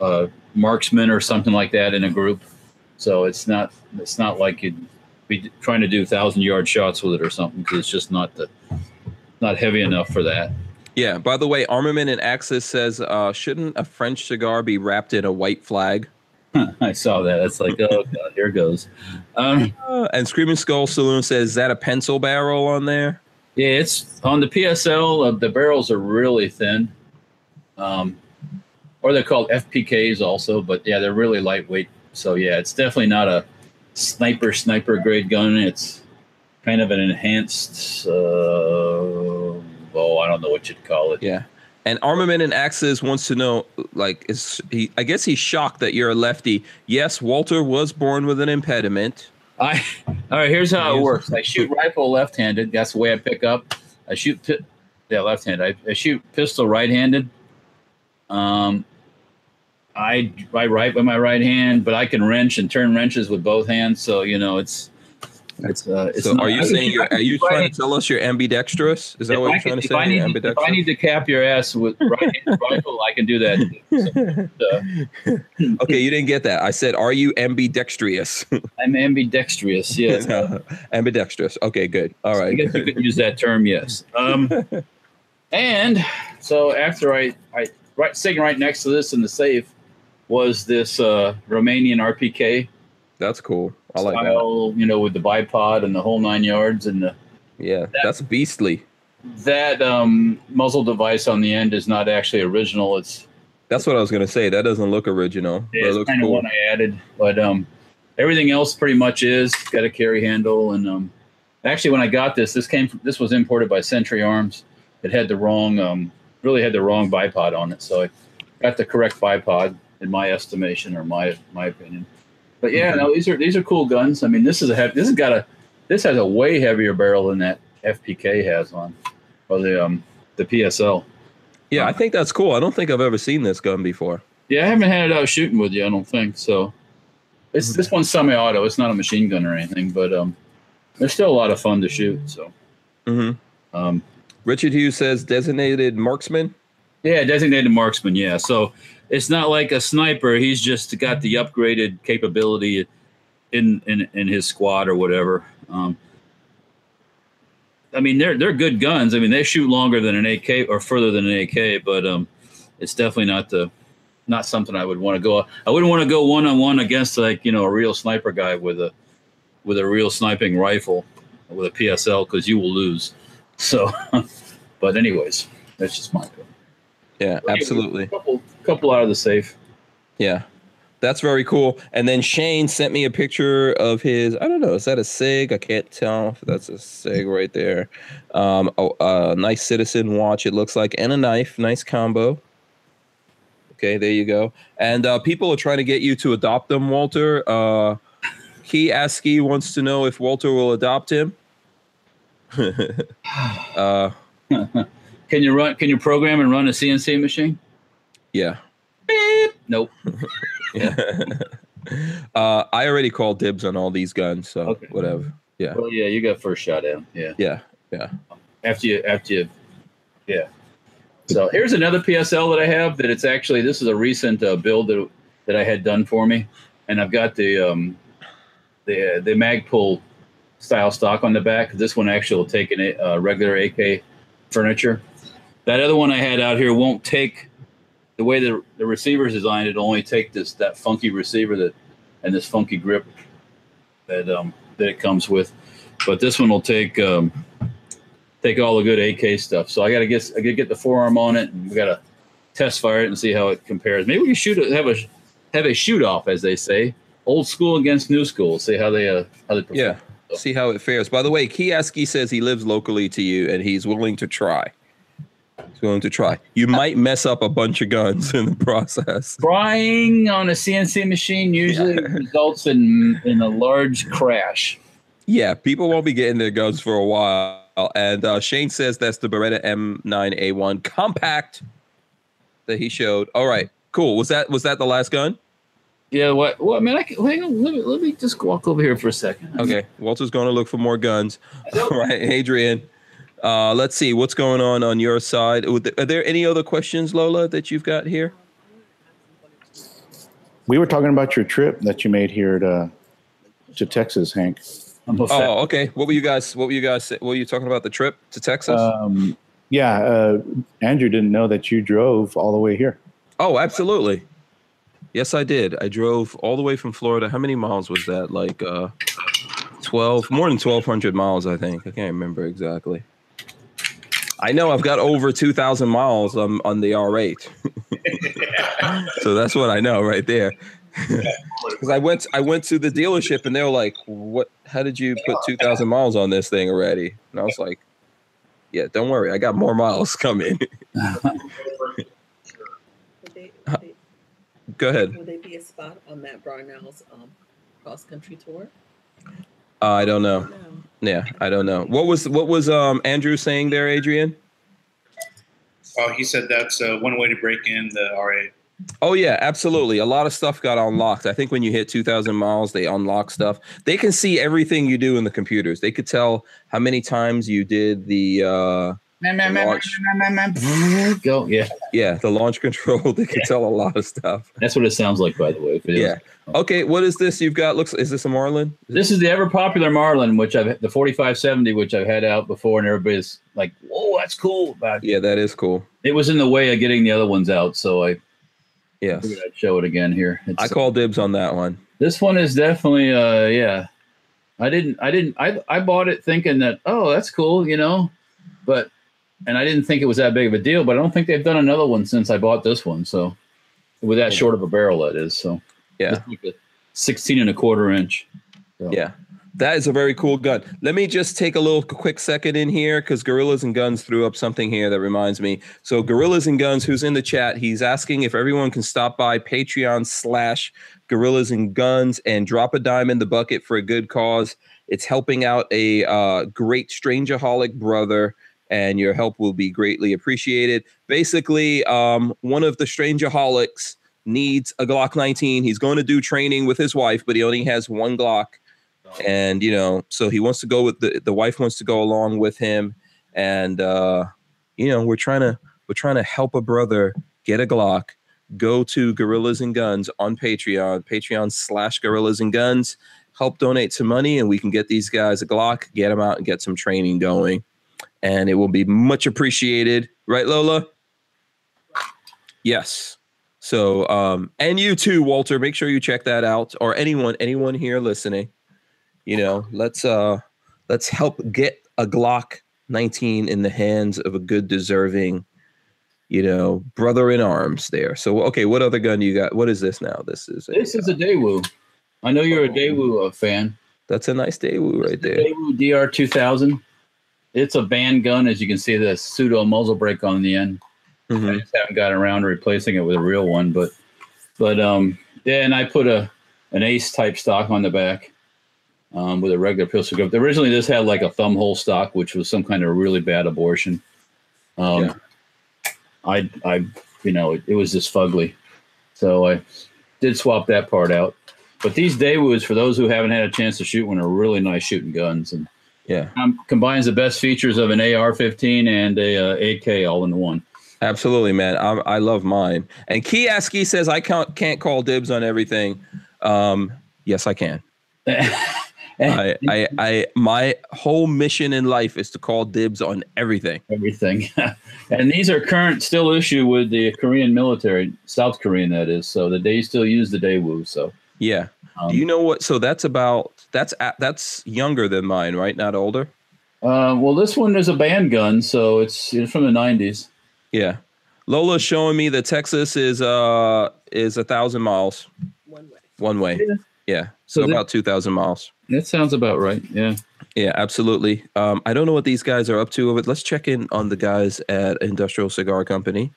uh, marksman or something like that in a group. So it's not it's not like you'd be trying to do thousand yard shots with it or something because it's just not the not heavy enough for that. Yeah. By the way, Armament and Axis says, uh, shouldn't a French cigar be wrapped in a white flag? I saw that. It's like, oh god, here goes. Um, Uh, and Screaming Skull Saloon says, is that a pencil barrel on there? Yeah, it's on the PSL. Uh, the barrels are really thin, um, or they're called FPKs also. But yeah, they're really lightweight. So yeah, it's definitely not a sniper sniper grade gun. It's kind of an enhanced. Uh, oh, I don't know what you'd call it. Yeah. And Armament and Axis wants to know, like, is he? I guess he's shocked that you're a lefty. Yes, Walter was born with an impediment. I all right. Here's how it works. I shoot rifle left-handed. That's the way I pick up. I shoot pi- yeah left-handed. I, I shoot pistol right-handed. Um, I I write with my right hand, but I can wrench and turn wrenches with both hands. So you know it's it's uh. It's so, not- are you I saying you're? Are you trying to tell us you're ambidextrous? Is that what I you're can- trying to I say? You're need, if I need to cap your ass with right-handed rifle, I can do that. So, Okay, you didn't get that. I said, are you ambidextrous? I'm ambidextrous. Yes. ambidextrous. Okay, good. All I guess you could use that term, yes. Um, and so after I, I right sitting right next to this in the safe was this uh, Romanian RPK That's cool. I like that. style, you know, with the bipod and the whole nine yards, and the, Yeah, that's beastly. that um, muzzle device on the end is not actually original. It's That's what I was gonna say. That doesn't look original. it it's looks kind of cool. one I added, but um, everything else pretty much is got a carry handle. And um, actually, when I got this, this came from, this was imported by Century Arms. It had the wrong, um, really had the wrong bipod on it, so I got the correct bipod in my estimation or my my opinion. But yeah, no, these are these are cool guns. I mean, this is a heavy, this has got a this has a way heavier barrel than that FPK has on, or the um the PSL. Yeah, I think that's cool. I don't think I've ever seen this gun before. Yeah, I haven't had it out shooting with you. I don't think so. It's this one's semi-auto. It's not a machine gun or anything, but um, they're still a lot of fun to shoot. So, mm-hmm. um, Richard Hughes says designated marksman. yeah, designated marksman. Yeah, so it's not like a sniper. He's just got the upgraded capability in in, in his squad or whatever. Um, I mean, they're they're good guns. I mean, they shoot longer than an AK or further than an AK, but um, it's definitely not the not something I would want to go. I wouldn't want to go one on one against like you know a real sniper guy with a with a real sniping rifle with a PSL because you will lose. So, but anyways, that's just my opinion. Yeah, absolutely. Couple couple out of the safe. Yeah. That's very cool. And then Shane sent me a picture of his, I don't know, is that a SIG? I can't tell if that's a SIG right there. Um, a, a nice citizen watch, it looks like, and a knife. Nice combo. Okay, there you go. And uh, people are trying to get you to adopt them, Walter. Uh, Key Askey wants to know if Walter will adopt him. uh, Can you run? Can you program and run a CNC machine? Yeah. Beep. Nope. Yeah. uh, I already called dibs on all these guns, so Okay. whatever. Yeah. Well, yeah, you got first shot in. Yeah. Yeah. Yeah. After you, after you, yeah. So here's another PSL that I have. That it's actually this is a recent uh, build that that I had done for me, and I've got the um the the Magpul style stock on the back. This one actually will take a uh, regular AK furniture. That other one I had out here won't take the way the the receiver's designed. It'll only take this that funky receiver that and this funky grip that um that it comes with. But this one will take um take all the good AK stuff. So I got to get I got to get the forearm on it, and we got to test fire it and see how it compares. Maybe we can shoot it, have a have a shoot off, as they say, old school against new school. See how they uh how they perform. Yeah. See how it fares. By the way, Kieski says he lives locally to you and he's willing to try. Willing to try. You might mess up a bunch of guns in the process. Trying on a CNC machine usually results in in a large crash. Yeah, people won't be getting their guns for a while. And uh, Shane says that's the Beretta M9A1 compact that he showed. All right, cool. Was that was that the last gun? Yeah, what? Well, man, I can, hang on. Let me, let me just walk over here for a second. Okay, Walter's going to look for more guns. All right, Adrian. Uh, let's see what's going on on your side. Are there any other questions, Lola, that you've got here? We were talking about your trip that you made here to to Texas, Hank. I'm Oh, okay. What were you guys? What were you guys? What were you talking about? The trip to Texas? Um, yeah, uh, Andrew didn't know that you drove all the way here. oh, absolutely. Yes, I did. I drove all the way from Florida. How many miles was that? Like uh, twelve, more than twelve hundred miles, I think. I can't remember exactly. I know I've got over 2,000 miles on, on the R8. so that's what I know right there. Because I went, I went to the dealership and they were like, "What? How did you put 2,000 miles on this thing already?" And I was like, "Yeah, don't worry, I got more miles coming." Would they, would they, Go ahead. would they be a spot on Matt Brownell's um, cross country tour? Uh, I don't know. No. Yeah, I don't know. What was what was um Andrew saying there, Adrian? Oh, he said that's uh, one way to break in the R8. Oh yeah, absolutely. A lot of stuff got unlocked. I think when you hit 2000 miles, they unlock stuff. They can see everything you do in the computers. They could tell how many times you did the uh launch. Go. Yeah. Yeah, the launch control. They could tell a lot of stuff. That's what it sounds like, by the way. if it is. Yeah. Okay, what is this you've got? Looks is this a Marlin? This is the ever popular Marlin, which I've the 4570, which I've had out before, and everybody's like, "Whoa, that's cool!" But Yeah, that is cool. it was in the way of getting the other ones out, so I Yes. I'd show it again here. I call dibs on that one. this one is definitely, uh, yeah. I didn't, I didn't, I, I bought it thinking that, oh, that's cool, you know, but, and I didn't think it was that big of a deal, but I don't think they've done another one since I bought this one. So, with that short of a barrel, that is. So, Yeah. it's like a 16 and a quarter inch. So, Yeah. That is a very cool gun. Let me just take a little quick second in here because Gorillas and Guns threw up something here that reminds me. So, Gorillas and Guns, who's in the chat, he's asking if everyone can stop by Patreon slash Gorillas and Guns and drop a dime in the bucket for a good cause. It's helping out a uh, great strangerholic brother, and your help will be greatly appreciated. Basically, um, one of the strangerholics needs a Glock 19. He's going to do training with his wife, but he only has one Glock. And you know so he wants to go with the the wife wants to go along with him. And uh you know we're trying to we're trying to help a brother get a glock go to gorillas and guns on patreon patreon slash gorillas and guns. Help donate some money and we can get these guys a glock get them out and get some training going. And it will be much appreciated. Right lola? Yes so um and you too walter make sure you check that out or anyone anyone here listening you know let's uh let's help get a glock 19 in the hands of a good deserving you know brother in arms there so okay what other gun you got what is this now this is a, This is a Daewoo. I know you're a Daewoo uh, fan. that's a nice Daewoo right there Daewoo DR2000. It's a band gun, as you can see, the pseudo muzzle brake on the end. I Mhm. just haven't gotten around to replacing it with a real one, but but um yeah, and I put a an ace type stock on the back um, with a regular pistol grip. Originally, this had like a thumb hole stock, which was some kind of really bad abortion. Um, Yeah. I I you know it, it was just fugly, so I did swap that part out. But these Daewoos, for those who haven't had a chance to shoot one, are really nice shooting guns and yeah um, combines the best features of an AR-15 and a uh, AK all in one. Absolutely man I, I love mine and Kiaski says i can't can't call dibs on everything um yes i can I, I i my whole mission in life is to call dibs on everything everything. and these are current still issue with the Korean military, South Korean that is. So that they still use the Daewoo. So yeah um, Do you know what? So that's about that's that's younger than mine, right? Not older. uh, well, this one is a band gun, so it's, it's from the '90s. Yeah. Lola's showing me that Texas is uh is a thousand miles One way. one way. Yeah. Yeah. So So the- about two thousand miles. That sounds about right. Yeah. Yeah, absolutely. Um, I don't know what these guys are up to, but let's check in on the guys at Industrial Cigar Company.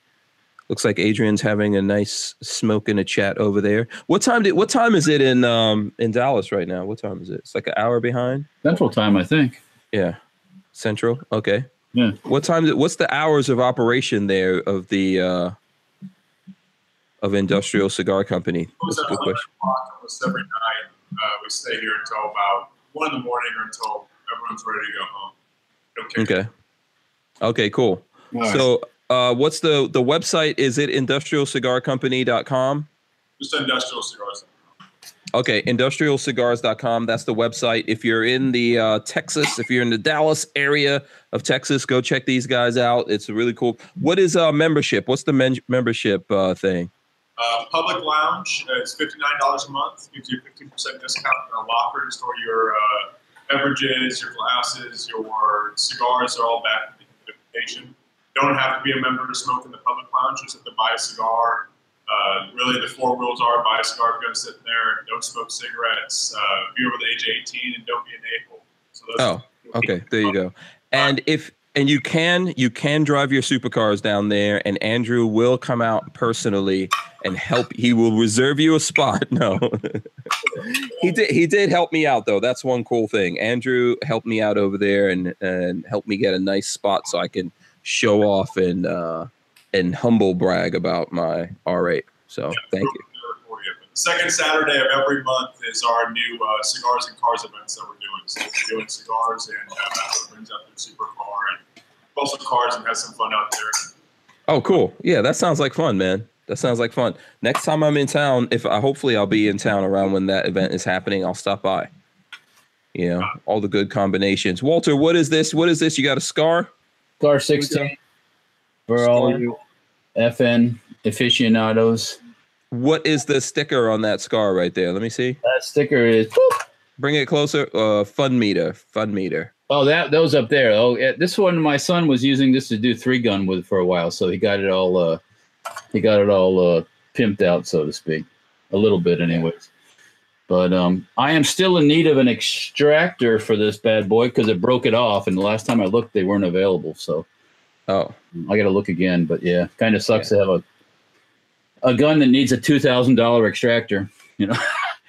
Looks like Adrian's having a nice smoke and a chat over there. What time did what time is it in um in Dallas right now? What time is it? It's like an hour behind. Central Time, I think. Yeah. Central. Okay. Yeah. What time? What's the hours of operation there of the uh, of Industrial Cigar Company? That's a good question. almost every night. Uh, we stay here until about one in the morning or until everyone's ready to go home. Don't. Okay. Okay. Cool. All right. So, uh, what's the the website? Is it industrialcigarcompany.com? Just industrial cigars. Okay, industrialcigars.com. That's the website. If you're in the uh, Texas, if you're in the Dallas area of Texas, go check these guys out. It's really cool. What is uh, membership? What's the men- membership uh, thing? Uh, public lounge uh, is fifty nine dollars a month. Gives you a fifteen percent discount in our locker to store your uh, beverages, your glasses, your cigars. Are all back identification. Don't have to be a member to smoke in the public lounge. Just have to buy a cigar. Uh, really, the four rules are: buy a cigar if you're sit there. Don't smoke cigarettes. Uh, be over the age of 18, and don't be an a-hole. So Oh, Okay, there you go. And if and you can you can drive your supercars down there, and Andrew will come out personally and help. He will reserve you a spot. No, he did. He did help me out though. That's one cool thing. Andrew helped me out over there and and helped me get a nice spot so I can show off and uh and humble brag about my R8. So thank you. for you. Second Saturday of every month is our new uh, cigars and cars events that we're doing. So we're doing cigars and uh, brings out their supercar and also cars and has some fun out there. Oh, cool. Yeah, that sounds like fun, man. That sounds like fun. Next time I'm in town, if I hopefully I'll be in town around when that event is happening, I'll stop by. You know, all the good combinations. Walter, what is this? What is this? You got a scar? Scar 16 for all you FN aficionados. What is the sticker on that scar right there? Let me see. That sticker is Bring it closer. Uh, fun meter. Fun meter. oh that those up there. Oh, yeah, this one my son was using this to do three gun with for a while, so he got it all uh he got it all uh pimped out, so to speak, a little bit, anyways. But um, I am still in need of an extractor for this bad boy because it broke it off, and the last time I looked, they weren't available. So Oh, I got to look again. But yeah, kind of sucks to have a a gun that needs a two thousand dollar extractor. You know,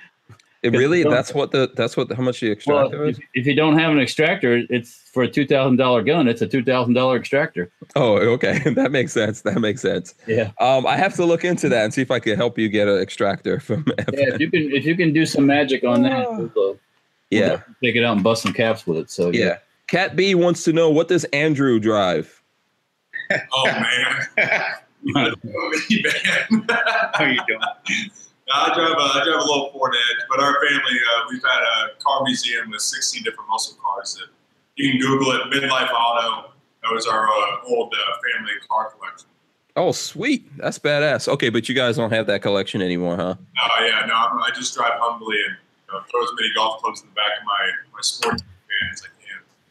it really? That's what the that's what the, how much the well, extractor is? if, if you don't have an extractor, it's for a two thousand dollar gun. It's a two thousand dollar extractor. Oh, okay. that makes sense. That makes sense. Yeah, Um, I have to look into that and see if I can help you get an extractor from. yeah. If you can, if you can do some magic on that, we'll, uh, we'll yeah. take it out and bust some caps with it. So Yeah. Cat B wants to know what does Andrew drive? Oh man, you know me, man. How you doing? I drive a, I drive a little Ford Edge, but our family uh, we've had a car museum with 16 different muscle cars that you can Google it. Midlife Auto. That was our uh, old uh, family car collection. Oh, sweet. That's badass. Okay, but you guys don't have that collection anymore, huh? Oh yeah, no, I'm, I just drive humbly and you know, throw as many golf clubs in the back of my my sports van as I can.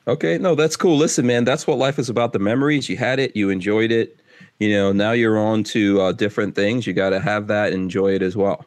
Okay, no, that's cool. Listen, man, that's what life is about. The memories. You had it, you enjoyed it. You know, now you're on to uh, different things. You got to have that, enjoy it as well.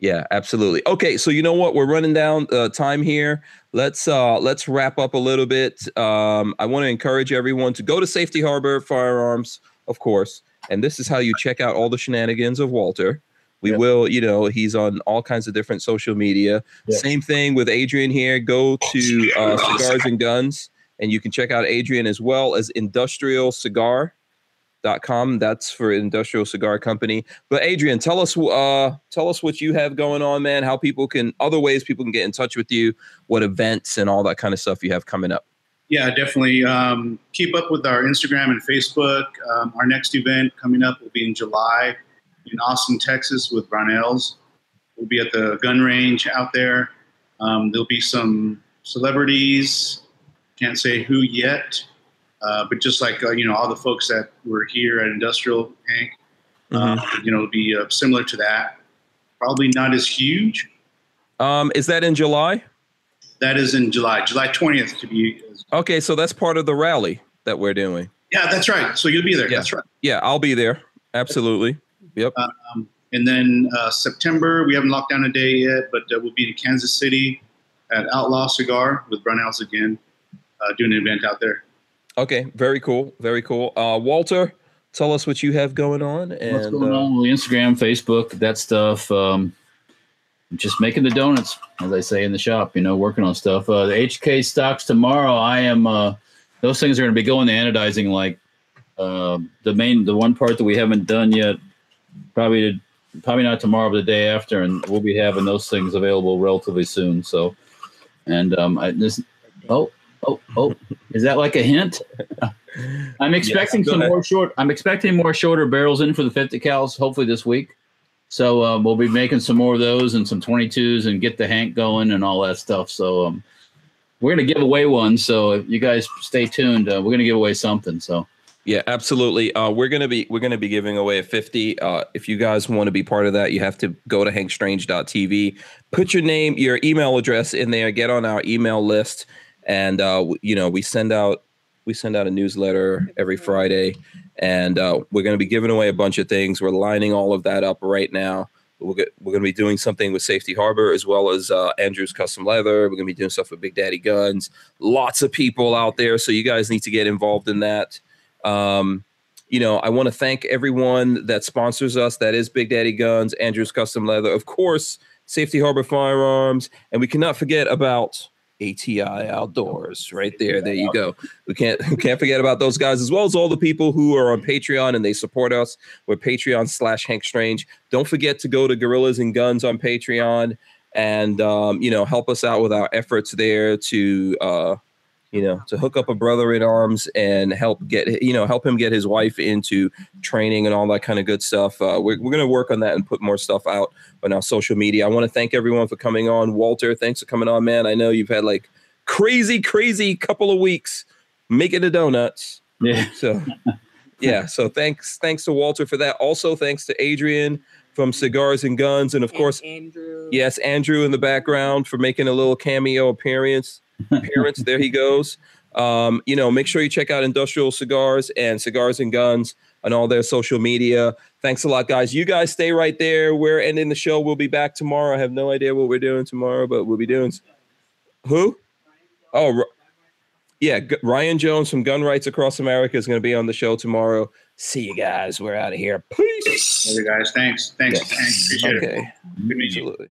Yeah, absolutely. Okay, so you know what? We're running down uh, time here. Let's uh, let's wrap up a little bit. Um, I want to encourage everyone to go to Safety Harbor Firearms, of course, and this is how you check out all the shenanigans of Walter. We Yep. will, you know, he's on all kinds of different social media. Yep. Same thing with Adrian here. Go to uh, Cigars and Guns, and you can check out Adrian as well as industrialcigar.com. That's for Industrial Cigar Company. But Adrian, tell us uh tell us what you have going on, man, how people can other ways people can get in touch with you, what events and all that kind of stuff you have coming up. Yeah, definitely. Um, keep up with our Instagram and Facebook. Um, our next event coming up will be in July in Austin, Texas, with Brownells. We'll be at the gun range out there. Um, there'll be some celebrities. Can't say who yet, uh, but just like uh, you know, all the folks that were here at Industrial Hank, um, you know, it'll be uh, similar to that. Probably not as huge. Um, is that in July? That is in July, July twentieth to be. Okay, so that's part of the rally that we're doing. Yeah, that's right. So you'll be there. Yeah. That's right. Yeah, I'll be there. Absolutely. Yep. Um, and then uh, September, we haven't locked down a day yet, but uh, we'll be in Kansas City at Outlaw Cigar with Brownells again, uh, doing an event out there. Okay, very cool. Very cool. Uh, Walter, tell us what you have going on. And what's going uh, on with Instagram, Facebook, that stuff. Um, just making the donuts, as I say in the shop. You know, working on stuff. Uh, the HK stocks tomorrow. I am. Uh, those things are going to be going to anodizing. Like uh, the main, the one part that we haven't done yet. Probably, probably not tomorrow, but the day after, and we'll be having those things available relatively soon. So, and um, I this. Oh, oh, oh! Is that like a hint? I'm expecting go some ahead. more short. I'm expecting more shorter barrels in for the 50 cals, hopefully this week. So um, we'll be making some more of those and some 22s and get the Hank going and all that stuff. So um, we're gonna give away one. So if you guys stay tuned, uh, we're gonna give away something. So Yeah, absolutely. Uh, we're gonna be we're gonna be giving away a fifty. Uh, if you guys want to be part of that, you have to go to hankstrange.tv, put your name, your email address in there, get on our email list, and uh, you know we send out we send out a newsletter every Friday, and uh, we're to be giving away a bunch of things. We're lining all of that up right now. We'll get, we're going to be doing something with Safety Harbor as well as uh, Andrew's Custom Leather. We're going to be doing stuff with Big Daddy Guns. Lots of people out there, so you guys need to get involved in that. Um, you know, I want to thank everyone that sponsors us. That is Big Daddy Guns, Andrew's Custom Leather, of course, Safety Harbor Firearms, and we cannot forget about ATI Outdoors. Right there, there you go. We can't we can't forget about those guys as well as all the people who are on Patreon and they support us. with Patreon slash Hank Strange. Don't forget to go to Gorillas and Guns on Patreon and um, you know help us out with our efforts there to uh, you know, to hook up a brother in arms and help get, you know, help him get his wife into training and all that kind of good stuff. Uh, we're we're going to work on that and put more stuff out on our social media. I want to thank everyone for coming on. Walter, thanks for coming on, man. I know you've had like crazy, crazy couple of weeks making the donuts. Yeah. So, yeah. So thanks, thanks to Walter for that. Also, thanks to Adrian from Cigars and Guns, and of And course, Andrew. yes, Andrew in the background for making a little cameo appearance. Appearance, there he goes. Um, you know, make sure you check out Industrial Cigars and Cigars and Guns on all their social media. Thanks a lot, guys. You guys stay right there. We're ending the show. We'll be back tomorrow. I have no idea what we're doing tomorrow, but we'll be doing. Who? Oh, yeah, Ryan Jones from Gun Rights Across America is going to be on the show tomorrow. See you guys. We're out of here. Peace. Later, guys. Thanks. Thanks. Yes. Thanks. Appreciate it. Okay. Good meeting you. Absolutely.